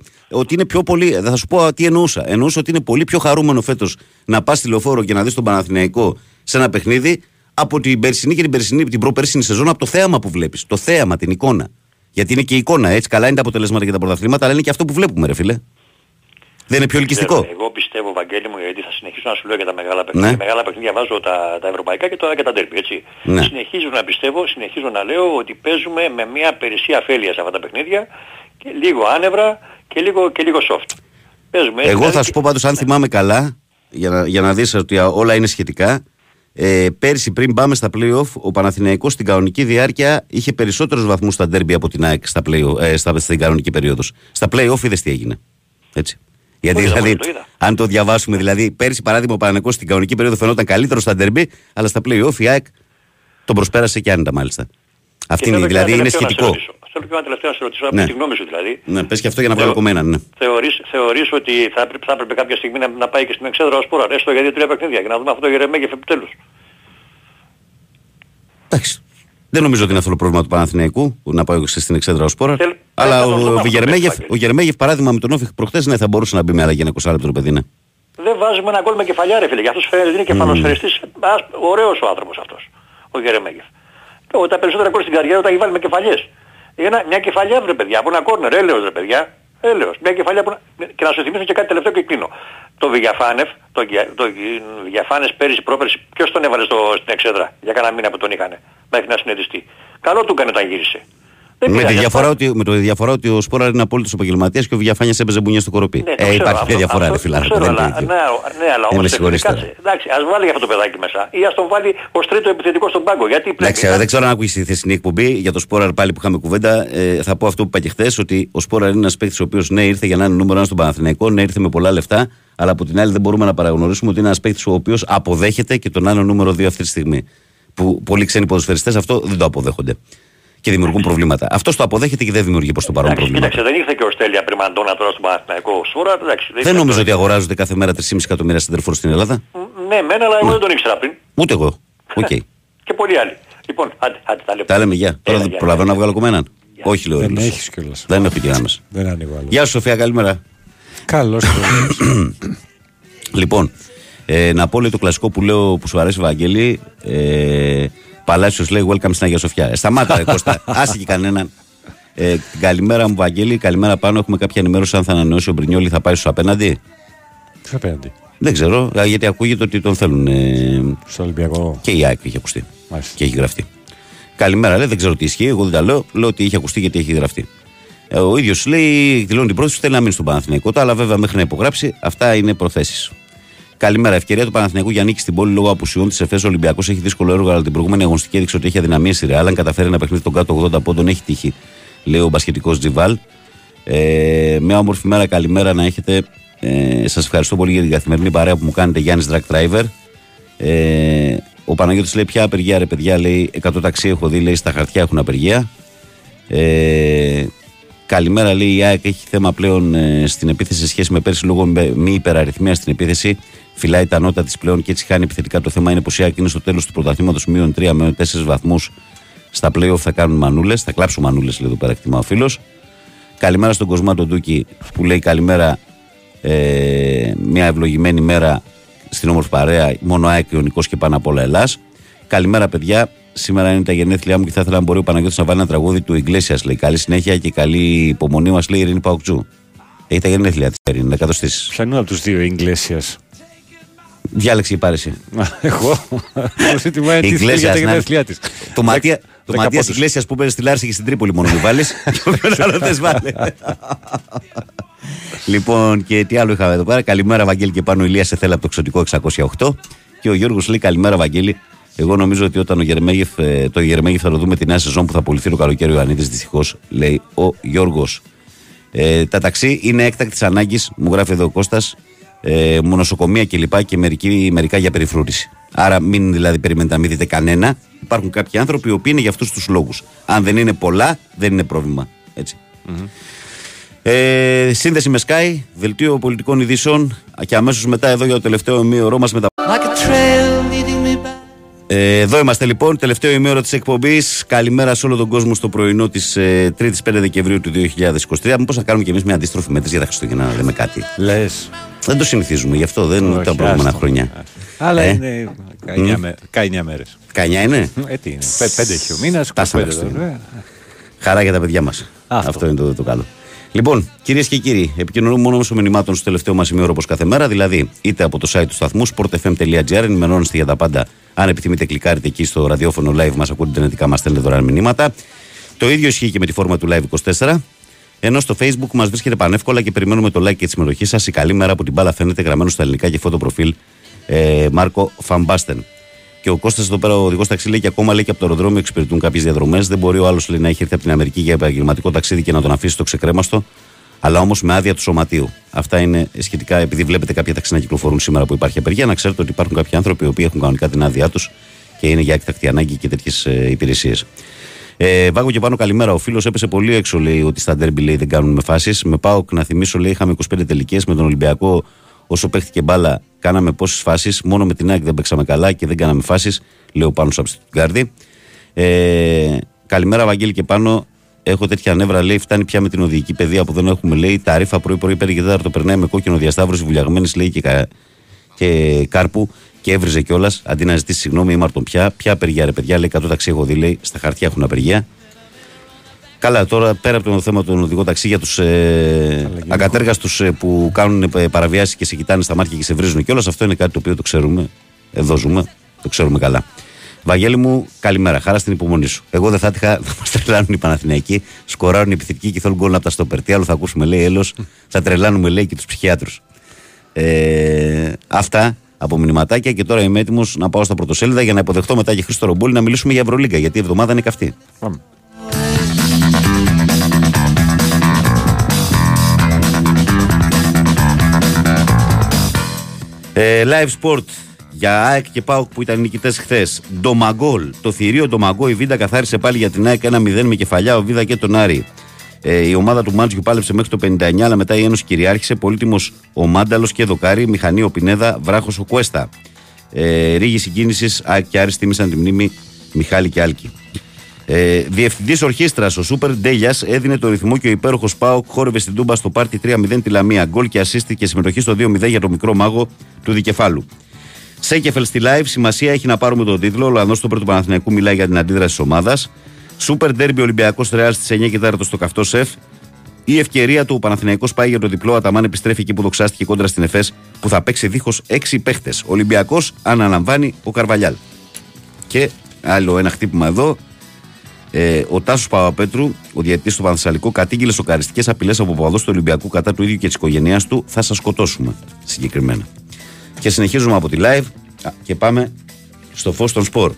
ότι είναι πιο πολύ. Θα σου πω τι εννοούσα. Εννοούσα ότι είναι πολύ πιο χαρούμενο φέτος να πας στη λεωφόρο και να δεις τον Παναθηναϊκό σε ένα παιχνίδι από την περσινή και την, περσινή, την προπέρσινη σεζόν από το θέαμα που βλέπεις. Το θέαμα, την εικόνα. Γιατί είναι και η εικόνα, έτσι. Καλά είναι τα αποτελέσματα και τα πρωταθλήματα, αλλά είναι και αυτό που βλέπουμε, ρε φίλε. Δεν είναι πιο ελκυστικό. Ξέρω, Εγώ πιστεύω, Βαγγέλη μου, γιατί θα συνεχίσω να σου λέω για τα μεγάλα παιχνίδια. Ναι. Τα μεγάλα παιχνίδια βάζω τα, τα ευρωπαϊκά και τώρα και τα ντέρμπι, έτσι. Ναι. Συνεχίζω να πιστεύω, συνεχίζω να λέω ότι παίζουμε με μια περισσία αφέλεια σε αυτά τα παιχνίδια και λίγο άνευρα και λίγο, και λίγο soft. Παίζουμε έτσι, Εγώ δηλαδή, θα σου πω πάντως αν θυμάμαι καλά, για να, για να δεις ότι όλα είναι σχετικά, ε, πέρσι πριν πάμε στα play-off, ο Παναθηναϊκός στην κανονική διάρκεια είχε περισσότερους βαθμούς στα ντέρμπι από την ΑΕΚ στα play, ε, στα, στην κανονική περίοδος. Στα play-off είδες τι έγινε. Έτσι. Γιατί Όχι, δηλαδή, όχι, το είδα. αν το διαβάσουμε, δηλαδή πέρσι παράδειγμα ο Παναθηναϊκός στην κανονική περίοδο φαινόταν καλύτερος στα ντέρμπι, αλλά στα play-off η ΑΕΚ τον προσπέρασε και άνετα μάλιστα. Αυτή Και είναι, θέλω και δηλαδή ένα είναι τελευταίο να σε σχετικό. ρωτήσω. Θέλω και ένα τελευταίο να σε ρωτήσω, Ναι. από τη γνώμη σου δηλαδή. Ναι, πες και αυτό για να βγάλω Θεω- κομμένα, ναι. Θεωρείς, θεωρείς ότι θα, έπρεπε- θα έπρεπε κάποια στιγμή να, να πάει και στην εξέδρα ο Σπόρα, έστω για δύο-τρία παιχνίδια, για να δούμε αυτό το Γερεμέγεφ επιτέλους. Εντάξει. Δεν νομίζω ότι είναι αυτό το πρόβλημα του Παναθηναϊκού που να πάει στην εξέδρα ο Σπόρα. Θέλ- Αλλά θα το δούμε ο, αυτό, Γερμέγεφ, Βαγγέλη. ο Γερμέγεφ, παράδειγμα με τον Όφιχ προχθές, ναι, θα μπορούσε να μπει με αλλαγή ένα 20 λεπτό το παιδί, ναι. Δεν βάζουμε ένα γκολ με κεφαλιά ρε φίλε, για αυτός φαίνεται είναι κεφαλοσφαιριστής, ας, ωραίος ο άνθρωπος αυτός, ο Γερεμέγεφ. Το, τα περισσότερα γκολ στην καριέρα τα έχει βάλει με κεφαλιές. Ένα, μια κεφαλιά βρε παιδιά, από ένα κόρνερ, έλεος ρε παιδιά, έλεος. Μια κεφαλιά που... να- Και να σου θυμίσω και κάτι τελευταίο και κλείνω. Το Βηγιαφάνεφ, το, Για- το Βηγιαφάνες πέρυσι πρόπερσι, ποιος τον έβαλε στο, στην εξέδρα για κανένα μήνα που τον είχανε, μέχρι να συνεδριστεί. Καλό του έκανε όταν γύρισε. Δεν Με τη, πειράζει, διαφορά αυτό- ότι, με το διαφορά ότι ο Σπόρα είναι απόλυτος επαγγελματίας και ο Βιαφάνιας έπαιζε μπουνιά στο κοροπή. Ναι, το ε, ξέρω, υπάρχει αυτό- μια διαφορά, αυτό ρε φιλάρε. το ξέρω, δεν είναι αλλά, το ναι, ίδιο. ναι, αλλά Ε, με όμως συγχωρείς τώρα. κάτσε. Εντάξει, ας βάλει αυτό το παιδάκι μέσα ή ας τον βάλει ως τρίτο επιθετικό στον πάγκο. Γιατί πλέον Εντάξει, δεν ξέρω αν ακούσει τη θεσινή εκπομπή για το Σπόρα πάλι που είχαμε κουβέντα. Ε, θα πω αυτό που είπα και χθες, ότι ο Σπόρα είναι ένας παίκτης ο οποίος ναι, ήρθε για να είναι νούμερο ένα στον Παναθηναϊκό, ναι, ήρθε με πολλά λεφτά, αλλά από την άλλη δεν μπορούμε να παραγνωρίσουμε ότι είναι ένας παίκτης ο οποίος αποδέχεται και τον άλλο νούμερο 2 αυτή τη στιγμή. Που πολλοί ξένοι ποδοσφαιριστές αυτό δεν το αποδέχονται. Και δημιουργούν προβλήματα. Αυτό το αποδέχεται και δεν δημιουργεί προς το παρόν Εντάξει, προβλήματα. κοίταξε, δεν ήρθε και ο Στέλια Πριμαντόνα τώρα στον Παναθηναϊκό Σούρα. Εντάξει, Δεν είναι νομίζω αυτό. ότι αγοράζονται κάθε μέρα 3,5 εκατομμύρια συντερφόρ στην Ελλάδα. Ναι, μένα, αλλά εγώ δεν τον ήξερα πριν. Ούτε εγώ. Οκ. Και πολλοί άλλοι. Λοιπόν, άντε, άντε τα λέμε. Τα λέμε γεια. Τώρα δεν γεια, προλαβαίνω να βγάλω κομμέναν. Όχι, λέω. Δεν Ρήλος. έχεις κιόλας. Δεν έχω κυρά μας. Δεν ανοίγω άλλο. Γεια σου, Σοφία, καλημέρα. Καλώς Λοιπόν, ε, να πω λέει το κλασικό που λέω που σου αρέσει, Βαγγέλη. Ε, Παλάσιος λέει welcome στην Αγία Σοφιά. Ε, σταμάτα, ρε, Κώστα. Άσε και κανέναν. Ε, καλημέρα μου, Βαγγέλη. Καλημέρα πάνω. Έχουμε κάποια ενημέρωση αν θα ανανεώσει ο Μπρινιόλη, θα πάει στους απέναντι. Ποιος απέναντι. Δεν ξέρω, ε, γιατί ακούγεται ότι τον θέλουν. Ε, Στο Ολυμπιακό. και η ΑΕΚ έχει ακουστεί. Μάλιστα. Και έχει γραφτεί. Καλημέρα, λέει, δεν ξέρω τι ισχύει. Εγώ δεν τα λέω. Λέω ότι έχει ακουστεί γιατί έχει γραφτεί. Ε, ο ίδιος λέει, δηλώνει την πρόθεση, θέλει να μείνει στον Παναθηναϊκό. Τα άλλα βέβαια μέχρι να υπογράψει, αυτά είναι προθέσεις. Καλημέρα. Ευκαιρία του Παναθηναϊκού για νίκη στην πόλη λόγω απουσιών της ΕΦΕΣ. Ο Ολυμπιακός έχει δύσκολο έργο, αλλά την προηγούμενη αγωνιστική έδειξε ότι έχει αδυναμίες στη Ρεάλ. Αν καταφέρει να παιχνίδι τον κάτω 80 πόντων, έχει τύχη, λέει ο μπασχετικό Τζιβάλ. Ε, μια όμορφη μέρα, καλημέρα να έχετε. Ε, Σας ευχαριστώ πολύ για την καθημερινή παρέα που μου κάνετε, Γιάννης Drag Driver. Ε, ο Παναγιώτης λέει: Ποια απεργία, ρε παιδιά, λέει 100 ταξί έχω δει, λέει στα χαρτιά έχουν απεργία. Ε, καλημέρα, λέει η ΑΕΚ έχει θέμα πλέον ε, στην επίθεση σε σχέση με πέρσι λόγω με- μη υπεραριθμία στην επίθεση. Φυλάει τα νότα της πλέον και έτσι χάνει επιθετικά. Το θέμα είναι πως η ΑΕΚ είναι στο τέλος του πρωταθλήματος μείον 3 με 4 βαθμούς. Στα playoff θα κάνουν μανούλες, θα κλάψουν μανούλες, λέει εδώ πέρα εκτιμά ο φίλος. Καλημέρα στον Κοσμάτο Ντούκη που λέει καλημέρα. Ε, μια ευλογημένη μέρα στην όμορφη παρέα. Μόνο ΑΕΚ Ιωνικός και πάνω απ' όλα Ελλάς. Καλημέρα, παιδιά. Σήμερα είναι τα γενέθλιά μου και θα ήθελα να μπορεί ο Παναγιώτης να βάλει ένα τραγούδι του Ιγκλέσιας. Λέει καλή συνέχεια και καλή υπομονή μας, λέει η Ειρήνη Παοκτζού. Έχει τα γενέθλια της Ειρήνη, να κατοστήσει. Ποιανού από τους δύο Ιγκλέσιας. Διάλεξε η πάρεση. Εγώ. Μου ζήτημα τι θέλει για τα γενέθλιά της. Το Ματία, το Δέκα Ματίας πόντους. Ιγκλέσιας που παίζει στη Λάρση και στην Τρίπολη μόνο μου βάλεις. και όποιον άλλο δεν βάλει. λοιπόν, και τι άλλο είχαμε εδώ πέρα. Καλημέρα, Βαγγέλη και πάνω Ηλίας σε θέλει από το ξωτικό 608. Και ο Γιώργος λέει καλημέρα, Βαγγέλη. Εγώ νομίζω ότι όταν ο Γερμέγεφ, ε, το Γερμέγεφ θα το δούμε τη νέα σεζόν που θα πουληθεί το καλοκαίρι ο Ιωαννίδης, δυστυχώς, λέει ο Γιώργος. Ε, τα ταξί είναι έκτακτης ανάγκης, μου γράφει εδώ ο Κώστας, ε, μονοσοκομεία κλπ. Και, μερικοί, μερικά για περιφρούρηση. Άρα μην δηλαδή περιμένετε να μην δείτε κανένα. Υπάρχουν κάποιοι άνθρωποι οι οποίοι είναι για αυτούς τους λόγους. Αν δεν είναι πολλά, δεν είναι πρόβλημα. Έτσι. Ε, σύνδεση με Sky, δελτίο πολιτικών ειδήσεων και αμέσως μετά εδώ για το τελευταίο ημίωρό μας με τα. Ε, εδώ είμαστε λοιπόν, τελευταίο ημέρο της εκπομπής. Καλημέρα σε όλο τον κόσμο στο πρωινό της ε, 3η 5 Δεκεμβρίου του 2023. Μήπως να κάνουμε κι εμείς μια αντίστροφη μέτρηση για τα Χριστούγεννα, να λέμε κάτι. Λες. Δεν το συνηθίζουμε, γι' αυτό δεν είναι Όχι, τα προηγούμενα άστο. χρόνια. Αλλά Ε, είναι καηνιά με- καηνιά μέρες. Κανιά είναι; Ε, τι είναι. Πέ- Πέντε έχει ο μήνας, Τάσα 25 Χριστούγεννα. τώρα. Χαρά για τα παιδιά μας. Αυτό. Αυτό. είναι το, το καλό. Λοιπόν, κυρίες και κύριοι, επικοινωνούμε μόνο μέσω μηνυμάτων στο τελευταίο μας σημείο όπως κάθε μέρα, δηλαδή είτε από το site του σταθμού sportfm.gr, ενημερώνεστε για τα πάντα. Αν επιθυμείτε, κλικάρετε εκεί στο ραδιόφωνο live, μας ακούτε ιντερνετικά, μας στέλνετε δωρεάν μηνύματα. Το ίδιο ισχύει και με τη φόρμα του Live 24. Ενώ στο Facebook μας βρίσκεται πανεύκολα και περιμένουμε το like και τη συμμετοχή σας. Η καλή μέρα από την μπάλα φαίνεται γραμμένο στα ελληνικά και φωτοπροφίλ ε, Μάρκο Φαμπάστεν. Και ο Κώστας εδώ πέρα, ο οδηγός ταξί, λέει και ακόμα λέει και από το αεροδρόμιο εξυπηρετούν κάποιες διαδρομές. Δεν μπορεί ο άλλος να έχει έρθει από την Αμερική για επαγγελματικό ταξίδι και να τον αφήσει το ξεκρέμαστο, αλλά όμως με άδεια του σωματείου. Αυτά είναι σχετικά, επειδή βλέπετε κάποια ταξί να κυκλοφορούν σήμερα που υπάρχει απεργία, να ξέρετε ότι υπάρχουν κάποιοι άνθρωποι οι οποίοι έχουν κανονικά την άδειά τους και είναι για έκτακτη ανάγκη και τέτοιες υπηρεσίες. Ε, βάγω και πάνω καλημέρα. Ο φίλος έπεσε πολύ έξω, λέει, ότι στα ντέρμπι λέει, δεν κάνουν με φάσεις. Με πάω να θυμίσω, λέει, είχαμε 25 τελικές με τον Ολυμπιακό. Όσο παίχτηκε μπάλα, κάναμε πόσες φάσεις. Μόνο με την ΑΕΚ δεν παίξαμε καλά και δεν κάναμε φάσεις. Λέω πάνω στο Γκάρδι. Ε, καλημέρα, Βαγγέλη, και πάνω. Έχω τέτοια νεύρα, λέει, φτάνει πια με την οδηγική παιδεία που δεν έχουμε, λέει. Τα ρήφα πρωί-πρωί πέρα και τέταρτο περνάει με κόκκινο διασταύρωση βουλιαγμένης, λέει και, κα, και κάρπου και έβριζε κιόλας αντί να ζητήσει συγγνώμη ή Μάρτον πια. Ποια απεργία, ρε παιδιά, λέει 100 ταξί έχω δει, λέει, στα χαρτιά έχουν απεργία. Καλά, τώρα πέρα από το θέμα των οδηγών ταξί για τους ε, ακατέργαστους ε, που κάνουν ε, παραβιάσεις και σε κοιτάνε στα μάτια και σε βρίζουν κιόλας, αυτό είναι κάτι το οποίο το ξέρουμε. Εδώ ζούμε, το ξέρουμε καλά. Βαγγέλη μου, καλημέρα. Χαρά στην υπομονή σου. Εγώ δεν θα έτυχα να μας τρελάνουν οι Παναθηναϊκοί, σκοράρουν οι επιθετικοί και θέλουν γκολ από τα στόπερ. Τι άλλο θα ακούσουμε, λέει, έλο, θα τρελάνουμε, λέει, και τους ψυχιάτρους. Ε, αυτά από μηνυματάκια και τώρα είμαι έτοιμος να πάω στα πρωτοσέλιδα για να υποδεχτώ μετά και Χρήστο Ρομπόλη να μιλήσουμε για Ευρωλίγκα γιατί η εβδομάδα είναι καυτή. Πάμε. Ε, live sport για ΑΕΚ και ΠΑΟΚ που ήταν νικητές χθες. Ντομαγκόλ. Το θηρίο Ντομαγκό η Βίντα καθάρισε πάλι για την ΑΕΚ 1-0 με κεφαλιά ο Βίδα και τον Άρη. Ε, η ομάδα του Μάντζιου πάλεψε μέχρι το 59, αλλά μετά η Ένωση κυριάρχησε. Πολύτιμος ο Μάνταλος και Δοκάρη, μηχανή ο Πινέδα, βράχος ο Κουέστα. Ε, Ρίγη συγκίνησης, ΑΕΚ και Άρης τίμησαν τη μνήμη Μιχάλη και Άλκη. Ε, Διευθυντής ορχήστρας, ο Σούπερ Ντέλιας, έδινε το ρυθμό και ο υπέροχος Πάοκ χόρευε στην Τούμπα στο πάρτι 3-0 τη Λαμία. Γκολ και ασίστη και συμμετοχή στο 2-0 για το μικρό μάγο του δικεφάλου. Σέκεφελ στη live, σημασία έχει να πάρουμε τον τίτλο. Ο Λανδό του πρώτου Παναθηναϊκού μιλάει για την αντίδραση της ομάδας. Σούπερ Ντέρμπι Ολυμπιακός Ρεάλ στις 9 και 4 στο καυτό σεφ. Η ευκαιρία του ο Παναθηναϊκός πάει για το διπλό. Αταμάν επιστρέφει εκεί που δοξάστηκε κόντρα στην ΕΦΕΣ που θα παίξει δίχως 6 παίχτες. Ολυμπιακός αναλαμβάνει ο Καρβαλιάλ. Και άλλο ένα χτύπημα εδώ. Ε, ο Τάσος Παπαπέτρου, ο διαιτητής του Πανθεσσαλικού, κατήγγειλε σοκαριστικές απειλές από παδό του Ολυμπιακού κατά του ίδιου και της οικογένειάς του. Θα σας σκοτώσουμε συγκεκριμένα. Και συνεχίζουμε από τη live και πάμε στο φως των σπορ.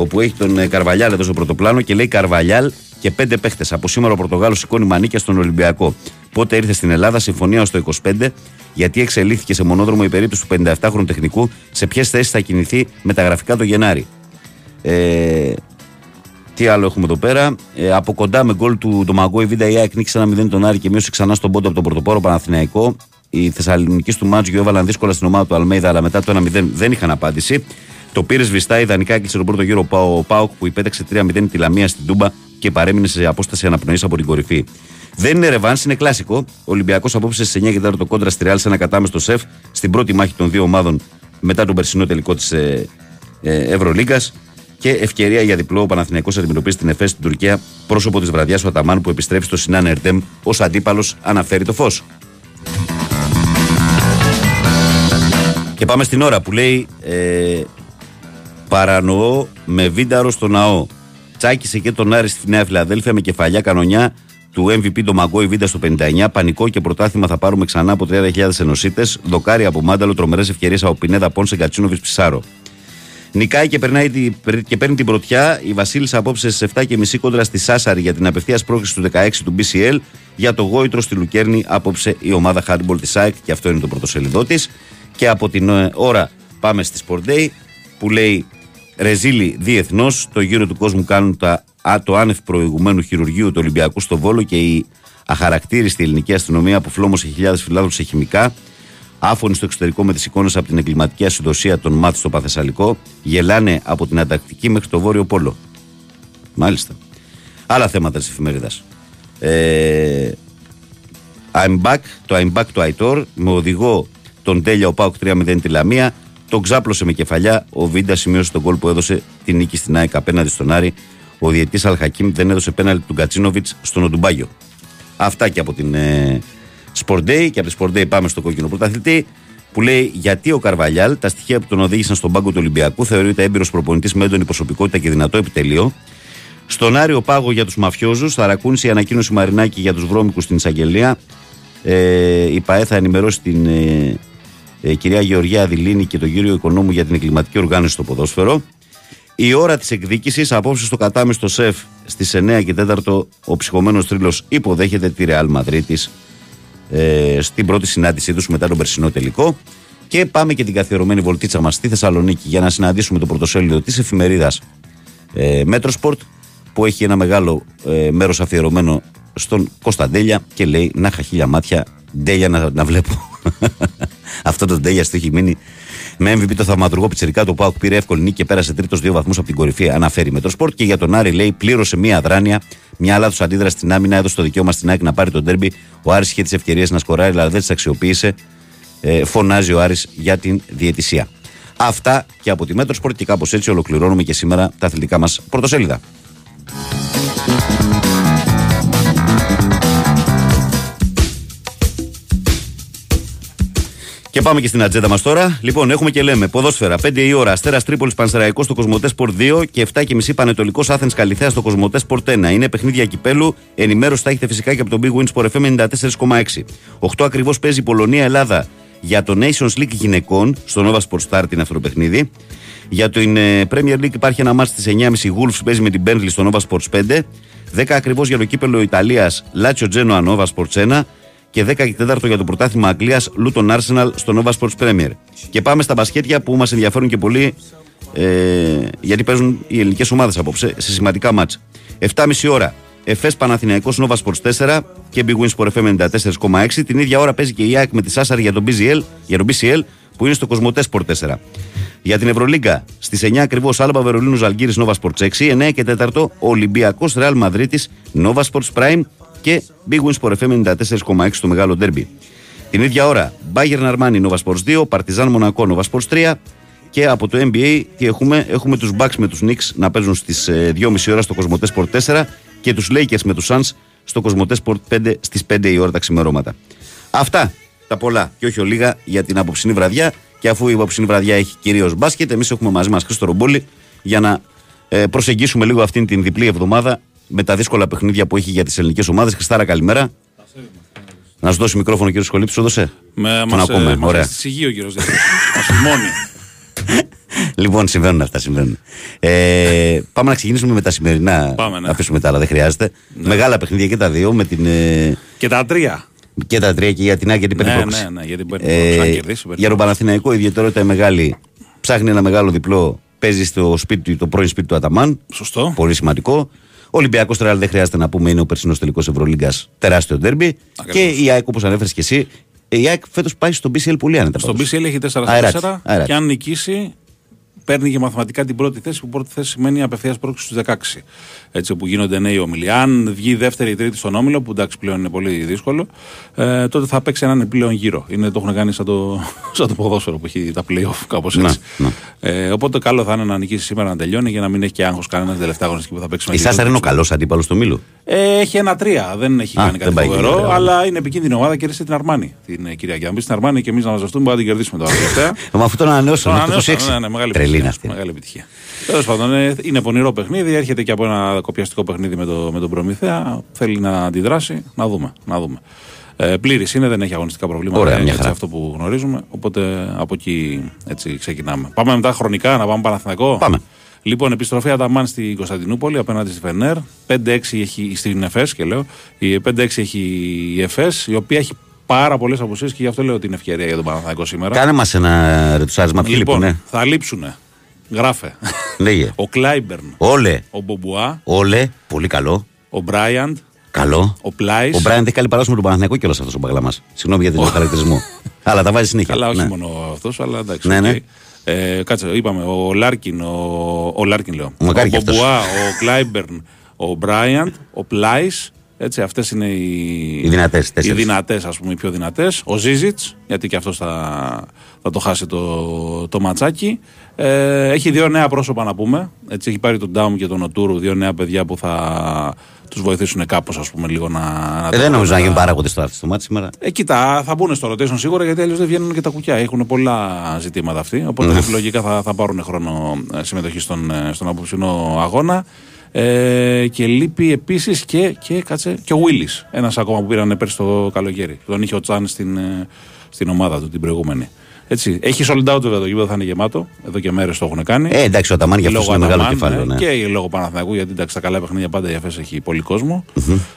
Όπου έχει τον ε, Καρβαλιάλ εδώ στο πρωτοπλάνο και λέει Καρβαλιάλ και πέντε παίχτες. Από σήμερα ο Πορτογάλος σηκώνει μανίκια στον Ολυμπιακό. Πότε ήρθε στην Ελλάδα, συμφωνία στο 25, γιατί εξελίχθηκε σε μονόδρομο η περίπτωση του 57χρονου τεχνικού, σε ποιες θέσεις θα κινηθεί μεταγραφικά το Γενάρη. Ε, τι άλλο έχουμε εδώ πέρα. Ε, από κοντά με γκολ του Ντομαγκό η Βίντα η ΑΕΚ νίκησε ένα 0 τον Άρη και μείωσε ξανά στον πόντο από τον Πρωτοπόρο Παναθηναϊκό. Οι Θεσσαλονίκη του Μάτζιο έβαλαν δύσκολα στην ομάδα του Αλμέιδα, αλλά μετά το 1-0 δεν είχαν απάντηση. Το πήρε βριστά, ιδανικά έκλεισε τον πρώτο γύρο ο Πάοκ που υπέταξε 3-0 τη Λαμία στην Τούμπα και παρέμεινε σε απόσταση αναπνοής από την κορυφή. Δεν είναι ρεβάνς, είναι κλασικό. Ο Ολυμπιακός απόψε σε 9 και 4 το κόντρα στη Ρεάλ σε ένα κατάμεστο σεφ στην πρώτη μάχη των δύο ομάδων μετά τον περσινό τελικό της ε, ε, Ευρωλίγκας. Και ευκαιρία για διπλό ο Παναθηναϊκός αντιμετωπίζει την ΕΦΕ στην Τουρκία πρόσωπο της βραδιάς του Αταμάν που επιστρέφει στο Σινάν Ερντέμ ως αντίπαλος αναφέρει το φως. Και πάμε στην ώρα που λέει ε, Παρανοώ με βίνταρο στο ναό. Τσάκισε και τον Άρη στη Νέα Φιλαδέλφια με κεφαλιά κανονιά του MVP το Μαγκό Βίντα στο 59. Πανικό και πρωτάθλημα θα πάρουμε ξανά από 30.000 ενωσίτες. Δοκάρι από Μάνταλο, τρομερές ευκαιρίες από Πινέδα Πόνσε Γκατσίνοβι Ψάρο. Νικάει και, περνάει, και παίρνει την πρωτιά η Βασίλισσα απόψε στις 7.30 κόντρα στη Σάσαρη για την απευθείας πρόκληση του 16 του BCL. Για το γόητρο στη Λουκέρνη απόψε η ομάδα Hardball της ΑΕΚ και αυτό είναι το πρωτοσέλιδό της. Και από την ε, ώρα πάμε στη Sport Day που λέει Ρεζίλη διεθνώς. Το γύρο του κόσμου κάνουν τα, το άνευ προηγουμένου χειρουργείου του Ολυμπιακού στο Βόλο και η αχαρακτήριστη ελληνική αστυνομία που φλόμωσε χιλιάδες φυλάδους σε χημικά. Άφωνοι στο εξωτερικό με τις εικόνες από την εγκληματική ασυντοσία των ΜΑΤ στο Παθεσσαλικό. Γελάνε από την Ανταρκτική μέχρι το Βόρειο Πόλο. Μάλιστα. Άλλα θέματα της εφημερίδας. Ε, I'm back, το I'm back του Αϊτόρ με οδηγό τον Τέλια ο Πάουκ 3-0 τη Λαμία. Τον ξάπλωσε με κεφαλιά. Ο Βίντα σημείωσε τον κόλ που έδωσε την νίκη στην ΑΕΚ απέναντι στον Άρη. Ο διετή Αλχακίμ δεν έδωσε πέναλτι του Γκατσίνοβιτς στον Οντουμπάγιο. Αυτά και από την ε, Sport Day. Και από τη Sport Day πάμε στο κόκκινο πρωταθλητή. Που λέει γιατί ο Καρβαλιάλ, τα στοιχεία που τον οδήγησαν στον πάγκο του Ολυμπιακού, θεωρείται έμπειρος προπονητής με έντονη προσωπικότητα και δυνατό επιτελείο. Στον Άριο Πάγο για τους μαφιόζους, θα ρακούνησε η ανακοίνωση Μαρινάκη για τους βρώμικους στην εισαγγελία. Ε, η ΠαΕ θα ενημερώσει την ε, ε, κυρία Γεωργία Αδηλίνη και τον κύριο Οικονόμου για την εγκληματική οργάνωση στο ποδόσφαιρο. Η ώρα της εκδίκησης, απόψε στο κατάμεστο σεφ στις 9 και 4 ο ψυχωμένος τρίλο υποδέχεται τη Ρεάλ Μαδρίτη ε, στην πρώτη συνάντησή τους μετά τον περσινό τελικό. Και πάμε και την καθιερωμένη βολτίτσα μας στη Θεσσαλονίκη για να συναντήσουμε το πρωτοσέλιδο της εφημερίδας ε, Metrosport που έχει ένα μεγάλο ε, μέρος αφιερωμένο στον Κωνσταντέλια και λέει να είχα χίλια μάτια Ντέλια να, να βλέπω. Αυτό το Ντέλια στο έχει μείνει με MVP το θαυματουργό πιτσιρικά του ΠΑΟΚ πήρε εύκολη νίκη και πέρασε τρίτος δύο βαθμούς από την κορυφή. Αναφέρει Metrosport και για τον Άρη λέει πλήρωσε μία αδράνεια. Μια λάθος αντίδραση στην άμυνα έδωσε το δικαίωμα στην ΑΕΚ να πάρει τον ντέρμπι. Ο Άρης είχε τις ευκαιρίες να σκοράρει, αλλά δεν τις αξιοποίησε. Ε, φωνάζει ο Άρης για την διαιτησία. Αυτά και από τη Μέτρο Σπορτ και κάπως έτσι ολοκληρώνουμε και σήμερα τα αθλητικά μας πρωτοσέλιδα. Και πάμε και στην ατζέντα μας τώρα. Λοιπόν, έχουμε και λέμε ποδόσφαιρα 5 η ώρα Αστέρας Τρίπολης Πανσεραϊκός στο Κοσμοτές Σπορ 2 και 7 και μισή Πανετολικός Άθεν Καλιθέας στο Κοσμοτές Σπορ 1. Είναι παιχνίδια κυπέλου. Ενημέρωση θα έχετε φυσικά και από τον Big Win Sport FM 94,6. 8 ακριβώς παίζει η Πολωνία Ελλάδα για το Nations League γυναικών στο Nova Sport Star την αυτό το παιχνίδι. Για την ε, Premier League υπάρχει ένα μάτι στις 9.30 Wolves παίζει με την Bentley στο Nova Sports 5. 10 ακριβώς για το κύπελο Ιταλίας Λάτσιο Genoa Nova Sports 1 και 10 και 4 για το πρωτάθλημα Αγγλίας Luton Arsenal στο Nova Sports Premier. Και πάμε στα μπασκέτια που μας ενδιαφέρουν και πολύ ε, γιατί παίζουν οι ελληνικές ομάδες απόψε σε σημαντικά μάτσα. 7.30 ώρα Εφές Παναθηναϊκός Nova Sports 4 και Big Win Sport FM 94,6. Την ίδια ώρα παίζει και η ΑΕΚ με τη Σάσαρ για τον BCL, για τον BCL που είναι στο Κοσμοτέ Sport 4. Για την Ευρωλίγκα στις 9 ακριβώς Άλμπα Βερολίνου Ζαλγκύρη Nova Sports 6, 9 και 4 Ολυμπιακός Ρεάλ Μαδρίτη Nova Sports Prime και Big Win Sport FM 94,6 στο μεγάλο ντέρμπι. Την ίδια ώρα Bayern Armani Nova Sports 2, Partizan Monaco Nova Sports 3 και από το NBA τι έχουμε, έχουμε τους Bucks με τους Knicks να παίζουν στις 2.30 ώρα στο Κοσμοτέ Sport 4 και τους Lakers με τους Suns στο Κοσμοτέ Sport 5 στις 5 η ώρα τα ξημερώματα. Αυτά τα πολλά και όχι ολίγα για την απόψινή βραδιά και αφού η απόψινή βραδιά έχει κυρίως μπάσκετ, εμείς έχουμε μαζί μας Χρήστο Ρομπόλη για να ε, προσεγγίσουμε λίγο αυτήν την διπλή εβδομάδα με τα δύσκολα παιχνίδια που έχει για τις ελληνικές ομάδες. Χριστάρα, καλημέρα. Να σου δώσει μικρόφωνο, κύριο Σχολή, σου έδωσε. Με, Τον μας, ε, ακούμε. μας Ωραία. έστησε υγεία ο κύριος Δέσποιας. Μας θυμώνει. Λοιπόν, συμβαίνουν αυτά, συμβαίνουν. Ε, πάμε να ξεκινήσουμε με τα σημερινά. Πάμε, ναι. Να αφήσουμε τα άλλα, δεν χρειάζεται. Μεγάλα παιχνίδια και τα δύο με την. ε, Και τα τρία. και τα τρία και για την Άκη γιατί παίρνει Ναι, πρόκληση. ναι, ναι, γιατί παίρνει πρόκληση. Αν κερδίσει, παίρνει για τον Παναθηναϊκό η ιδιαιτερότητα είναι μεγάλη. Ψάχνει ένα μεγάλο διπλό. Παίζει στο σπίτι του, το πρώην σπίτι του Αταμάν. Σωστό. Πολύ σημαντικό. Ο Ολυμπιακός Τρεάλ δεν χρειάζεται να πούμε είναι ο περσινός τελικός Ευρωλίγκας. Τεράστιο ντέρμπι. Και η ΑΕΚ όπως ανέφερες και εσύ. Η ΑΕΚ φέτος πάει στο BCL πολύ άνετα. Στον πάντως. BCL έχει 4 στα Αεράτης, 4 αεράτης. και αν νικήσει παίρνει και μαθηματικά την πρώτη θέση που πρώτη θέση σημαίνει απευθείας πρόκληση στους 16. Έτσι που γίνονται νέοι όμιλοι. Αν βγει δεύτερη ή τρίτη στον όμιλο, που εντάξει πλέον είναι πολύ δύσκολο, ε, τότε θα παίξει έναν πλέον γύρο. Είναι, το έχουν κάνει σαν το, σαν το ποδόσφαιρο που έχει τα playoff, κάπως Ναι, έτσι. Ε, οπότε καλό θα είναι να νικήσει σήμερα να τελειώνει για να μην έχει και άγχος κανένας τελευταία αγωνιστική που θα παίξει με Η τη Σάσαρ είναι ο Λίβερπουλ. καλός αντίπαλος του Μήλου. Ε, έχει ένα τρία. Δεν έχει Α, κάνει δεν κάτι πάει και φοβερό, καλά. αλλά είναι επικίνδυνη ομάδα. Κέρδισε την Αρμάνη την ε, Κυριακή. Αν μπει στην Αρμάνη και εμείς να μαζευτούμε, μπορούμε να την κερδίσουμε τώρα τελευταία. Μα αυτό τον ανανεώσαμε. Τον μέχρι το ανανεώσαμε, 26. ναι, ναι, μεγάλη Τρελή είναι επιτυχία. αυτή. Μεγάλη επιτυχία. Τέλος πάντων, ε, είναι πονηρό παιχνίδι. Έρχεται και από ένα κοπιαστικό παιχνίδι με, το, με τον Προμηθέα. Θέλει να αντιδράσει. Να δούμε. Να δούμε. Ε, Πλήρης είναι, δεν έχει αγωνιστικά προβλήματα. Ωραία, είναι μια έτσι χαρά. αυτό που γνωρίζουμε. Οπότε από εκεί έτσι ξεκινάμε. Πάμε μετά χρονικά να πάμε Παναθηναϊκό. Πάμε. Λοιπόν, επιστροφή Αταμάν στη Κωνσταντινούπολη απέναντι στη Φενέρ. 5-6 έχει στην ΕΦΕΣ και λέω. Η 5-6 έχει η ΕΦΕΣ, η οποία έχει πάρα πολλές αποσύρε και γι' αυτό λέω ότι είναι ευκαιρία για τον Παναθηναϊκό σήμερα. Κάνε μας ένα ρετσάρισμα. Ποιοι Λοιπόν, λείπουν, θα λείψουνε. Γράφε. Λέγε. Ο Κλάιμπερν. Όλε. Ο Μπομπουά. Όλε. Πολύ καλό. Ο Μπράιαντ. Καλό. Ο Πλάις. Ο Μπράιντ έχει καλή παράδοση με τον Παναθηναϊκό κιόλας αυτός ο μπαγλαμάς. Συγγνώμη για τον χαρακτηρισμό. Αλλά τα βάζει συνέχεια. Καλά, όχι Ναι. μόνο αυτός, αλλά εντάξει. Ναι, οκ. ναι. Ε, κάτσε, είπαμε, ο Λάρκιν, ο, ο Λάρκιν λέω. Μακάρι ο κι αυτός. Μπομπουά, ο Κλάιμπερν, ο Μπράιαντ, ο Πλάις. Έτσι, αυτές είναι οι, Οι δυνατές, οι τέσσερις. δυνατές, ας πούμε, οι πιο δυνατές. Ο Ζίζιτς, γιατί και αυτός θα, θα το χάσει το, το ματσάκι. Ε, έχει δύο νέα πρόσωπα να πούμε. Έτσι, έχει πάρει τον Ντάουμ και τον Οτούρου, δύο νέα παιδιά που θα τους βοηθήσουν κάπως, ας πούμε, λίγο να. να Ε, το- δεν νομίζω να να- γίνουν παράγοντε στο άρθρο στο μάτι σήμερα. ε, κοίτα, θα μπουν στο rotation σίγουρα γιατί αλλιώς δεν βγαίνουν και τα κουκιά. Έχουν πολλά ζητήματα αυτοί. Οπότε Ναι. λογικά θα, θα πάρουν χρόνο ε, συμμετοχή στον, ε, στον απόψινό αγώνα. Ε, και λείπει επίσης και, και, κάτσε, και ο Βίλι. Ένας ακόμα που πήραν πέρσι το καλοκαίρι. Τον είχε ο Τσάν στην, ε, στην ομάδα του την προηγούμενη. Έτσι. Έχει sold out βέβαια το γήπεδο, θα είναι γεμάτο. Εδώ και μέρες το έχουν κάνει. Ε, εντάξει, ο Αταμάν για αυτούς Λόγω είναι μεγάλο Αταμάν, κεφάλαιο, ναι. Και λόγω Παναθηναϊκού, γιατί εντάξει, τα καλά παιχνίδια πάντα η ΕΦΕΣ έχει πολύ κόσμο.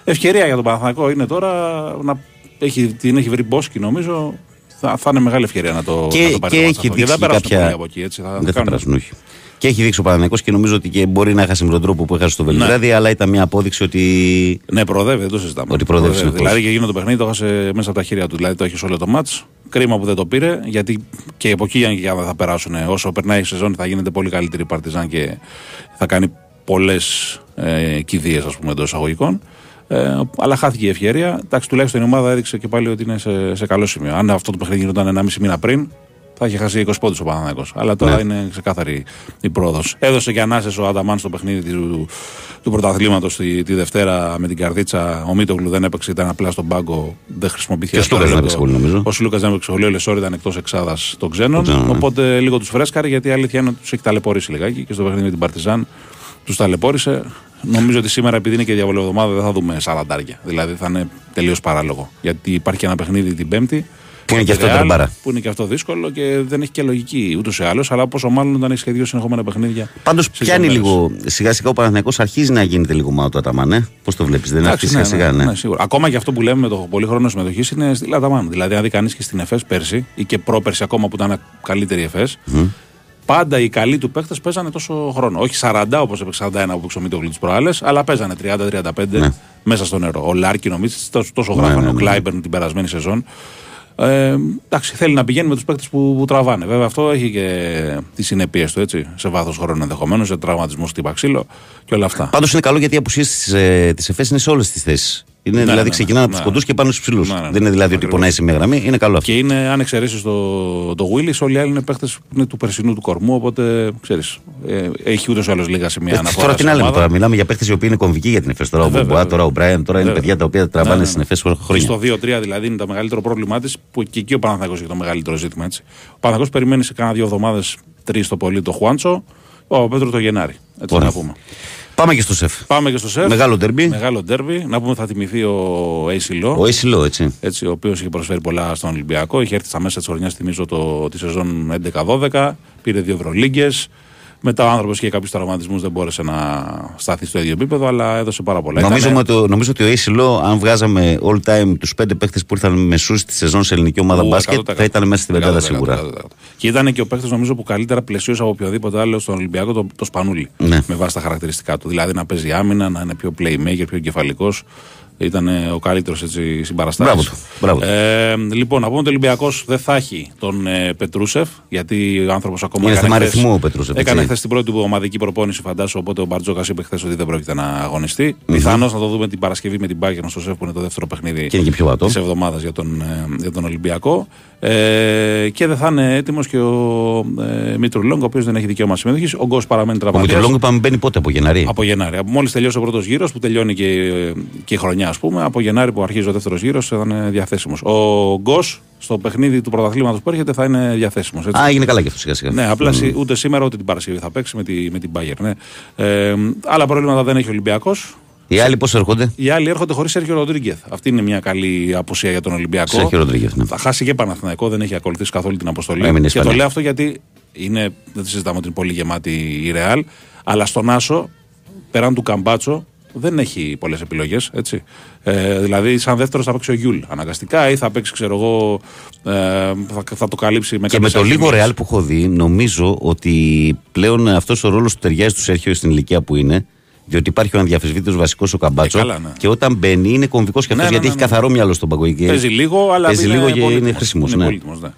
Ευκαιρία για τον Παναθηναϊκό είναι τώρα να έχει, την έχει βρει Μπόσκι νομίζω. Θα, θα είναι μεγάλη ευκαιρία να το, Και, να το πάρει και το έχει μάτς αυτό. δείξει δεν θα και περάσουν κάποια. πολλοί από εκεί. Έτσι, θα, δεν θα κάνουν- περάσουν, όχι. Και έχει δείξει ο Παναγενικό και νομίζω ότι και μπορεί να έχασε με τον τρόπο που έχασε στο Βελιγράδι, αλλά ήταν μια απόδειξη ότι. Ναι, προοδεύει, δεν το συζητάμε. Ότι προοδεύει συνεχώς. Δηλαδή και εκείνο το παιχνίδι το έχασε μέσα από τα χέρια του. Δηλαδή το έχεις όλο το μάτς. Κρίμα που δεν το πήρε, γιατί και από εκεί και αν θα περάσουν. Όσο περνάει η σεζόν θα γίνεται πολύ καλύτερη η Παρτιζάν και θα κάνει πολλές ε, κηδείες, ας πούμε, εντός εισαγωγικών. Ε, αλλά χάθηκε η ευκαιρία. Εντάξει, τουλάχιστον η ομάδα έδειξε και πάλι ότι είναι σε, σε καλό σημείο. Αν αυτό το παιχνίδι γινόταν 1,5 μήνα πριν, θα είχε χάσει 20 πόντους ο Παναναναϊκός. Αλλά τώρα Ναι. είναι ξεκάθαρη η πρόοδος. Έδωσε και ανάσες ο Ανταμάν στο παιχνίδι του, του πρωταθλήματος τη, τη Δευτέρα με την καρδίτσα. Ο Μίτογλου δεν έπαιξε, ήταν απλά στον πάγκο. Δεν χρησιμοποιήθηκε. Και ο Σλούκας δεν έπαιξε πολύ, νομίζω. Ο Σλούκας δεν έπαιξε πολύ. Ο Λεσόρ ήταν εκτός εξάδας των ξένων. Των ξένων, ναι. Οπότε λίγο τους φρέσκαρε γιατί η αλήθεια είναι ότι τους έχει ταλαιπωρήσει λιγάκι και στο παιχνίδι με την Παρτιζάν τους ταλαιπώρησε. Νομίζω ότι σήμερα, επειδή είναι και διαβολευδομάδα, δεν θα δούμε σαραντάρια. Δηλαδή θα είναι τελείως παράλογο. Γιατί υπάρχει και ένα παιχνίδι την Πέμπτη. Που είναι και αυτό Real, τερμπάρα. Που είναι και αυτό δύσκολο και δεν έχει και λογική ούτως ή άλλως. Αλλά πόσο μάλλον όταν έχεις και δύο συνεχόμενα παιχνίδια. Πάντως στις πιάνει δύο μέρες. λίγο. Σιγά σιγά ο Παναθηναϊκός αρχίζει να γίνεται λίγο ομάδα του Αταμάν, ε. Πώς το βλέπεις, δεν είναι Εντάξει, αρχίζει σιγά σιγά, ναι. σίγουρα. Ακόμα και αυτό που λέμε με το πολύ χρόνο συμμετοχής είναι στυλ Αταμάν. Δηλαδή, αν δει κανείς και στην ΕΦΕΣ πέρσι ή και πρόπερσι ακόμα που ήταν καλύτερη η ΕΦΕΣ, Μμ. πάντα οι καλοί του παίχτες παίζανε τόσο χρόνο. Όχι 40 όπως έπαιξε 41 που έπαιξε ο Μίτογλου τις προάλλες, αλλά παίζανε 30-35 μέσα στο νερό. Ο Λάρκιν νομίζω τόσο, τόσο Ναι, γράφανε, ναι, ο ναι. Κλάιμπερν την περασμένη σεζόν. Ε, εντάξει, θέλει να πηγαίνει με τους παίκτες που, που τραβάνε. Βέβαια, αυτό έχει και τις συνέπειες του έτσι, σε βάθος χρόνου ενδεχομένως, σε τραυματισμό χτύπα ξύλο και όλα αυτά. Πάντως είναι καλό γιατί οι απουσίες της ε, της ΕΦΕΣ είναι σε όλες τις θέσεις. Είναι Ναι, δηλαδή ναι, ξεκινάνε ναι, από τους ναι. κοντούς και πάνω στους ψηλούς. Ναι, ναι, Δεν είναι δηλαδή ότι ακριβώς. πονάει σε μια γραμμή, είναι καλό αυτό. Και είναι, αν εξαιρέσεις το, το Willis, όλοι οι άλλοι είναι παίχτες που είναι του περσινού του κορμού. Οπότε ξέρεις, ε, έχει ούτως ή άλλως λίγα σημεία Ε, αναφορά. τώρα τι στην να λέμε ομάδα. τώρα, μιλάμε για παίχτες οι οποίοι είναι κομβικοί για την ΕΦΕΣ. Τώρα ο Ε, βέβαια, Μπομπουά, βέβαια. τώρα ο Μπράιν, τώρα είναι Βέβαια. παιδιά τα οποία τραβάνε Ναι, ναι, στην ναι. ΕΦΕΣ Και χρόνια. Στο 2-3 δηλαδή είναι το μεγαλύτερο πρόβλημά της που και εκεί ο Παναθηναϊκός έχει το μεγαλύτερο ζήτημα. Έτσι. Ο Παναθηναϊκός περιμένει σε κάνα δύο εβδομάδες, τρεις το πολύ, το Χουάντσο. Ο Πέτρο το Γενάρη. Έτσι Ωραία. να πούμε. Πάμε και στο σεφ. Πάμε και στο σεφ. Μεγάλο ντερμπι. Μεγάλο ντερμπι. Να πούμε θα τιμηθεί ο AC Law. Ο AC Law, έτσι. έτσι, ο οποίος είχε προσφέρει πολλά στον Ολυμπιακό. Είχε έρθει στα μέσα της χρονιάς, θυμίζω, το, τη σεζόν 11-12. Πήρε δύο Ευρωλίγκες. Μετά ο άνθρωπος είχε κάποιους τραυματισμούς, δεν μπόρεσε να σταθεί στο ίδιο επίπεδο, αλλά έδωσε πάρα πολλά. Νομίζω, Ήτανε- με το, νομίζω ότι ο AC Law, αν βγάζαμε all time τους πέντε παίχτε που ήρθαν μεσού στη σεζόν σε ελληνική ομάδα Ου, μπάσκετ, 100%. θα ήταν μέσα στην πεντάδα 100%. σίγουρα. Και ήταν και ο παίκτης νομίζω που καλύτερα πλαισίωσε από οποιοδήποτε άλλο στον Ολυμπιακό το, το Σπανούλι. Ναι. Με βάση τα χαρακτηριστικά του. Δηλαδή να παίζει άμυνα, να είναι πιο playmaker, πιο εγκεφαλικός. Ήταν ε, ο καλύτερος συμπαραστάτη. Μπράβο του, μπράβο του. Ε, λοιπόν, να πούμε ότι ο Ολυμπιακός δεν θα έχει τον ε, Πετρούσεφ, γιατί ο άνθρωπος ακόμα Είναι έκανε θέμα χθες- αριθμού ο Πετρούσεφ, Έκανε έτσι. χθες την πρώτη του ομαδική προπόνηση, φαντάσου. Οπότε ο Μπαρτζόκας είπε χθες ότι δεν πρόκειται να αγωνιστεί. Πιθανώς να το δούμε την Παρασκευή με την Bayern στο ΣΕΦ που είναι το δεύτερο παιχνίδι Και είναι και πιο βατό. της εβδομάδας για, τον, ε, για τον Ολυμπιακό. Ε, και δεν θα είναι έτοιμος και ο ε, Μήτρου Λόγκ, ο οποίος δεν έχει δικαίωμα συμμετοχής. Ο Γκος παραμένει Ο τραυματίας. Μητρολόγκο είπαμε μπαίνει πότε από Γενάρη; Από Γενάρη. Μόλις τελειώσει ο πρώτος γύρος, που τελειώνει και, και η χρονιά, ας πούμε, από Γενάρη που αρχίζει ο δεύτερος γύρος, θα είναι διαθέσιμος. Ο Γκος στο παιχνίδι του πρωταθλήματος που έρχεται θα είναι διαθέσιμος. Α, έγινε καλά και αυτό σιγά σιγά. Ναι, απλά Μμ. σι- ούτε σήμερα ούτε την Παρασκευή θα παίξει με, τη, με την Bayern. Ναι. Ε, άλλα προβλήματα δεν έχει ο Ολυμπιακός. Οι άλλοι πώς έρχονται; Οι άλλοι έρχονται χωρίς Σέρχιο Ροντρίγκεθ. Αυτή είναι μια καλή απουσία για τον Ολυμπιακό. Σέρχιο Ροντρίγκεθ, ναι. Θα χάσει και Παναθηναϊκό, δεν έχει ακολουθήσει καθόλου την αποστολή. Έμεινε και Ισπανία. το λέω αυτό γιατί είναι, δεν τη συζητάμε ότι είναι πολύ γεμάτη η Ρεάλ, αλλά στον Άσο, πέραν του Καμπάτσο, δεν έχει πολλές επιλογές. Ε, δηλαδή, σαν δεύτερος θα παίξει ο Γιούλ αναγκαστικά ή θα παίξει, ξέρω εγώ, ε, θα, θα το καλύψει με Και με κάποιες το λίγο αλχημίες. ρεάλ που έχω δει, νομίζω ότι πλέον αυτός ο ρόλος του ταιριάζει του Σέρχιο στην ηλικία που είναι. Διότι υπάρχει ο αδιαμφισβήτητο βασικός ο Καμπάτσο. Ε, καλά, ναι. Και όταν μπαίνει είναι κομβικός και αυτός Ναι, ναι, γιατί ναι, έχει ναι. καθαρό μυαλό στον παγκόσμιο. και Παίζει λίγο, αλλά παίζει είναι λίγο και πολύτιμος. είναι χρήσιμος. Είναι Ναι. πολύτιμος, ναι.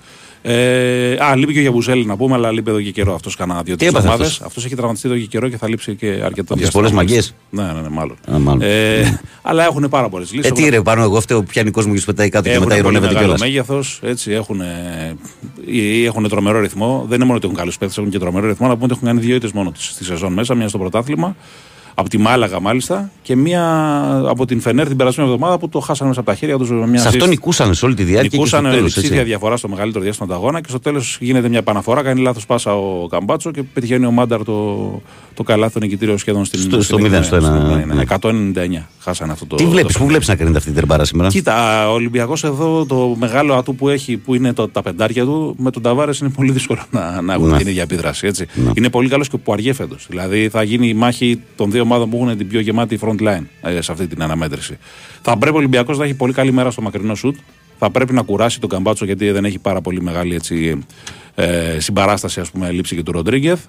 Ε, α, λείπει και ο Γιαμπουζέλη να πούμε, αλλά λείπει εδώ και καιρό αυτός κανένα δύο-τρεις έπαθε εβδομάδε. αυτός; Αυτός έχει τραυματιστεί εδώ και καιρό και θα λείψει και αρκετό Από τις διάστημα. πολλές μαγκές; Ναι, ναι, ναι, μάλλον. Α, μάλλον. Ε, αλλά έχουν πάρα πολλές λύσεις. Ε, τι ρε, πάνω εγώ φταίω, πιάνει κόσμος και σου πετάει κάτω και Έχουν μετά πολύ ηρωνεύεται μεγάλο κιόλας. μέγεθος, έτσι έχουν, ε, ή- έχουν τρομερό ρυθμό. Δεν είναι μόνο ότι έχουν καλούς παίχτε, έχουν και τρομερό ρυθμό, αλλά πούμε ότι έχουν κάνει δύο ήττες μόνο τους στη σεζόν μέσα, μια στο πρωτάθλημα. Από τη Μάλαγα μάλιστα και μία από την Φενέρ την περασμένη εβδομάδα που το χάσανε μέσα από τα χέρια τους. Σε αυτό νικούσαν σε όλη τη διάρκεια. και στο Νικούσαν τέλος, έτσι. ψήφια διαφορά στο μεγαλύτερο διάστημα του αγώνα και στο τέλος γίνεται μια επαναφορά. Κάνει λάθος πάσα ο Καμπάτσο και πετυχαίνει ο Μάνταρ το, το καλάθι το νικητήριο σχεδόν στην. Στο- στο στην- μηδέν, στο ναι, ένα- ναι, ναι. 199 χάσανε αυτό το. Τι το βλέπεις, πού παιχνίδι. βλέπεις να κρίνεται αυτή την τερμπάρα σήμερα; Κοίτα, ο Ολυμπιακός εδώ το μεγάλο ατού που έχει, που είναι το, τα πεντάρια του, με τον Ταβάρες είναι πολύ δύσκολο να, να έχουν Ναι. την ίδια επίδραση. Έτσι. Είναι πολύ καλός και που αργεί φέτος. Δηλαδή θα γίνει η μάχη των δύο ομάδων που έχουν την πιο γεμάτη front line ε, σε αυτή την αναμέτρηση. Θα πρέπει ο Ολυμπιακός να έχει πολύ καλή μέρα στο μακρινό σουτ. Θα πρέπει να κουράσει τον Καμπάτσο γιατί δεν έχει πάρα πολύ μεγάλη έτσι, ε, συμπαράσταση, ας πούμε, λήψη και του Ροντρίγκεθ.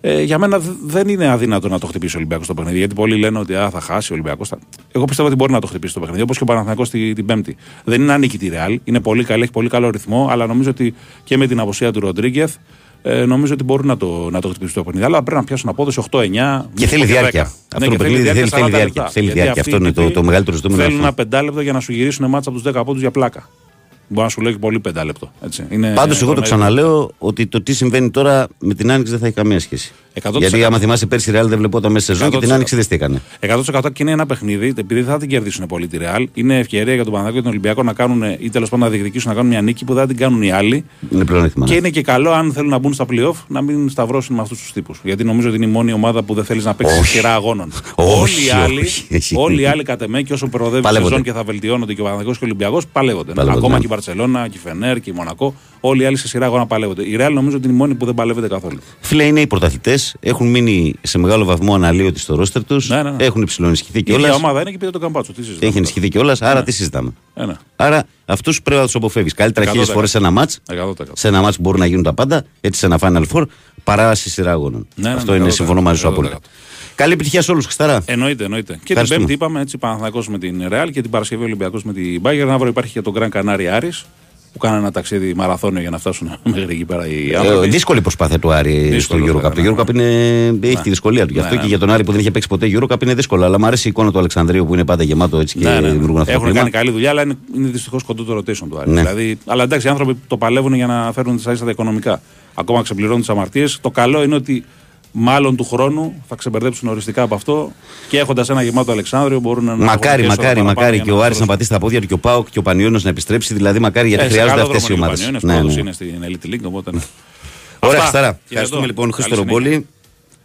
Ε, για μένα δ- δεν είναι αδύνατο να το χτυπήσει ο Ολυμπιακός το παιχνίδι. Γιατί πολλοί λένε ότι α, θα χάσει ο Ολυμπιακός. Εγώ πιστεύω ότι μπορεί να το χτυπήσει το παιχνίδι. Όπως και ο Παναθηναϊκός τη, την Πέμπτη. Δεν είναι ανίκητη η Ρεάλ. Είναι πολύ καλή, έχει πολύ καλό ρυθμό. Αλλά νομίζω ότι και με την αποσία του Ροντρίγκεθ ε, νομίζω ότι μπορούν να το, να το χτυπήσει το παιχνίδι. Αλλά πρέπει να πιάσουν απόδοση 8-9. Και θέλει και διάρκεια. 10. Αυτό Ναι, το και παιχνίδι θέλει- θέλει 40 διάρκεια. λεπτά. Θέλει Γιατί διάρκεια. αυτοί Αυτό είναι το- τύποι το μεγαλύτερο ζητούμενο Θέλουν αυτό. ένα πεντάλεπτο για να σου γυρίσουν μάτσα από τους 10 πόντους για πλάκα. Μπορεί να σου λέει και πολύ πεντάλεπτο. Έτσι. Είναι Πάντως, εγώ το τρομερή. ξαναλέω ότι το τι συμβαίνει τώρα με την άνοιξη δεν θα έχει καμία σχέση. 100%. Γιατί άμα θυμάσαι πέρσι η Real δεν βλεπόταν μέσα σε σεζόν και την 100%. άνοιξη δεν τι έκανε. 100% και είναι ένα παιχνίδι, επειδή δεν θα την κερδίσουν πολύ τη Ρεάλ. Είναι ευκαιρία για τον Παναγιώτο και τον Ολυμπιακό να κάνουν ή τέλος πάντων να διεκδικήσουν να κάνουν μια νίκη που δεν θα την κάνουν οι άλλοι. Είναι πλεονέκτημα. Και ναι. είναι και καλό αν θέλουν να μπουν στα playoff να μην σταυρώσουν με αυτούς τους τύπους. Γιατί νομίζω ότι είναι η μόνη ομάδα που δεν θέλεις να παίξεις Όχι. σειρά αγώνων. Όχι, όλοι οι άλλοι, όχι, όχι. όλοι οι άλλοι κατ' εμέ και όσο προοδεύει η Παλεύονται. σεζόν και θα βελτιώνονται και ο Παναγιώτο και ο Ολυμπιακός παλεύονται. Παλεύονται, Ακόμα ναι. και η Μπαρσελόνα, και η Φενέρ και η Μονακό. Όλοι οι άλλοι σε σειρά αγώνα παλεύονται. Η Ρεάλ νομίζω ότι είναι η μόνη που δεν παλεύεται καθόλου. Φίλε, είναι οι πρωταθλητές. Έχουν μείνει σε μεγάλο βαθμό αναλύωτοι στο ρόστερ τους. Ναι, ναι, ναι. Έχουν υψηλονισχυθεί Η ίδια κιόλας. ομάδα είναι και πήρε τον καμπάτσο. Τι συζητάμε. Έχει ενισχυθεί κιόλας, άρα τι συζητάμε. Ε, ναι. Άρα αυτούς πρέπει να τους αποφεύγεις. Καλύτερα 100%. χίλιες φορές σε ένα μάτς. 100%. Σε ένα μάτς που μπορούν να γίνουν τα πάντα, έτσι σε ένα Final Four, παρά σε σειρά αγώνων. Ναι, ναι, Αυτό ναι, είναι, 100%. συμφωνώ μαζί σου απόλυτα. Καλή επιτυχία σε όλους, Χριστάρα. Εννοείται, εννοείται. Και την Ευχαριστούμε. Πέμπτη είπαμε έτσι Παναθηναϊκός με την Ρεάλ και την Παρασκευή Ολυμπιακός με την Μπάγκερ. Αύριο υπάρχει και το Grand Canary Άρης που κάνανε ένα ταξίδι μαραθώνιο για να φτάσουν μέχρι εκεί πέρα οι Ε, άνθρωποι. δύσκολη προσπάθεια του Άρη Δύσκολο στο θα Eurocup. Το έλεγα, Eurocup είναι, έχει τη δυσκολία του. Γι' Ναι, αυτό ναι. και για τον Άρη που δεν είχε παίξει ποτέ Eurocup είναι δύσκολο. Αλλά μου αρέσει η εικόνα του Αλεξανδρίου που είναι πάντα γεμάτο έτσι και Ναι, ναι. δημιουργούν αυτό το Έχουν κλίμα. κάνει καλή δουλειά, αλλά είναι, είναι δυστυχώς κοντό το rotation του Άρη. Ναι. Δηλαδή, αλλά εντάξει, οι άνθρωποι το παλεύουν για να φέρουν τις ίσα τα οικονομικά. Ακόμα ξεπληρώνουν τις αμαρτίες. Το καλό είναι ότι μάλλον του χρόνου θα ξεμπερδέψουν οριστικά από αυτό και έχοντας ένα γεμάτο Αλεξάνδριο μπορούν να. Μακάρι, έχουν μακάρι, έσοδα μακάρι παραπάνω και για ο να Άρης να δώσουν. πατήσει τα πόδια του και ο Πάοκ και ο Πανιόνιος να επιστρέψει. Δηλαδή, μακάρι γιατί Ε, σε χρειάζονται καλό αυτές οι δρόμο ομάδες. είναι ο Πανιόνιος, πρώτος είναι στην Elite League, οπότε ναι. Ωραία, Αυτά. Χριστάρα. Και Ευχαριστούμε εδώ. λοιπόν, Χρήστο Καλή Ρομπόλη.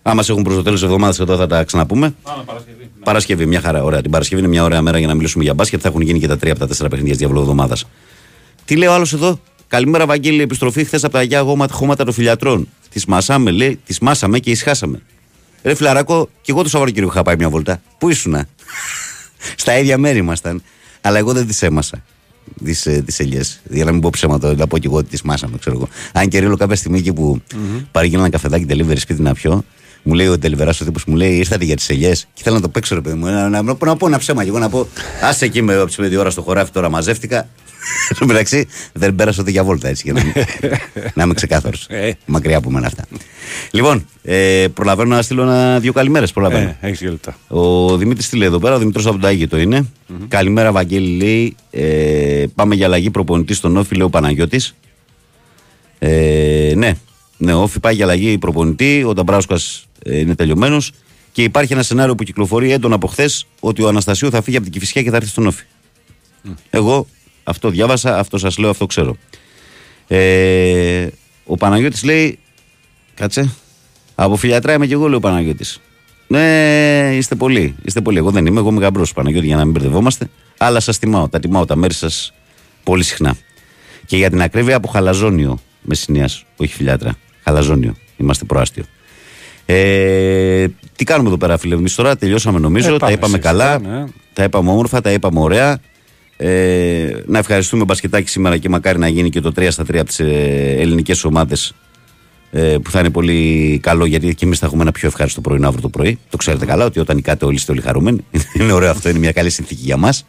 Άμα σε έχουν προς το τέλος της εβδομάδας, εδώ θα τα ξαναπούμε. Παρασκευή, μια χαρά. Ωραία. Την Παρασκευή είναι μια ωραία μέρα για να μιλήσουμε για μπάσκετ. Θα έχουν γίνει και τα τρία από τα τέσσερα παιχνίδια της διαβολοβδομάδα. Τι λέει ο άλλος εδώ; Καλημέρα, Βαγγέλη. Επιστροφή χθες από τα Αγία Γόματα- χώματα των φιλιατρών. Τη μασάμε, λέει, τη μάσαμε και ισχάσαμε. Ρε φιλαράκο, και εγώ το Σαββατοκύριακο είχα πάει μια βολτά. Πού ήσουνα; Στα ίδια μέρη ήμασταν. Αλλά εγώ δεν τις έμασα. Τις τις ελιές. Για να μην πω ψέματα, να πω και εγώ ότι τις μάσαμε, ξέρω εγώ. Αν και ρίλω κάποια στιγμή εκεί που πάρει ένα καφεδάκι delivery σπίτι να πιω, μου λέει ο τελειβερά ο τύπος μου λέει ήρθατε για τις ελιές. Και θέλω να το παίξω, ρε παιδί μου. Να, να, να, να πω ένα ψέμα και εγώ να πω άσε εκεί με όψη με δύο ώρα στο χωράφι τώρα μαζεύτηκα. Εν τω μεταξύ δεν πέρασα ούτε για βόλτα έτσι για να, είμαι- να είμαι ξεκάθαρος. Μακριά από μένα αυτά. Λοιπόν, ε, προλαβαίνω να στείλω ένα, δύο καλημέρες. Προλαβαίνω. Ε, έχεις δύο λεπτά. Ο Δημήτρης τι λέει εδώ πέρα, ο Δημήτρης από τον Τάγητο είναι. Καλημέρα, Βαγγέλη λέει. Ε, πάμε για αλλαγή προπονητής στον Όφη, λέει ο Παναγιώτης. Ε, ναι, ναι, ο Όφη πάει για αλλαγή προπονητή. Ο Νταμπράουσκας ε, είναι τελειωμένος. Και υπάρχει ένα σενάριο που κυκλοφορεί έντονα από χθες ότι ο Αναστασίου θα φύγει από την Κυφυσιά και θα έρθει στον Όφη. Εγώ αυτό διάβασα, αυτό σας λέω, αυτό ξέρω. Ε, ο Παναγιώτης λέει, κάτσε, από φιλιατρά είμαι και εγώ, λέει ο Παναγιώτης. Ναι, είστε πολλοί. Είστε πολλοί. Εγώ δεν είμαι. Εγώ είμαι γαμπρός Παναγιώτη για να μην μπερδευόμαστε. Αλλά σας τιμάω. Τα τιμάω τα μέρη σας πολύ συχνά. Και για την ακρίβεια από χαλαζόνιο Μεσσηνία, όχι φιλιάτρα. Χαλαζόνιο. Είμαστε προάστιο. Ε, τι κάνουμε εδώ πέρα, φίλε; Εμείς τώρα τελειώσαμε νομίζω. Ε, τα πάμε είπαμε σιγά, καλά. ναι. Τα είπαμε όμορφα, τα είπαμε ωραία. Ε, να ευχαριστούμε μπασκετάκι σήμερα και μακάρι να γίνει και το 3 στα 3 από τις ε, ελληνικές ομάδες ε, που θα είναι πολύ καλό γιατί και εμείς θα έχουμε ένα πιο ευχάριστο πρωινό αύριο το πρωί. Το ξέρετε καλά ότι όταν νικάτε όλοι είστε όλοι χαρούμενοι. είναι ωραίο αυτό, είναι μια καλή συνθήκη για μας.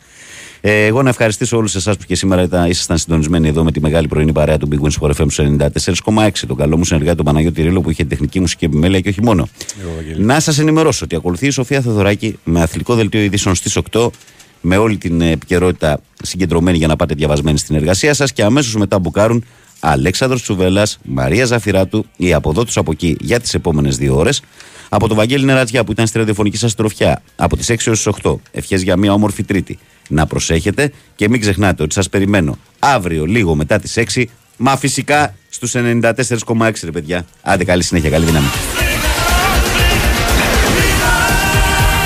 Ε, εγώ να ευχαριστήσω όλους εσάς που και σήμερα ήταν, ήσασταν συντονισμένοι εδώ με τη μεγάλη πρωινή παρέα του Big Wins Sport FM στου 94,6. Τον καλό μου συνεργάτη τον Παναγιώτη Ρίλο που είχε τεχνική μουσική επιμέλεια και όχι μόνο. Να σας ενημερώσω ότι ακολουθεί η Σοφία Θεοδωράκη με αθλητικό δελτίο ειδήσεων στις 8 με όλη την ε, επικαιρότητα συγκεντρωμένη για να πάτε διαβασμένοι στην εργασία σας και αμέσως μετά μπουκάρουν Αλέξανδρος Τσουβέλλας, Μαρία Ζαφυράτου, η από εδώ τους από εκεί για τις επόμενες δύο ώρες. Από τον Βαγγέλη Νερατζιά που ήταν στη ραδιοφωνική σας τροφιά από τις 6 έως τις 8. Ευχές για μια όμορφη Τρίτη. Να προσέχετε και μην ξεχνάτε ότι σας περιμένω αύριο λίγο μετά τις 6 Μα φυσικά στους 94,6 ρε παιδιά. Άντε καλή συνέχεια, καλή δύναμη.